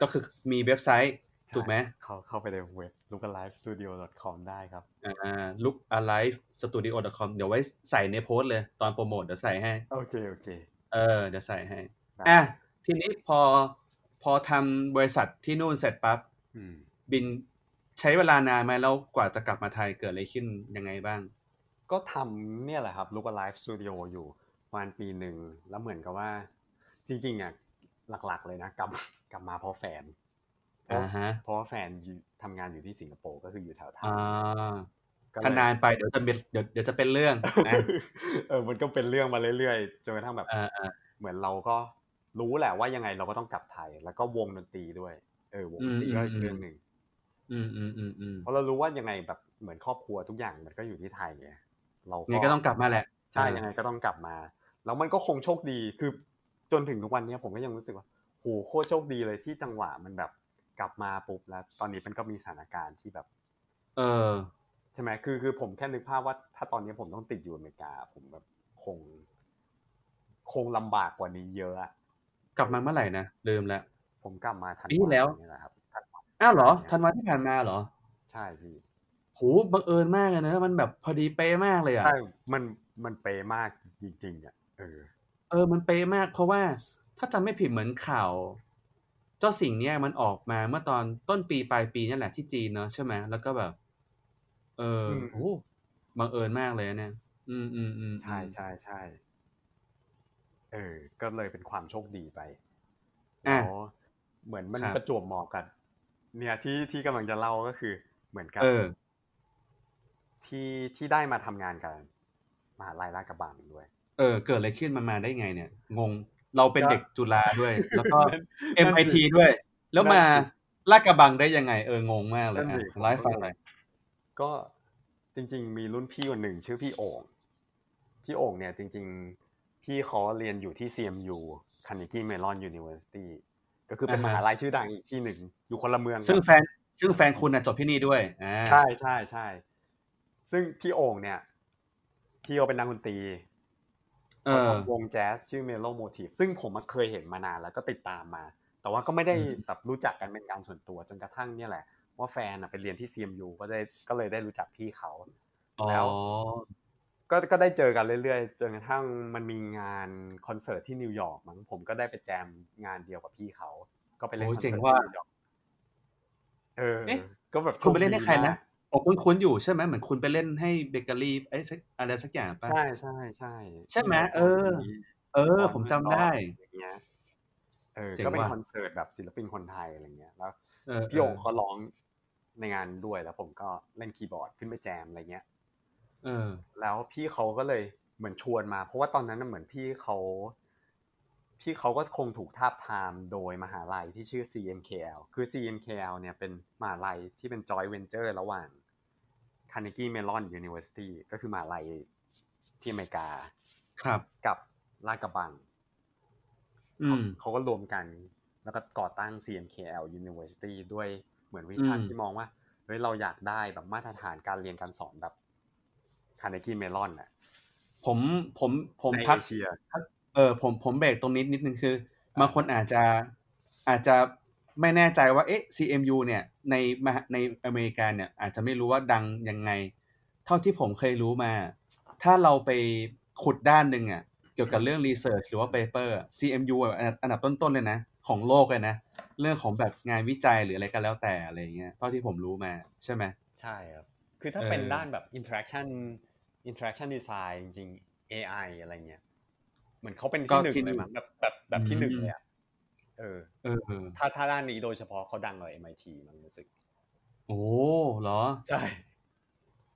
S2: ก็คือมีเว็บไซต์ ถูกไหม
S4: เขาเข้าไปในเว็บ lookalivestudio.com ได้ครับ
S2: อ่า look alive studio com เดี๋ยวไว้ใส่ในโพสต์เลย ตอนโปรโมทเดี๋ยวใส่ให้
S4: โอเค โอเค
S2: เออ เดี๋ยวใส่ให้
S4: ได้
S2: อะ ทีนี้พอพอทำบริษัทที่นู่นเสร็จปั๊บ
S4: อืม
S2: บิน ใช้เวลานานไหมแล้วกว่าจะกลับมาไทยเกิดอะไรขึ้นยังไงบ้าง
S4: ก็ทำเนี่ยแหละครับ Look Alive Studio อยู่ประมาณปีหนึ่งแล้วเหมือนกับว่า จริงๆอะหลักๆเลยนะกลับกลับมาเพราะแฟนเพราะ
S2: อ่าฮะ
S4: เพราะว่าแฟนอยู่ทำงานอยู่ที่สิงคโปร์ก็คืออยู่แถวไทย
S2: อ่า
S4: ก็เลย
S2: ถ้านานไปเดี๋ยวจะเป็นเดี๋ยวเดี๋ยวจะเป็นเรื่องนะ
S4: เออมันก็เป็นเรื่องมาเรื่อยๆจนกระทั่งแบบ
S2: อ่าอ่า
S4: เหมือนเราก็รู้แหละว่ายังไงเราก็ต้องกลับไทย แล้วก็วงดนตรีด้วย เออวงดนตรีก็อีกเรื่องหนึ่ง
S2: อืมอืมอืมอืม
S4: เพราะเรารู้ว่ายังไงแบบเหมือนครอบครัวทุกอย่างมันก็อยู่ที่ไทยไงเรา
S2: ไงก็ต้องกลับมาแหละ
S4: ใช่
S2: อ่า
S4: ยังไงก็ต้องกลับมา แล้วมันก็คงโชคดีคือจนถึงทุกวันเนี้ยผมก็ยังรู้สึกว่าโหโคตรโชคดีเลยที่จังหวะมันแบบกลับมาปุ๊บแล้ว ตอนนี้มันก็มีสถานการณ์ที่แบบ
S2: เออ
S4: ใช่ไหมคือคือผมแค่นึกภาพว่า ถ้าตอนนี้ผมต้องติดอยู่อเมริกา ผมแบบคง คงลำบากกว่านี้เยอะอะ
S2: กลับมาเมื่อไหร่นะลืมแล้ว
S4: ผมกลับมาทัน
S2: ปีที่แล้ว
S4: นี่แหละครับธันวา
S2: อ้าวเหรอธันวาที่ผ่านมาเหรอ
S4: ใช่พี่
S2: โหบังเอิญมากเลยนะมันแบบพอดีเป๊ะมากเลยอะ
S4: ใช่มันมันเปย์มากจริง ๆอะเออ
S2: เออมันเป๊ะมาก เพราะว่าถ้าจำไม่ผิดเหมือนข่าว เจ้าสิ่งเนี้ยมันออกมาเมื่อตอนต้นปีปลายปีนี่แหละที่จีนเนาะใช่ไหมแล้วก็แบบ เออ
S4: อืม
S2: โอ้บังเอิญมากเลยนะเนี่ยอืมอืมอืม
S4: ใช่ใช่ใช่เออ ก็เลยเป็นความโชคดีไป
S2: อะ
S4: แล้วเหมือนมัน
S2: ครับ
S4: ประจวบเหมาะกัน เนี่ยที่ที่กำลังจะเล่าก็คือ เหมือนกับ
S2: เออ
S4: ที่ที่ได้มาทำงานกันมหาลัยลาดกระบังด้วย
S2: เออ เกิดอะไรขึ้นมันมาได้ไง เนี่ย งงเราเป็น
S4: ก็
S2: เด็กจุฬาด้วย แล้วก็
S4: นั่น
S2: MIT
S4: สิ
S2: ด้วย แล้ว
S4: นั่น
S2: มา
S4: สิ
S2: ลาดกระบังได้ยังไง เอองงมากเลย
S4: นั่น
S2: อะ
S4: สิ
S2: เล่าให้ฟังหน่อย
S4: ก็จริง ๆ มีรุ่นพี่คนหนึ่งชื่อพี่โอ่งพี่โอ่งเนี่ยจริง ๆ พี่เขาเรียนอยู่ที่ CMU Carnegie Mellon University ก็คือเป็นม
S2: อ่าฮะ
S4: หาลัยชื่อดังอีกที่หนึ่งอยู่คนละเมืองกัน
S2: ซึ่งแฟนซึ่งแฟนคุณน่ะจบที่นี่ด้วยอ่า
S4: ใช่ใช่ใช่ซึ่งพี่โอ่งเนี่ยพี่เขาเป็นนักดนตรี
S2: เอ
S4: เขาทำวงแจ๊สชื่อ Melo Motive ซึ่งผมอะเคยเห็นมานานแล้วก็ติดตามมา แต่ว่าก็ไม่ได้
S2: อืม
S4: แบบรู้จักกันเป็นการส่วนตัวจนกระทั่งเนี่ยแหละ ว่าแฟนอะไปเรียนที่ CMU ก็ได้ก็เลยได้รู้จักพี่เขา
S2: อ๋อ
S4: แล้ว ก็ก็ได้เจอกันเรื่อยๆ จนกระทั่งมันมีงานคอนเสิร์ตที่นิวยอร์กมั้งผมก็ได้ไปแจมงานเดียวกับพี่เขา ก็ไปเล่นค
S2: โอ้เจ๋
S4: เสิ
S2: งว่ะ
S4: ที่นิวยอร์กเออ
S2: เอ๊ะ
S4: ก็แบบ
S2: คุณไปเล่นให้ใคร
S4: โชดี
S2: นะ
S4: มาก
S2: ผมคุ้นคุ้นๆอยู่ใช่ไหมเหมือนคุณไปเล่นให้เบเกอรี่เอ้ยสักอะไรสักอย่างป่ะ
S4: ใช่ใช่ใช่
S2: ใช่ไหม
S4: ที่
S2: เออ
S4: ที่
S2: เออ ผมจำได้
S4: อย่างเงี้ยเออ
S2: เจ๋ง
S4: ก็เป็น
S2: ว่ะ
S4: คอนเสิร์ตแบบศิลปินคนไทยอะไรเงี้ยแล้ว
S2: เออ
S4: พี่โอ่ง
S2: เออ
S4: ก็ร้องในงานด้วยแล้วผมก็เล่นคีย์บอร์ดขึ้นไปแจมอะไรเงี้ย
S2: เออ
S4: แล้วพี่เขาก็เลยเหมือนชวนมา เพราะว่าตอนนั้นน่ะเหมือนพี่เขาพี่เขาก็คงถูกทาบทามโดยมหาลัยที่ชื่อ CMKL คือ CMKL เนี่ยเป็นมหาลัยที่เป็น joint venture ระหว่าง Carnegie Mellon University ก็คือมหาลัยที่อเมริกา
S2: ครับ
S4: กับลาดกระบัง
S2: อืม
S4: เขาก็รวมกัน แล้วก็ก่อตั้ง CMKL University ด้วยเหมือนวิชั่น
S2: อืม
S4: ที่มองว่าเฮ้ยเราอยากได้แบบมาตรฐานการเรียนการสอนแบบ Carnegie Mellon น่ะ
S2: ผมผมผม
S4: ใน
S2: พัก
S4: เอเชีย
S2: เออผมผมเบรกตรงนี้นิดนึงคือบางคนอาจจะอาจจะไม่แน่ใจว่าเอ๊ะ CMU เนี่ยในมหาในอเมริกาเนี่ย อาจจะไม่รู้ว่าดังยังไง เท่าที่ผมเคยรู้มา ถ้าเราไปขุดด้านหนึ่งอะเกี่ยวกับเรื่องรีเสิร์ชหรือว่าเปเปอร์ CMU อะอันดับอันดับต้นๆเลยนะ ของโลกเลยนะ เรื่องของแบบงานวิจัยหรืออะไรก็แล้วแต่อะไรอย่างเงี้ยเท่าที่ผมรู้มาใช่ไหม
S4: ใช่ครับ คือถ้า
S2: เออ
S4: เป็นด้านแบบ interaction interaction design จริงๆ AI อะไรเงี้ยเหมือนเขาเป็นที่หนึ่งเลยมั้งแบบแบบแบบที่หนึ่งเลยอะเออ
S2: เออเออ
S4: ถ้าถ้าด้านนี้โดยเฉพาะเขาดังกว่า MIT มันรู้สึก
S2: โอ้เหรอ
S4: ใช่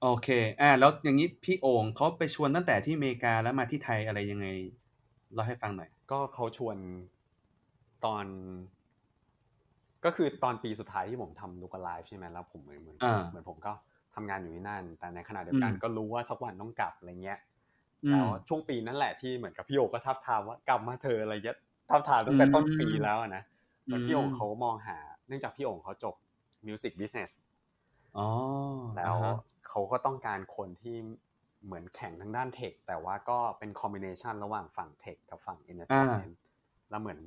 S2: โอเค อ่า แล้วอย่างนี้พี่โอ่งเขาไปชวนตั้งแต่ที่อเมริกาแล้วมาที่ไทยอะไรยังไงเล่าให้ฟังหน่อย
S4: ก็เขาชวนตอน ก็คือตอนปีสุดท้ายที่ผมทำลูกไลฟ์ใช่ไหมแล้วผมเหมือนเหมือน
S2: อ่า
S4: เหมือนผมก็ ทำงานอยู่ที่นั่น แต่ในขณะเดียวกัน
S2: อืม
S4: ก็รู้ว่าสักวันต้องกลับอะไรเงี้ย
S2: อืม
S4: แล้วช่วงปีนั้นแหละที่เหมือนกับพี่โอก็ทาบทามว่ากลับมาเถอะอะไรเงี้ยทาบทามตั้งแต่
S2: อืม
S4: ต้นปีแล้วอะนะเหมือน
S2: อืม
S4: พี่โอเขามองหา เนื่องจากพี่โอเขาจบ Music Business
S2: อ๋อ
S4: แล้ว
S2: อ่าฮะ
S4: เขาก็ต้องการคนที่เหมือนแข็งทางด้าน tech แต่ว่าก็เป็น combination ระหว่างฝั่ง tech กับฝั่ง entertainment แล้วเหมือน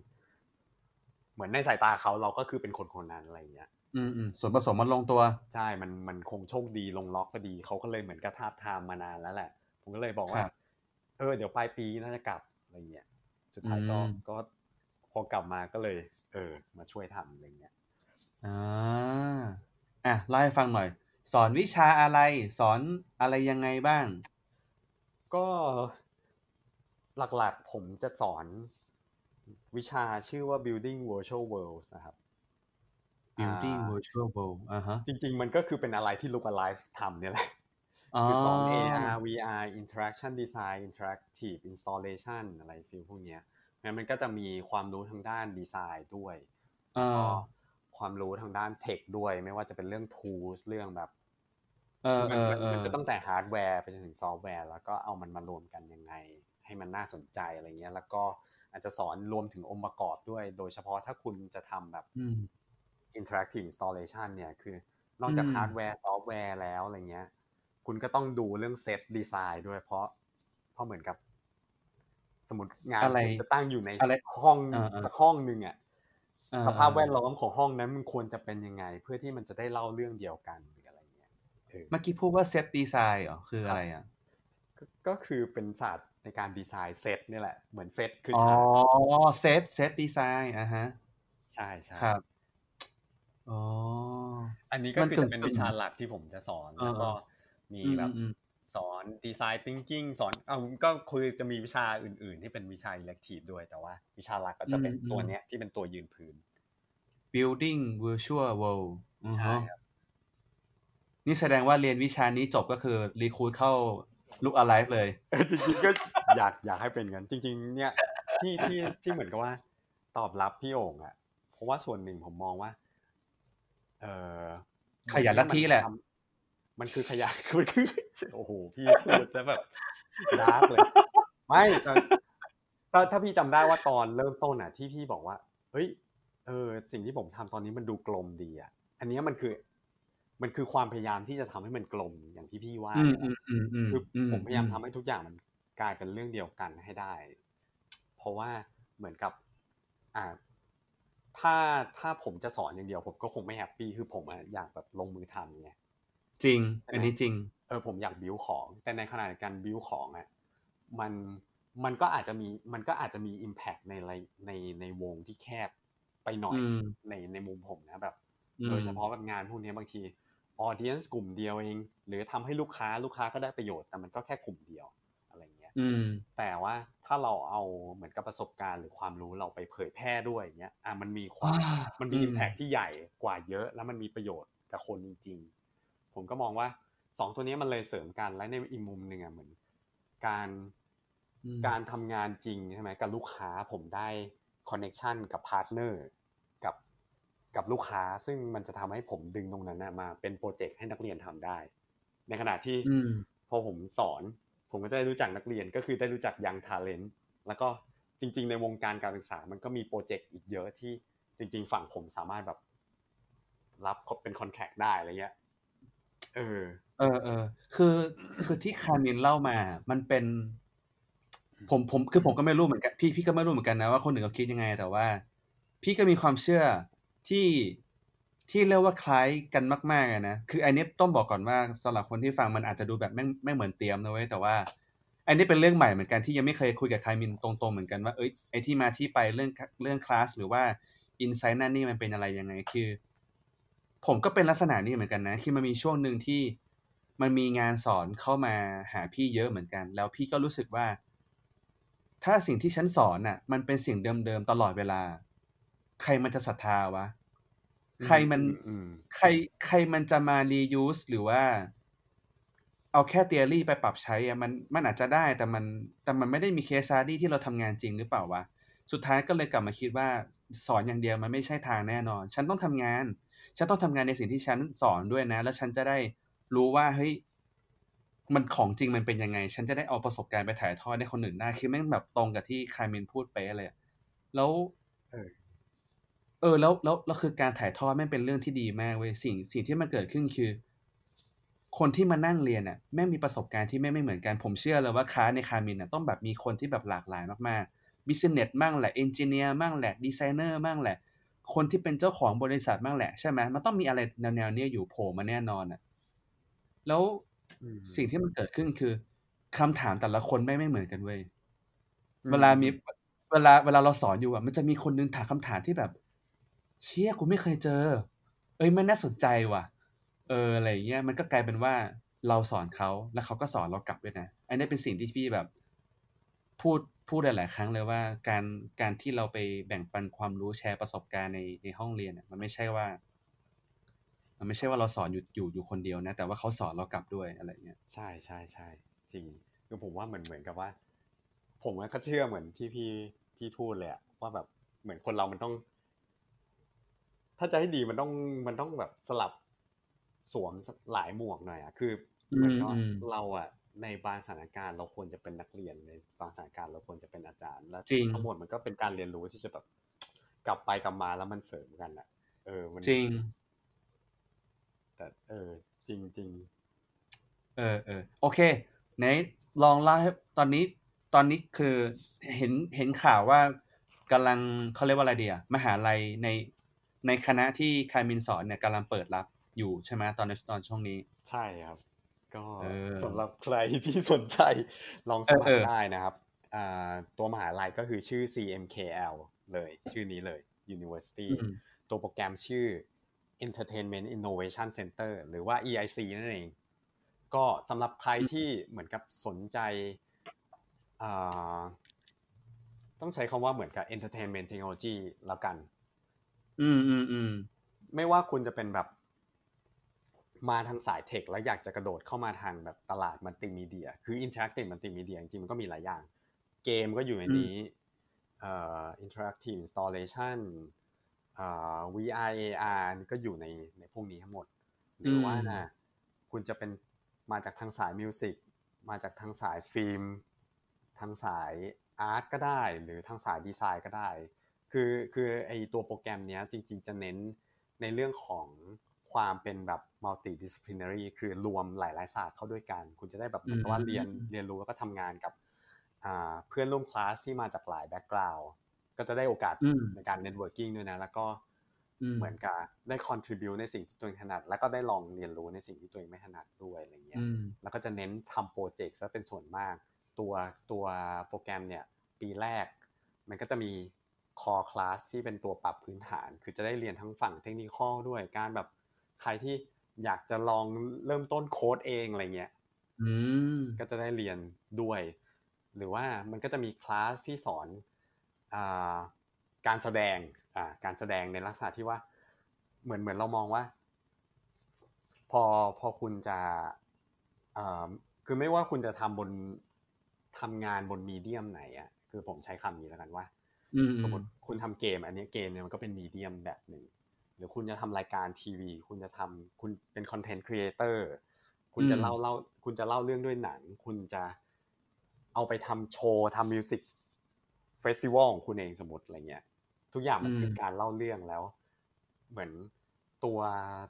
S4: เหมือนในสายตาเขาเราก็คือเป็นคนคนนั้นอะไรเงี้ย
S2: อืมอืมส่วนผสมมันลงตัว
S4: ใช่ มันมันคงโชคดีลงล็อกพอดี เขาก็เลยเหมือนก็ทาบทามมานานแล้วแหละ ผมก็เลยบอกว่า
S2: ครับ
S4: เออ เดี๋ยวปลายปีน่าจะกลับอะไรเงี้ย สุดท้ายก็
S2: อืม
S4: ก็พอกลับมาก็เลย เออ มาช่วยทำอะไรเงี้ย
S2: อ่า อะเล่าให้ฟังหน่อย สอนวิชาอะไร สอนอะไรยังไงบ้าง
S4: ก็หลักๆผมจะสอนวิชาชื่อว่า building virtual worlds นะครับ
S2: building
S4: อ่า
S2: virtual world อ่าฮะ
S4: จริง ๆ มันก็คือเป็นอะไรที่ Look Alive ทำเนี่ยแหละ
S2: อ๋อ
S4: คือสอน AR VR interaction design interactive installation อะไร feel พวกเนี้ยงั้นมันก็จะมีความรู้ทางด้านดีไซน์ด้วย
S2: อ่า
S4: แล้วก็ความรู้ทางด้าน tech ด้วย ไม่ว่าจะเป็นเรื่อง tools เรื่องแบบ
S2: เออ
S4: มั
S2: เออ
S4: มัน
S2: เออ
S4: มันจะตั้งแต่ฮาร์ดแวร์ไปจนถึงซอฟต์แวร์ แล้วก็เอามันมารวมกันยังไง ให้มันน่าสนใจอะไรเงี้ย แล้วก็อาจจะสอนรวมถึงองค์ประกอบด้วย โดยเฉพาะถ้าคุณจะทำแบบ
S2: อืม
S4: interactive installation เนี่ยคือนอกจาก
S2: อืม
S4: ฮาร์ดแวร์ซอฟต์แวร์แล้วอะไรเงี้ย คุณก็ต้องดูเรื่อง set design ด้วยเพราะเพราะเหมือนกับ สมมติงาน
S2: อะไร
S4: คุณจะตั้งอยู่ใน
S2: อะไร
S4: ห้อง
S2: อ่าๆ
S4: สักห้องหนึ่งอะ
S2: อ่า
S4: สภาพแวดล้อมของห้องนั้นมันควรจะเป็นยังไง เพื่อที่มันจะได้เล่าเรื่องเดียวกันหรืออะไรเงี้ยเออ
S2: เมื่อกี้พูดว่า set design เหรอคืออะไรอะ
S4: ก็ก็คือเป็นศาสตร์ในการดีไซน์เซตนี่แหละ เหมือนเซตคือ
S2: อ๋อ
S4: ฉาก
S2: เซตเซตดีไซน์อ่าฮะ
S4: ใช่ใช่
S2: ครับ อ๋อ
S4: อันนี้ก็
S2: มัน
S4: คือจะเป็น
S2: กึ่งๆ
S4: วิชาหลักที่ผมจะสอน
S2: เออ
S4: แล้วก็มี
S2: อืม
S4: แบบ
S2: อืม
S4: สอนดีไซน์ thinking สอนเอาก็คือจะมีวิชาอื่น ๆ ที่เป็นวิชา elective ด้วยแต่ว่า วิชาหลักก็จะเป็น
S2: อืม
S4: ตัวเนี้ยที่เป็นตัวยืนพื้น
S2: building virtual world อือ
S4: ใช่
S2: ฮะ
S4: ครับ
S2: นี่แสดงว่าเรียนวิชานี้จบก็คือรีคูดเข้า look alive เลย
S4: เออจริงๆก็อยากอยากให้เป็นกัน จริง ๆ เนี่ยที่ที่ที่เหมือนกับว่า ตอบรับพี่โอ่งอะเพราะว่าส่วนหนึ่งผมมองว่า เออ
S2: ขยันลัทธิแหละ
S4: มันคือขยันมันคือโอ้โหพี่พูดจะแบบดาร์กเลย ไม่แต่ถ้าถ้าพี่จำได้ว่าตอนเริ่มต้นอะ ที่พี่บอกว่า เฮ้ย เออ สิ่งที่ผมทำตอนนี้มันดูกลมดีอะ อันนี้มันคือ มันคือความพยายามที่จะทำให้มันกลมอย่างที่พี่ว่า
S2: อืมอืมอืมอืม
S4: คืออ
S2: ม
S4: ผมพยายามทำให้ทุกอย่างมันกลายเป็นเรื่องเดียวกันให้ได้ เพราะว่าเหมือนกับ อ่า ถ้าถ้าผมจะสอนอย่างเดียว ผมก็คงไม่แฮปปี้คือผมอะอยากแบบลงมือทำไง
S2: จริง อันนี้จริง
S4: เออผมอยากบิวของ แต่ในขณะเดียวกันบิวของอะมันมันก็อาจจะมีมันก็อาจจะมีอิมแพกในในในในวงที่แคบไปหน่อย
S2: อืม
S4: ในในมุมผมนะแบบ
S2: อืม
S4: โดยเฉพาะแบบงานพวกนี้บางทีออเดียนส์กลุ่มเดียวเอง หรือทำให้ลูกค้าลูกค้าก็ได้ประโยชน์แต่มันก็แค่กลุ่มเดียวอะไรเงี้ย
S2: อืม
S4: แต่ว่า ถ้าเราเอาเหมือนกับประสบการณ์หรือความรู้เราไปเผยแพร่ด้วยอย่างเงี้ยอะมันมีความ
S2: อ่า
S4: มันมี
S2: อืม
S4: อิมแพกที่ใหญ่กว่าเยอะ แล้วมันมีประโยชน์กับคนจริงๆ ผมก็มองว่าสองตัวนี้มันเลยเสริมกันและในอีกมุมหนึ่งอะเหมือน การ
S2: อืม
S4: การทำงานจริงใช่ไหมกับลูกค้าผมได้ connection กับ partner กับกับลูกค้าซึ่งมันจะทำให้ผมดึงตรงนั้นนะมาเป็นโปรเจกต์ให้นักเรียนทำได้ ในขณะที่
S2: อืม
S4: พอผมสอน ผมก็ได้รู้จักนักเรียนก็คือได้รู้จัก young talent แล้วก็จริง ๆ ในวงการการศึกษามันก็มีโปรเจกต์อีกเยอะที่จริง ๆ ฝั่งผมสามารถแบบ รับเป็น contract ได้อะไรเงี้ยเออ
S2: เออเออคือคือที่คามินเล่ามา มันเป็น ผมผมคือผมก็ไม่รู้เหมือนกัน พี่พี่ก็ไม่รู้เหมือนกันนะว่าคนอื่นเขาคิดยังไง แต่ว่า พี่ก็มีความเชื่อที่ ที่เรียกว่าคล้ายกันมากๆอะนะ คืออันนี้ต้องบอกก่อนว่าสำหรับคนที่ฟังมันอาจจะดูแบบไม่ไม่เหมือนเตรียมนะเว้ยแต่ว่า อันนี้เป็นเรื่องใหม่เหมือนกันที่ยังไม่เคยคุยกับใครมินตรงๆเหมือนกันว่าเอ้ยไอที่มาที่ไปเรื่องเรื่องคลาสหรือว่าอินไซต์นั่นนี่มันเป็นอะไรยังไงคือ ผมก็เป็นลักษณะนี้เหมือนกันนะ คือมันมีช่วงหนึ่งที่มันมีงานสอนเข้ามาหาพี่เยอะเหมือนกัน แล้วพี่ก็รู้สึกว่า ถ้าสิ่งที่ฉันสอนน่ะ มันเป็นสิ่งเดิมๆตลอดเวลา ใครมันจะศรัทธาวะ ใครมัน
S4: อืม
S2: ใครใครมันจะมา reuse หรือว่า เอาแค่ theory ไปปรับใช้อะมันมันอาจจะได้แต่มันแต่มันไม่ได้มี case study ที่เราทำงานจริงหรือเปล่าวะ สุดท้ายก็เลยกลับมาคิดว่าสอนอย่างเดียวมันไม่ใช่ทางแน่นอน ฉันต้องทำงาน ฉันต้องทำงานในสิ่งที่ฉันสอนด้วยนะ แล้วฉันจะได้รู้ว่าเฮ้ยมันของจริงมันเป็นยังไง ฉันจะได้เอาประสบการณ์ไปถ่ายทอดให้คนอื่นได้คือแม่งแบบตรงกับที่คาร์เมนพูดไปเลยอะแล้ว
S4: เออ
S2: เออแล้วแล้วแล้วคือการถ่ายทอดแม่งเป็นเรื่องที่ดีมากเว้ยสิ่งสิ่งที่มันเกิดขึ้นคือ คนที่มานั่งเรียนอะแม่งมีประสบการณ์ที่แม่งไม่เหมือนกันผมเชื่อเลยว่าคลาสในคามินอะต้องแบบมีคนที่แบบหลากหลายมากๆ business มั่งแหละ engineer มั่งแหละดีไซเนอร์มั่งแหละ คนที่เป็นเจ้าของบริษัทมั่งแหละใช่ไหมมันต้องมีอะไรแนวๆเนี้ยอยู่โผล่มาแน่นอนอะแล้ว
S4: อืม
S2: สิ่งที่มันเกิดขึ้นคือคำถามแต่ละคนไม่ไม่เหมือนกันเว้ย
S4: อืม
S2: เวลามีเวลาเวลาเราสอนอยู่อะ มันจะมีคนนึงถามคำถามที่แบบ เชี่ยกูไม่เคยเจอ เอ้ยมันน่าสนใจว่ะ เอออะไรเงี้ยมันก็กลายเป็นว่าเราสอนเขาแล้วเขาก็สอนเรากลับด้วยนะอันนี้เป็นสิ่งที่พี่แบบ พูดพูดหลาย ๆ ครั้งเลยว่าการการที่เราไปแบ่งปันความรู้แชร์ประสบการณ์ในในห้องเรียนอะมันไม่ใช่ว่า มันไม่ใช่ว่าเราสอนอยู่อยู่อยู่คนเดียวนะ แต่ว่าเขาสอนเรากลับด้วยอะไรเงี้ย
S4: ใช่ใช่ใช่จริงคือผมว่าเหมือนเหมือนกับว่า ผมก็เชื่อเหมือนที่พี่พี่พูดเลยอะว่าแบบเหมือนคนเรามันต้อง ถ้าจะให้ดีมันต้องมันต้องแบบสลับสวมหลายหมวกหน่อยอะคือเหมือนกับว่า
S2: อืม
S4: เราอะในบางสถานการณ์เราควรจะเป็นนักเรียนในบางสถานการณ์เราควรจะเป็นอาจารย์ แล้ว
S2: จริง
S4: ทั้งหมดมันก็เป็นการเรียนรู้ที่จะแบบกลับไปกลับมาแล้วมันเสริมกันอะเออมัน
S2: จริง
S4: แต่เออ จริงจริง
S2: เออเออโอเคไหนลองเล่าให้ตอนนี้ตอนนี้คือเห็นเห็นข่าวว่ากำลังเขาเรียกว่าอะไรดีอะมหาลัยใน ในคณะที่คามินสอนเนี่ยกำลังเปิดรับอยู่ใช่ไหมตอนในตอนช่วงนี้
S4: ใช่ครับ ก็
S2: เออ
S4: สำหรับใครที่สนใจลองสมัค
S2: เออ
S4: ร
S2: เออ
S4: ได้นะครับอ่าตัวมหาลัยก็คือชื่อ CMKL เลย ชื่อนี้เลย University
S2: อืม
S4: ตัวโปรแกรมชื่อ Entertainment Innovation Center หรือว่า EIC นั่นเอง ก็สำหรับใครที่เหมือนกับสนใจอ่าต้องใช้คำว่าเหมือนกับ Entertainment Technology แล้วกัน
S2: อืมอืมอืม
S4: ไม่ว่าคุณจะเป็นแบบ มาทางสาย tech แล้วอยากจะกระโดดเข้ามาทางแบบตลาดมัลติมีเดีย คือ interactive multimedia จริงๆมันก็มีหลายอย่าง เกมก็อยู่ในนี้เอ่ออินเทอร์แอคทีฟอินสต l เลชันอ่า VR AR ก็อยู่ในในพวกนี้ทั้งหมด หรือว่า
S2: อืม
S4: คุณจะเป็นมาจากทางสาย music มาจากทางสายฟิล์ม ทางสายอาร์ตก็ได้ หรือทางสายดีไซน์ก็ได้ คือคือไอตัวโปรแกรมเนี้ยจริง ๆ จะเน้นในเรื่องของความเป็นแบบ multidisciplinary คือรวมหลายๆศาสตร์เข้าด้วยกัน คุณจะได้แบบเหมือนกับว่าเรียนเรียนรู้แล้วก็ทำงานกับเพื่อนร่วมคลาสที่มาจากหลายแบ็กกราวด์ก็จะได้โอกาสในการ networking ด้วยนะ แล้วก็เหมือนกับได้ contribu ในสิ่งที่ตัวเองถนัด แล้วก็ได้ลองเรียนรู้ในสิ่งที่ตัวเองไม่ถนัดด้วยอะไรเงี้ย แล้วก็จะเน้นทำโปรเจกต์ซะเป็นส่วนมาก ตัวตัวโปรแกรมเนี่ย ปีแรก มันก็จะมี core class ที่เป็นตัวปรับพื้นฐาน คือจะได้เรียนทั้งฝั่งเทคนิคด้วยการแบบใครที่อยากจะลองเริ่มต้นโค้ดเองอะไรเงี้ยก็จะได้เรียนด้วย หรือว่ามันก็จะมีคลาสที่สอนการแสดงการแสดงในลักษณะที่ว่า เหมือนเหมือนเรามองว่า พอพอคุณจะคือไม่ว่าคุณจะทำบนทำงานบน medium ไหนอะคือผมใช้คำนี้แล้วกันว่า สมมติคุณทำเกม อันนี้เกมเนี่ยมันก็เป็น medium แบบหนึ่งหรือคุณจะทำรายการทีวี คุณจะทำคุณเป็น content creator คุณจะเล่าเล่าคุณจะเล่าเรื่องด้วยหนัง คุณจะเอาไปทำโชว์ทำ music festival ของคุณเองสมมติอะไรเงี้ย ทุกอย่างมันคือการเล่าเรื่องแล้ว เหมือนตัว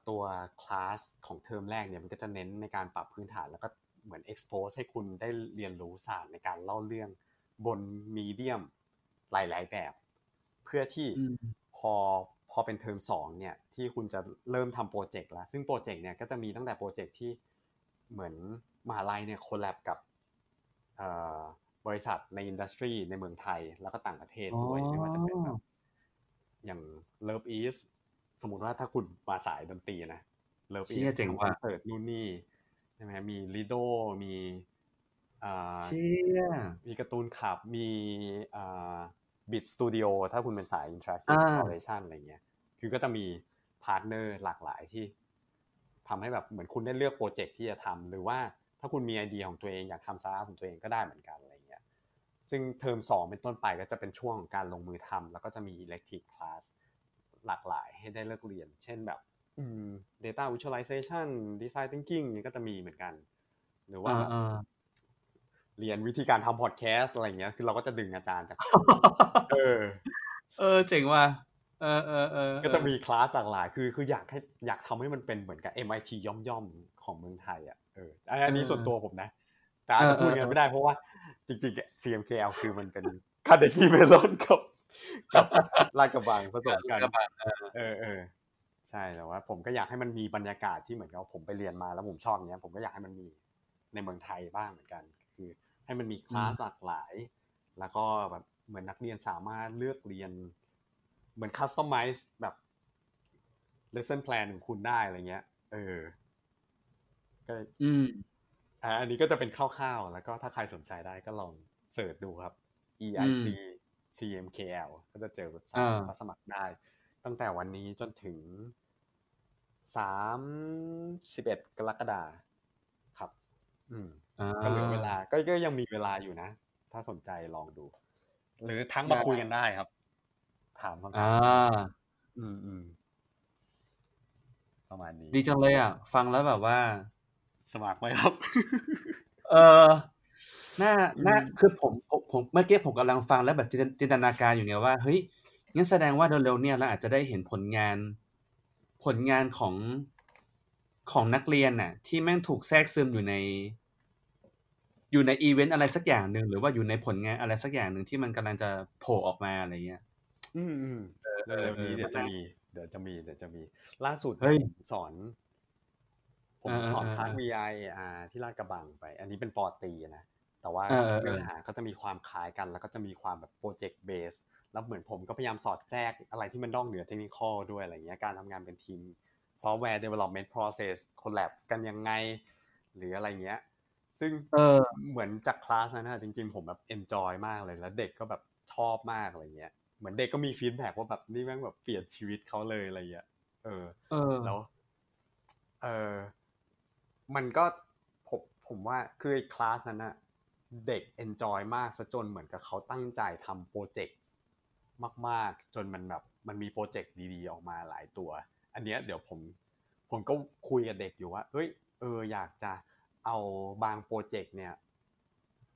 S4: ตัวคลาสของเทอมแรกเนี่ยมันก็จะเน้นในการปรับพื้นฐานแล้วก็เหมือน expose ให้คุณได้เรียนรู้ศาสตร์ในการเล่าเรื่องบน medium หลาย ๆ แบบ เพื่อที่พอพอเป็นเทอมสองเนี่ยที่คุณจะเริ่มทำโปรเจกต์แล้วซึ่งโปรเจกต์เนี่ยก็จะมีตั้งแต่โปรเจกต์ที่เหมือนมหาลัยเนี่ย collab กับบริษัทใน industry ในเมืองไทยแล้วก็ต่างประเทศด้วยไม่ว่าจะเป็นแบบอย่าง Love Is สมมติว่าถ้าคุณมาสายดนตรีนะ Love Is
S2: ทำ
S4: คอนเสิร์ตนู่นนี่ใช่ไหมมีลิโดมี
S2: เชี่ย
S4: มี Cartoon Club มี Bit Studio ถ้าคุณเป็นสายอินทราค c ์คอร์เรชันอะไรเงี้ย คือก็จะมี partner หลากหลายที่ทำให้แบบเหมือนคุณได้เลือกโปรเจกต์ที่จะทำหรือว่าถ้าคุณมีไอเดียของตัวเองอยากทำซาร์ของตัวเองก็ได้เหมือนกันอะไรเงี้ย ซึ่งเทอมสองเป็นต้นไปก็จะเป็นช่วงของการลงมือทำแล้วก็จะมี elective class หลากหลายให้ได้เลือกเรียน เช่นแบบ data visualization design thinking นี่ก็จะมีเหมือนกัน หรือว่า เรียนวิธีการทำพอดแคสต์อะไรเงี้ย คือเราก็จะดึงอาจารย์จาก เออ
S2: เออ เจ๋งว่ะ เออเออเออ
S4: ก็จะมีคลาสหลากหลาย คือ คืออยากให้ อยากทำให้มันเป็นเหมือนกับ MIT ย่อมย่อมของเมืองไทยอะ เออ อันนี้ส่วนตัวผมนะ แต่อาจจะพูดกันไม่ได้เพราะว่า จริงๆ CMKL คือมันเป็นคาเดที่เมลอนกับกับลาดกระบังผสมกันเออเออใช่แต่ว่า ผมก็อยากให้มันมีบรรยากาศที่เหมือนกับผมไปเรียนมาแล้วผมชอบเนี้ย ผมก็อยากให้มันมีในเมืองไทยบ้างเหมือนกัน คือ ให้มันมีคลาสหลากหลาย แล้วก็แบบเหมือนนักเรียนสามารถเลือกเรียน เหมือนคัสตอมไมซ์แบบ lesson plan ของคุณได้อะไรเงี้ย เออ ก็
S2: อืม
S4: อ่าอันนี้ก็จะเป็นคร่าวๆ แล้วก็ถ้าใครสนใจได้ก็ลองเสิร์ชดูครับ EIC CMKL ก็จะเจอแบบสมัครได้ ตั้งแต่วันนี้จนถึงสามสิบเอ็ดกรกฎาครับ อืม ก็เหลือเวลาก็ก็ยังมีเวลาอยู่นะ ถ้าสนใจลองดู หรือทั้งมาคุยกันได้ครับ ถามคำถามอืมอืมประมาณนี้
S2: ดีจังเลยอะ ฟังแล้วแบบว่า
S4: สมัครไหมครับ
S2: เออน่าน่าคือผมผมผมเมื่อกี้ผมกำลังฟังแล้วแบบจินตนาการอยู่ไงว่าเฮ้ยงั้นแสดงว่าเร็วๆเนี่ยเราอาจจะได้เห็นผลงาน ผลงานของของนักเรียนน่ะ ที่แม่งถูกแทรกซึมอยู่ใน อยู่ในอีเวนต์อะไรสักอย่างหนึ่งหรือว่าอยู่ในผลงานอะไรสักอย่างหนึ่งที่มันกำลังจะโผล่ออกมาอะไรเงี้ย
S4: อืมอืมเร็วนี้เดี๋ยวจะมีเดี๋ยวจะมีเดี๋ยวจะมี ล่าสุดสอน ผมสอนคลาส VR อ่าที่ลาดกระบังไป อันนี้เป็นป.ตรีนะแต่ว่าเนื้อหาก็จะมีความคล้ายกัน แล้วก็จะมีความแบบ project-based แล้วเหมือนผมก็พยายามสอดแทรกอะไรที่มันนอกเหนือเทคนิคด้วยอะไรเงี้ยการทำงานเป็นทีมซอฟต์แวร์ development process collab กันยังไง หรืออะไรเงี้ย ซึ่ง
S2: เออ
S4: เหมือนจากคลาสนั้นนะจริง ๆ ผมแบบ enjoy มากเลยแล้วเด็กก็แบบชอบมากอะไรเงี้ยเหมือนเด็กก็มี feedback ว่าแบบนี่แม่งแบบเปลี่ยนชีวิตเขาเลยอะไรเงี้ยเออ
S2: เออ
S4: แล้วเออมันก็ผมผมว่าคือคลาสนั้นอะเด็ก enjoy มากซะจนเหมือนกับเขาตั้งใจทำโปรเจกต์มาก ๆ จนมันแบบมันมีโปรเจกต์ดีๆ ออกมาหลายตัว อันเนี้ยเดี๋ยวผมผมก็คุยกับเด็กอยู่ว่าเฮ้ยเอออยากจะ เอาบางโปรเจกต์เนี่ย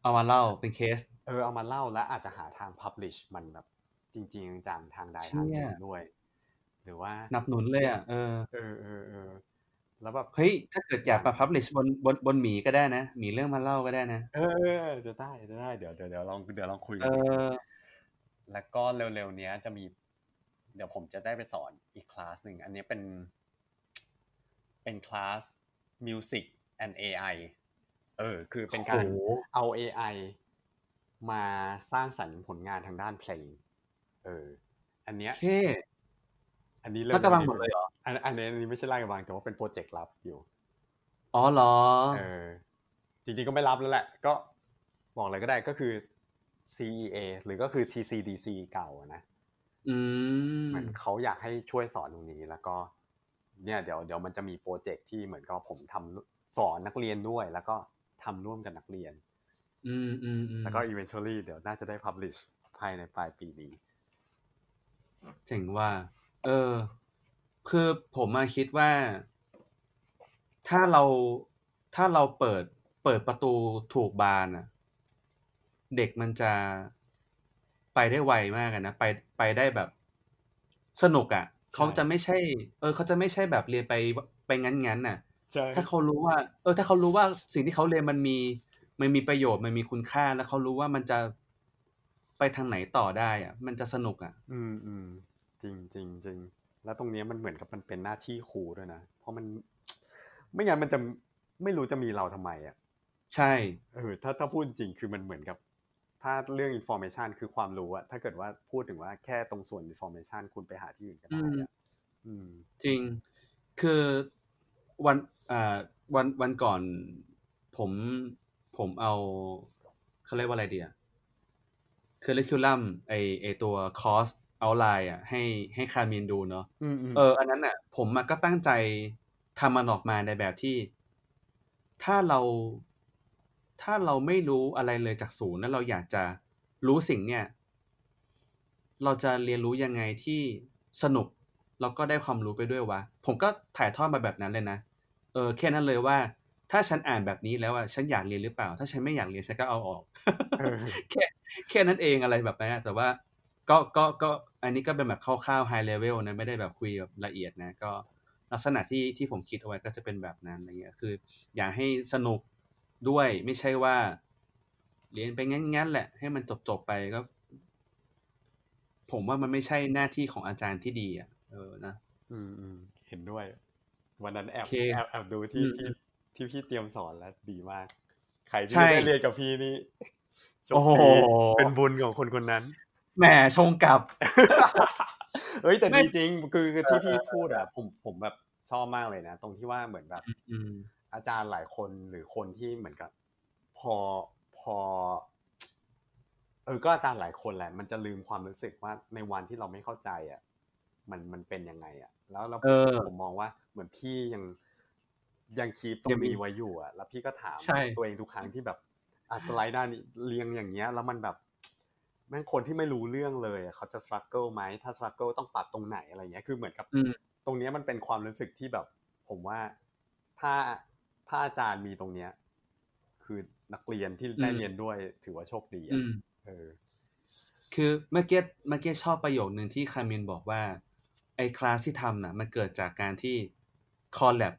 S2: เอามาเล่าเป็นเคส
S4: เออเอามาเล่าแล้วอาจจะหาทาง publish มันแบบ จริง ๆจังๆทางใดทางหนึ่งด้วย หรือว่า
S2: นับหนุนเลยอะเออ
S4: เออเออเออแล้วแบบ
S2: เฮ้ยถ้าเกิดอยากมาพับลิชบนบนบนหมีก็ได้นะหมีเรื่องมาเล่าก็ได้นะ
S4: เออเออจะได้จะได้เดี๋ยวเดี๋ยวเดี๋ยวลองเดี๋ยวลองคุย
S2: เอ
S4: กัน
S2: อ
S4: แล้วก็เร็วๆเนี้ยจะมี เดี๋ยวผมจะได้ไปสอนอีกคลาสหนึ่งอันนี้เป็น เป็นคลาส Music and AI เออคือเป็นการ
S2: โอ้โห
S4: เอา AI มาสร้างสรรค์ผลงานทางด้านเพลงเออ อันเนี้ย
S2: โอเค
S4: อันนี้
S2: ลาดกระบังหมดเลยเหรอ
S4: อันอันนี้อันนี้ไม่ใช่ลาดกระบังแต่ว่าเป็นโปรเจกต์ลับอยู่
S2: อ๋อเหรอ
S4: เออจริงๆก็ไม่รับแล้วแหละ ก็บอกเลยก็ได้ก็คือ CEA หรือก็คือ TCDC เก่าอะนะ
S2: อืม
S4: เหมือนเขาอยากให้ช่วยสอนตรงนี้แล้วก็ เนี่ยเดี๋ยวเดี๋ยวมันจะมีโปรเจกต์ที่เหมือนกับผมทำ สอนนักเรียนด้วย แล้วก็ทำร่วมกับนักเรียน
S2: อืมอืมอืม
S4: แล้วก็ eventually เดี๋ยวน่าจะได้ publish ภายในปลายปีนี้
S2: เจ๋งว่า เออ คือผมมาคิดว่า ถ้าเราถ้าเราเปิดเปิดประตูถูกบานอะเด็กมันจะไปได้ไวมากอะนะไปไปได้แบบสนุกอะเขาจะไม่ใช่ เออเขาจะไม่ใช่แบบเรียนไปไปงั้นงั้นๆน่ะ
S4: ใช่
S2: ถ้าเขารู้ว่า เออ ถ้าเขารู้ว่าสิ่งที่เขาเรียนมันมี มันมีประโยชน์มันมีคุณค่าแล้วเขารู้ว่ามันจะไปทางไหนต่อได้อะ มันจะสนุกอะ
S4: อืมอืมจริงจริงจริงแล้วตรงเนี้ยมันเหมือนกับมันเป็นหน้าที่ครูด้วยนะ เพราะมัน ไม่งั้นมันจะไม่รู้จะมีเราทำไมอะ
S2: ใช่
S4: เออถ้าถ้าพูดจริงคือมันเหมือนกับ ถ้าเรื่อง information คือความรู้อะถ้าเกิดว่าพูดถึงว่าแค่ตรงส่วน information คุณไปหาที่อื่นก็ได้อะอืม
S2: จริง คือ วันอ่าวันวันก่อน ผมผมเอาเขาเรียกว่าอะไรดีอะคือ curriculum ไอไอตัวคอร์สเอาไลน์อะ ให้ให้คามินดูเนาะ
S4: อืมอืม
S2: เออ อันนั้นอะ ผมอะก็ตั้งใจทำมันออกมาในแบบที่ ถ้าเราถ้าเราไม่รู้อะไรเลยจากศูนย์แล้วเราอยากจะรู้สิ่งเนี่ย เราจะเรียนรู้ยังไงที่สนุก แล้วก็ได้ความรู้ไปด้วยวะ ผมก็ถ่ายทอดมาแบบนั้นเลยนะ เออแค่นั้นเลยว่า ถ้าฉันอ่านแบบนี้แล้วอะฉันอยากเรียนหรือเปล่า ถ้าฉันไม่อยากเรียนฉันก็เอาออก
S4: เออ
S2: แค่แค่นั้นเองอะไรแบบนั้นอะแต่ว่าก็ก็ก็อันนี้ก็เป็นแบบคร่าวๆ high level นะไม่ได้แบบคุยแบบละเอียดนะ ก็ลักษณะที่ที่ผมคิดเอาไว้ก็จะเป็นแบบนั้นอะไรเงี้ยคือ อยากให้สนุกด้วยไม่ใช่ว่า เรียนไปงั้นๆแหละ ให้มันจบๆไปก็ ผมว่ามันไม่ใช่หน้าที่ของอาจารย์ที่ดีอะ เออนะ
S4: อืมอืมเห็นด้วย วันนั้นแอบ
S2: โอเค
S4: แอบแอบดูที่
S2: อืม
S4: ที่ที่พี่เตรียมสอนแล้วดีมาก ใครที่
S2: ใช่
S4: ได้เรียนกับพี่นี่โชค
S2: โอ้โห
S4: ดีเป็นบุญของคนคนนั้น
S2: แหมชงกลับ
S4: เฮ้ยแต่
S2: ไม่
S4: จริงๆคือคือที่พี่พูดอะผมผมแบบชอบมากเลยนะ ตรงที่ว่าเหมือนแบบ
S2: อืม
S4: อาจารย์หลายคนหรือคนที่เหมือนกับ พอพอเออก็อาจารย์หลายคนแหละ มันจะลืมความรู้สึกว่าในวันที่เราไม่เข้าใจอะ มันมันเป็นยังไงอะ แล้วเรา
S2: เออ
S4: ผมมองว่าเหมือนพี่ยังยังคีปตร
S2: ยัง
S4: ง
S2: มี
S4: นี้ไว้อยู่อะ แล้วพี่ก็ถาม
S2: ใช่
S4: ตัวเองทุกครั้งที่แบบอะสไลด์ด้านนี้เรียงอย่างเงี้ย แล้วมันแบบแม่งคนที่ไม่รู้เรื่องเลยอะเขาจะ struggle ไหมถ้า struggle ต้องปรับตรงไหนอะไรเงี้ยคือเหมือนกับ
S2: อืม
S4: ตรงเนี้ยมันเป็นความรู้สึกที่แบบ ผมว่าถ้าถ้าอาจารย์มีตรงเนี้ย คือนักเรียนที่ได้
S2: อืม
S4: เรียนด้วยถือว่าโชคดี
S2: อื
S4: อะ
S2: ม
S4: เออ
S2: คือเมื่อกี้เมื่อกี้ชอบประโยคนึงที่คามินบอกว่า ไอ้คลาสที่ทำน่ะมันเกิดจากการที่คอลแลบ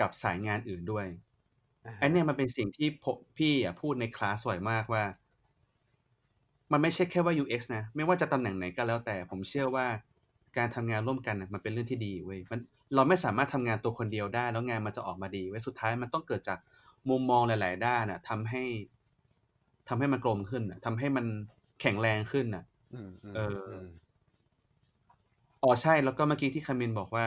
S2: กับสายงานอื่นด้วย
S4: อ่าฮะ
S2: ไอ้เนี่ยมันเป็นสิ่งที่ผมพี่อะพูดในคลาสบ่อยมากว่า มันไม่ใช่แค่ว่า UX นะ ไม่ว่าจะตำแหน่งไหนก็แล้วแต่ ผมเชื่อว่าการทำงานร่วมกันน่ะมันเป็นเรื่องที่ดีเว้ยมันเราไม่สามารถทำงานตัวคนเดียวได้ แล้วงานมันจะออกมาดีเว้ยสุดท้ายมันต้องเกิดจากมุมมองหลาย ๆ ด้านน่ะทำให้ทำให้มันกลมขึ้นน่ะทำให้มันแข็งแรงขึ้นน่ะ
S4: อืมอืม
S2: เออ อื
S4: ม
S2: อ๋อใช่ แล้วก็เมื่อกี้ที่คามินบอกว่า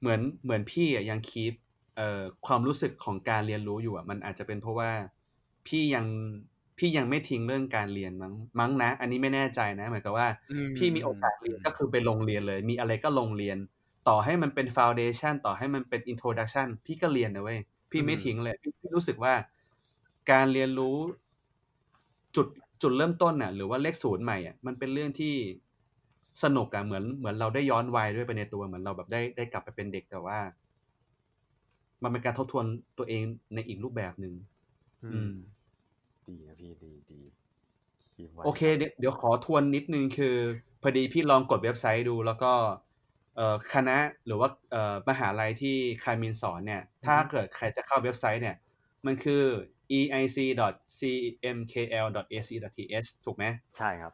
S2: เหมือนเหมือนพี่อะยัง keep เอ่อความรู้สึกของการเรียนรู้อยู่อะ มันอาจจะเป็นเพราะว่าพี่ยังพี่ยังไม่ทิ้งเรื่องการเรียนมั้งมั้งนะ อันนี้ไม่แน่ใจนะเหมือนกับว่า พี่มีโอกาสเรียนก็คือไปโรงเรียนเลย มีอะไรก็ลงเรียน ต่อให้มันเป็นฟ u n เดชั o นต่อให้มันเป็น introduction พี่ก็เรียนนะเว้ยพี่ไม่ทิ้งเลยพี่พี่รู้สึกว่าการเรียนรู้จุดจุดเริ่มต้นน่ะ หรือว่าเลขศูนย์ใหม่อะมันเป็นเรื่องที่ สนุกอะเหมือนเหมือนเราได้ย้อนวัยด้วยไปในตัวเหมือนเราแบบได้ได้กลับไปเป็นเด็กแต่ว่า มันเป็นการทบทวนตัวเองในอีกรูปแบบหนึ่งอืม
S4: ดีนะพี่ดีดีคีย์ไว้
S2: โอเคเดี๋ยวเดี๋ยวขอทวนนิดนึงคือพอดีพี่ลองกดเว็บไซต์ดู แล้วก็เอ่อคณะหรือว่าเอ่อมหาลัยที่คามินสอนเนี่ย ถ้าเกิดใครจะเข้าเว็บไซต์เนี่ย มันคือ eic.cmkl.ac.th ถูกไหม
S4: ใช่ครับ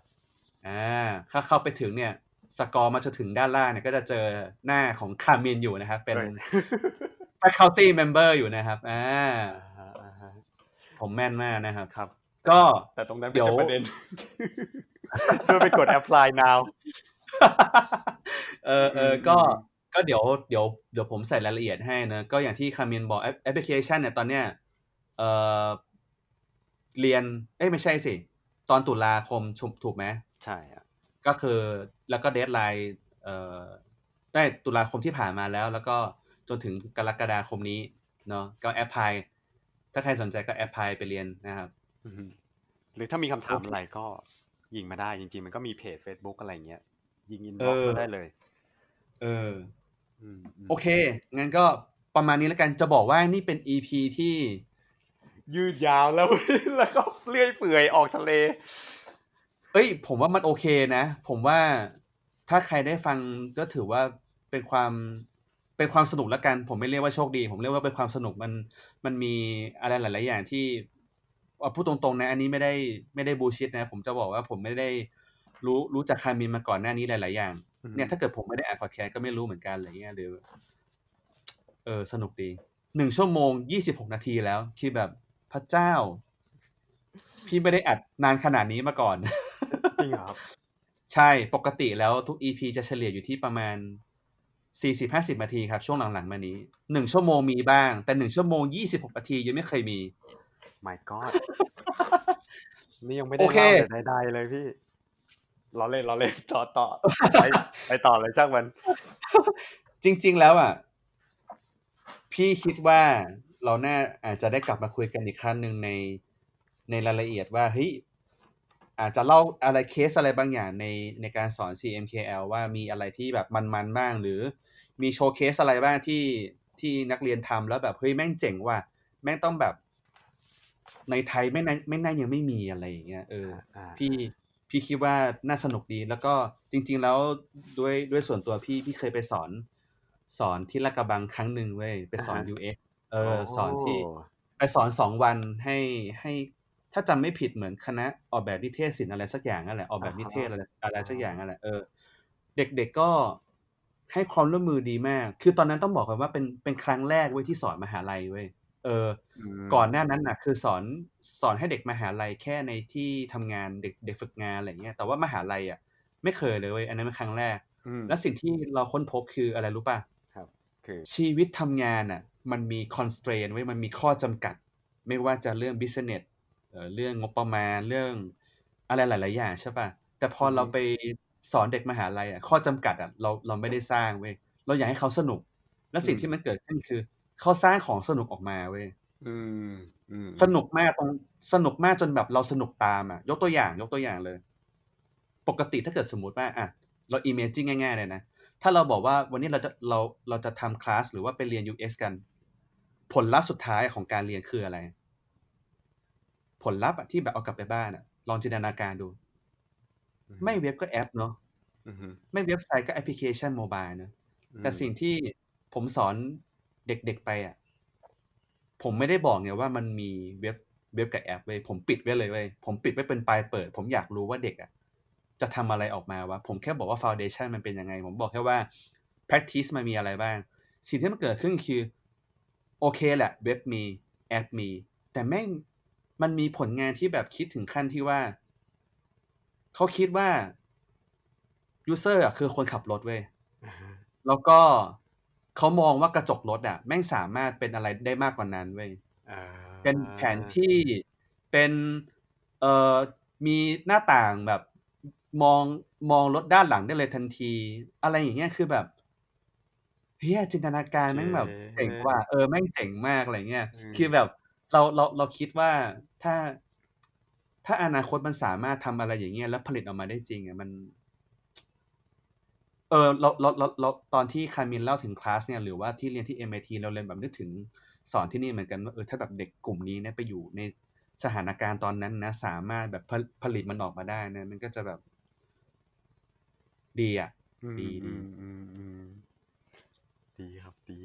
S2: อ่าถ้าเข้าไปถึงเนี่ย สกอร์มาจะถึงด้านล่างเนี่ยก็จะเจอหน้าของคามินอยู่นะครับ เป็น faculty member อยู่นะครับอ่า
S4: อ่าฮะอ่าฮะ
S2: ผมแม่นมากนะครับ
S4: ครับ
S2: ก็
S4: แต่ตรงนั้น
S2: เดี๋
S4: ไม่
S2: ยว
S4: ใช่ประเด็นช่วยไปกด apply now
S2: เออเออ
S4: อืม
S2: ก็
S4: อืม
S2: ก็เดี๋ยวเดี๋ยวเดี๋ยวผมใส่รายละเอียดให้นะก็อย่างที่คามินบอก app application เนี่ยตอนเนี้ยเออเรียนเอ้ยไม่ใช่สิ ตอนตุลาคมใช่ถูกไหม
S4: ใช่อะ
S2: ก็คือแล้วก็ deadline เอ่อได้ตุลาคมที่ผ่านมาแล้ว แล้วก็จนถึงกรกฎาคมนี้เนาะก็ applyถ้าใครสนใจก็ apply ไปเรียนนะครับ
S4: อือฮึหรือถ้ามีคำถามอะไรก็ยิงมาได้จริง ๆ มันก็มีเพจ Facebook อะไรเงี้ย ยิงอินบ็อก
S2: เออ
S4: มาได้เลย
S2: เออ
S4: อืมม
S2: โอเค งั้นก็ประมาณนี้แล้วกันจะบอกว่านี่เป็น EP ที่
S4: ยืดยาวแล้วแล้วก็เลื่อยเปื่อยออกทะเล
S2: เอ้ย ผมว่ามันโอเคนะ ผมว่าถ้าใครได้ฟังก็ถือว่าเป็นความเป็นความสนุกแล้วกัน ผมไม่เรียกว่าโชคดี ผมเรียกว่าเป็นความสนุกมันมันมีอะไรหลาย ๆ อย่างที่เอาพูดตรง ๆ นะ อันนี้ไม่ได้ไม่ได้บูชิดนะ ผมจะบอกว่าผมไม่ได้รู้รู้จักคามินมาก่อนหน้านี้หลาย ๆ อย่าง
S4: อืม
S2: เนี่ยถ้าเกิดผมไม่ได้อ่านพอดแคสต์ก็ไม่รู้เหมือนกันอะไรเงี้ยหรือเออสนุกดีหนึ่งชั่วโมงยี่สิบหกนาทีแล้ว คือแบบพระเจ้า พี่ไม่ได้อัดนานขนาดนี้มาก่อน
S4: จริงเหรอครับ
S2: ใช่ปกติแล้วทุก EP จะเฉลี่ยอยู่ที่ประมาณสี่สิบห้าสิบนาทีครับ ช่วงหลังๆมานี้หนึ่งชั่วโมงมีบ้าง แต่หนึ่งชั่วโมงยี่สิบหกนาทียังไม่เคยมี
S4: my god นี่ยังไม่
S2: โอ
S4: ได้
S2: เค
S4: เล่าแต่ใดๆเลยพี่เราเล่นเราเล่นต่อต่อไปไปต่อเลยช่างมัน
S2: จริง ๆ แล้วอะ พี่คิดว่าเราน่าอาจจะได้กลับมาคุยกันอีกครั้งหนึ่งในในรายละเอียดว่าเฮ้ย อาจจะเล่าอะไรเคสอะไรบางอย่างในในการสอน CMKL ว่ามีอะไรที่แบบมันๆบ้าง หรือมีโชว์เคสอะไรบ้างที่ที่นักเรียนทำแล้วแบบเฮ้ยแม่งเจ๋งว่ะแม่งต้องแบบในไทยไม่น่าไม่น่ายังไม่มีอะไรอย่างเงี้ยเออ
S4: อ่า
S2: พี่พี่คิดว่าน่าสนุกดี แล้วก็จริง ๆ แล้วด้วยด้วยส่วนตัวพี่พี่เคยไปสอน สอนที่ลาดกระบังครั้งหนึ่งเว้ยไปสอน
S4: อ่าฮะ
S2: UX เออสอนที่
S4: โไป
S2: สอนสองวันให้ให้ ถ้าจำไม่ผิดเหมือนคณะออกแบบนิเทศศิลป์อะไรสักอย่างนั่นแหละออกแบบนิเทศอะไรอะไรสักอย่างนั่นแหละเออเด็กๆก็ให้ความร่วมมือดีมาก คือตอนนั้นต้องบอกกันว่าเป็นเป็นครั้งแรกเว้ยที่สอนมหาลัยเว้ยเออ
S4: ม
S2: ก่อนหน้านั้นน่ะคือสอนสอนให้เด็กมหาลัยแค่ในที่ทำงานเด็กเด็กฝึกงานอะไรเงี้ย แต่ว่ามหาลัยอะ ไม่เคยเลยเว้ยอันนั้นเป็นครั้งแรก
S4: อืม
S2: และสิ่งที่เราค้นพบคืออะไรรู้ป่ะ
S4: ครับ คือ
S2: ชีวิตทำงานอะ มันมี constraint ไว้ยมันมีข้อจำกัด ไม่ว่าจะเรื่อง business เอ่อ เรื่องงบประมาณเรื่องอะไรหลาย ๆ อย่างใช่ป่ะแต่พอเราไปสอนเด็กมหาลัยอะข้อจำกัดอะเราเราไม่ได้สร้างเว้ยเราอยากให้เขาสนุก และสิ่งที่มันเกิดขึ้นคือเขาสร้างของสนุกออกมาเว้ย
S4: อืมอืม
S2: สนุกมากตรงสนุกมากจนแบบเราสนุกตามอะ ยกตัวอย่าง ยกตัวอย่างเลย ปกติถ้าเกิดสมมุติว่าอะเรา imagine ง่าย ๆ เลยนะถ้าเราบอกว่าวันนี้เราจะเราเราจะทำคลาสหรือว่าไปเรียน UX กัน ผลลัพธ์สุดท้ายของการเรียนคืออะไร ผลลัพธ์อะที่แบบเอากลับไปบ้านอะลองจินตนาการดู ไม่เว็บก็แอปเนาะ
S4: อืมอืม
S2: ไม่เว็บไซต์ก็แอปพลิเคชัน mobile เนอะแต่สิ่งที่ผมสอนเด็กๆไปอะผมไม่ได้บอกไงว่ามันมีเว็บเว็บกับแอปเว้ยผมปิดไว้เลยเว้ยผมปิดไว้เป็นปลายเปิด ผมอยากรู้ว่าเด็กอะจะทำอะไรออกมาวะผมแค่บอกว่า foundation มันเป็นยังไง ผมบอกแค่ว่า practice มันมีอะไรบ้าง สิ่งที่มันเกิดขึ้นคือ โอเคแหละเว็บมี แอปมี แต่แม่ง มันมีผลงานที่แบบคิดถึงขั้นที่ว่า เขาคิดว่า user อะคือคนขับรถเว้ย
S4: อ่าฮะ
S2: แล้วก็เขามองว่ากระจกรถอะ แม่งสามารถเป็นอะไรได้มากกว่านั้นเว้ย
S4: อ่า
S2: เป็นแผนที่เป็นเอ่อมีหน้าต่างแบบมองมองรถด้านหลังได้เลยทันที อะไรอย่างเงี้ยคือแบบเฮียจินตนาการแม่งแบบเจ๋งว่ะเออแม่งเจ๋งมากอะไรเงี้ยคือแบบ เราเราเราคิดว่าถ้าถ้าอนาคตมันสามารถทำอะไรอย่างเงี้ยแล้วผลิตออกมาได้จริงอะมัน เออเราเราเราเราตอนที่คามินเล่าถึงคลาสเนี่ยหรือว่าที่เรียนที่ MIT เราเรียนแบบนึกถึงสอนที่นี่เหมือนกันว่าเออถ้าแบบเด็กกลุ่มนี้เนี่ยไปอยู่ในสถานการณ์ตอนนั้นนะ สามารถแบบผลผลิตมันออกมาได้นะ มันก็จะแบบ ดีอะ
S4: อืม
S2: ดีดี
S4: อืมอืมอืมดีครับดี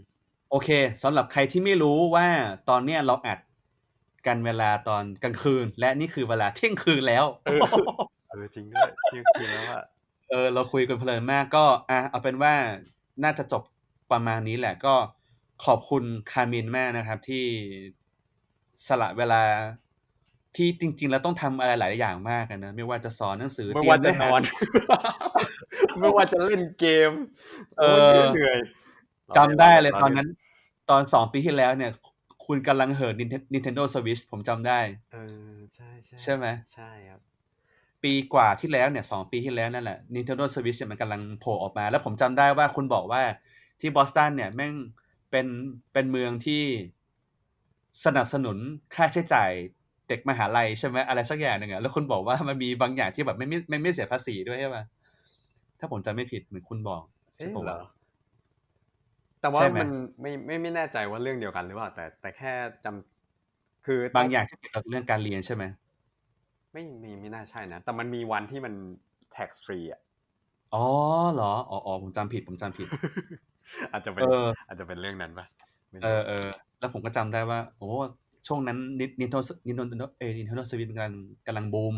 S2: โอเคสำหรับใครที่ไม่รู้ว่าตอนเนี้ยเราอัด กันเวลาตอนกลางคืน และนี่คือเวลาเที่ยงคืนแล้ว
S4: เออเออจริงด้วยเที่ยงคืนแล้วอะ
S2: เออ เราคุยกันเพลินมากก็ อะเอาเป็นว่าน่าจะจบประมาณนี้แหละก็ขอบคุณคามินมากนะครับ ที่สละเวลาที่จริง ๆ แล้วต้องทำอะไรหลายอย่างมากอะนะไม่ว่าจะสอนหนังสือ
S4: ไม่ว่าจะ
S2: เตรีย
S4: น
S2: เอ
S4: อน ไม่ว่าจะเล่นเกม
S2: เออ
S4: โยเหนื่อย
S2: จำได้เลยตอนนั้น ตอนสองปีที่แล้วเนี่ย คุณกำลังเหิน Nintendo Switch ผมจำได้
S4: เออ ใช่ใช่
S2: ใช่ไหม
S4: ใช่ครับ
S2: ปีกว่าที่แล้วเนี่ยสองปีที่แล้วนั่นแหละ Nintendo Switch เนี่ยมันกำลังโผล่ออกมา แล้วผมจำได้ว่าคุณบอกว่าที่บอสตันเนี่ยแม่งเป็นเป็นเมืองที่สนับสนุนค่าใช้จ่ายเด็กมหาลัยใช่ไหมอะไรสักอย่างหนึ่งอะแล้วคุณบอกว่ามันมีบางอย่างที่แบบไม่ไม่ไม่ไม่เสียภาษีด้วยใช่ป่ะถ้าผมจำไม่ผิดเหมือนคุณบอกใช่
S4: เอ๊ะ
S2: ปะ
S4: เหร
S2: วะ
S4: อ แต่ว่า
S2: ใช่ไหม
S4: มันไม่ไม่ไม่แน่ใจว่าเรื่องเดียวกันหรือเปล่าแต่แต่แค่จำคือต้
S2: บางอย่างที่เกี่ยวกับเรื่องการเรียนใช่ไหม
S4: ไม่มีไม่น่าใช่นะ แต่มันมีวันที่มัน tax free อะ
S2: อ๋อเหรออ๋ออ๋อผมจำผิดผมจำผิด
S4: อาจจะเป็น
S2: เออ
S4: อาจจะเป็นเรื่องนั้นปะไม่รู้
S2: อะเออแล้วผมก็จำได้ว่าโอ้ช่วงนั้นนินนินเทนนินเทนเอ Nintendo Switch กำลังกำลังบูม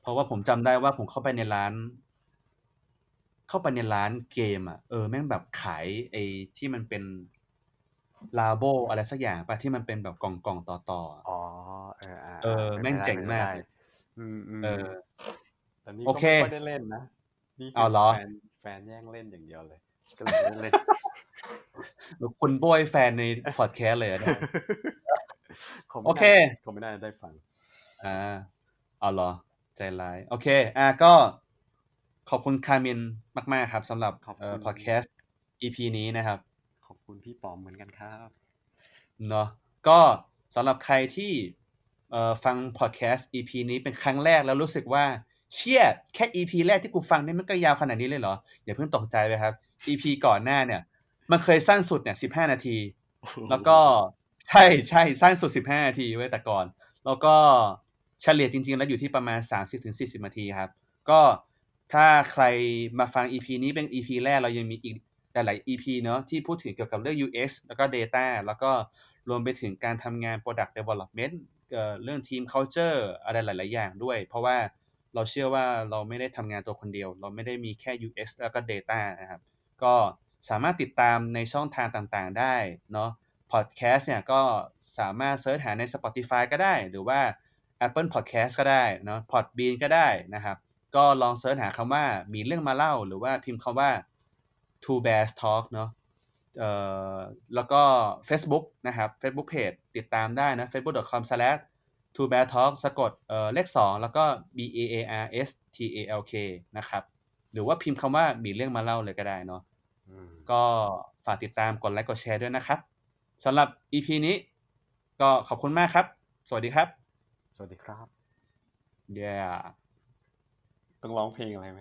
S2: เพราะว่าผมจำได้ว่าผมเข้าไปในร้าน เข้าไปในร้านเกมอะเออแม่งแบบขายไอ้ที่มันเป็น Labo อะไรสักอย่างป่ะที่มันเป็นแบบกล่องกล่องต่อต่อๆอะ
S4: อ๋อเอออ่า
S2: เออ
S4: ป็น
S2: แม่ง
S4: ไปได้
S2: เจ๋ง
S4: ป็นไป
S2: มาก
S4: ได้อืมอืม
S2: เออ
S4: แต่นี่
S2: โอ
S4: ก็
S2: เค
S4: ไม่ค่อยได้เล่นนะนี่คื
S2: เอาเหรอ
S4: แฟนแฟนแย่งเล่นอย่างเดียวเลยก็เลยไม่ได้เล่น
S2: คุณโบยแฟนในพอดแคสต์เลยอะเนี่ย
S4: ขาไม่
S2: โอเค
S4: น่าเขาไม่ได้ได้ฟัง
S2: อ่าเอาเหรอ ใจร้าย โอเค อะก็ ขอบคุณคามินมากๆครับสำหรับ
S4: ขอบคุณ
S2: เอ่อพอดแคสต์ EP นี้นะครับ
S4: ขอบคุณพี่ปอมเหมือนกันครับ
S2: เนาะก็สำหรับใครที่เอ่อฟังพอดแคสต์ EP นี้เป็นครั้งแรกแล้วรู้สึกว่าเชี่ยแค่ EP แรกที่กูฟังนี่มันก็ยาวขนาดนี้เลยเหรอ อย่าเพิ่งตกใจไปครับ EP ก่อนหน้าเนี่ย มันเคยสั้นสุดเนี่ย15นาที แล้วก็ใช่ใช่สั้นสุด15นาทีไว้ยแต่ก่อน แล้วก็เฉลี่ยจริง ๆ แล้วอยู่ที่ประมาณ30-40นาทีครับ ก็ ถ้าใครมาฟัง EP นี้เป็น EP แรกเรายังมีอีกหลาย ๆ EP เนาะที่พูดถึงเกี่ยวกับเรื่อง UX แล้วก็ Data แล้วก็รวมไปถึงการทำงาน Product Development เรื่อง Team Culture อะไรหลาย ๆ อย่างด้วย เพราะว่าเราเชื่อว่าเราไม่ได้ทำงานตัวคนเดียว เราไม่ได้มีแค่ UX แล้วก็ Data นะครับ ก็สามารถติดตามในช่องทางต่าง ๆ ได้เนาะพอดแคสต์เนี่ยก็สามารถเสิร์ชหาใน Spotify ก็ได้ หรือว่า Apple Podcast ก็ได้เนาะ Podbean ก็ได้นะครับ ก็ลองเสิร์ชหาคำว่ามีเรื่องมาเล่า หรือว่าพิมพ์คำว่า Two Bears Talk เนาะเอ่อแล้วก็ Facebook นะครับ Facebook Page ติดตามได้นะ facebook.com slash two bear talk สะกดเอ่อเลข 2 แล้วก็ b a a r s t a l k นะครับ หรือว่าพิมพ์คำว่ามีเรื่องมาเล่าเลยก็ได้เนาะ
S4: อืม
S2: ก็ฝากติดตามกดไลค์กดแชร์ด้วยนะครับสำหรับ EP นี้ ก็ขอบคุณมากครับ สวัสดีครับ
S4: สวัสดีครับ
S2: yeah
S4: ต้องร้องเพลงอะไรไหม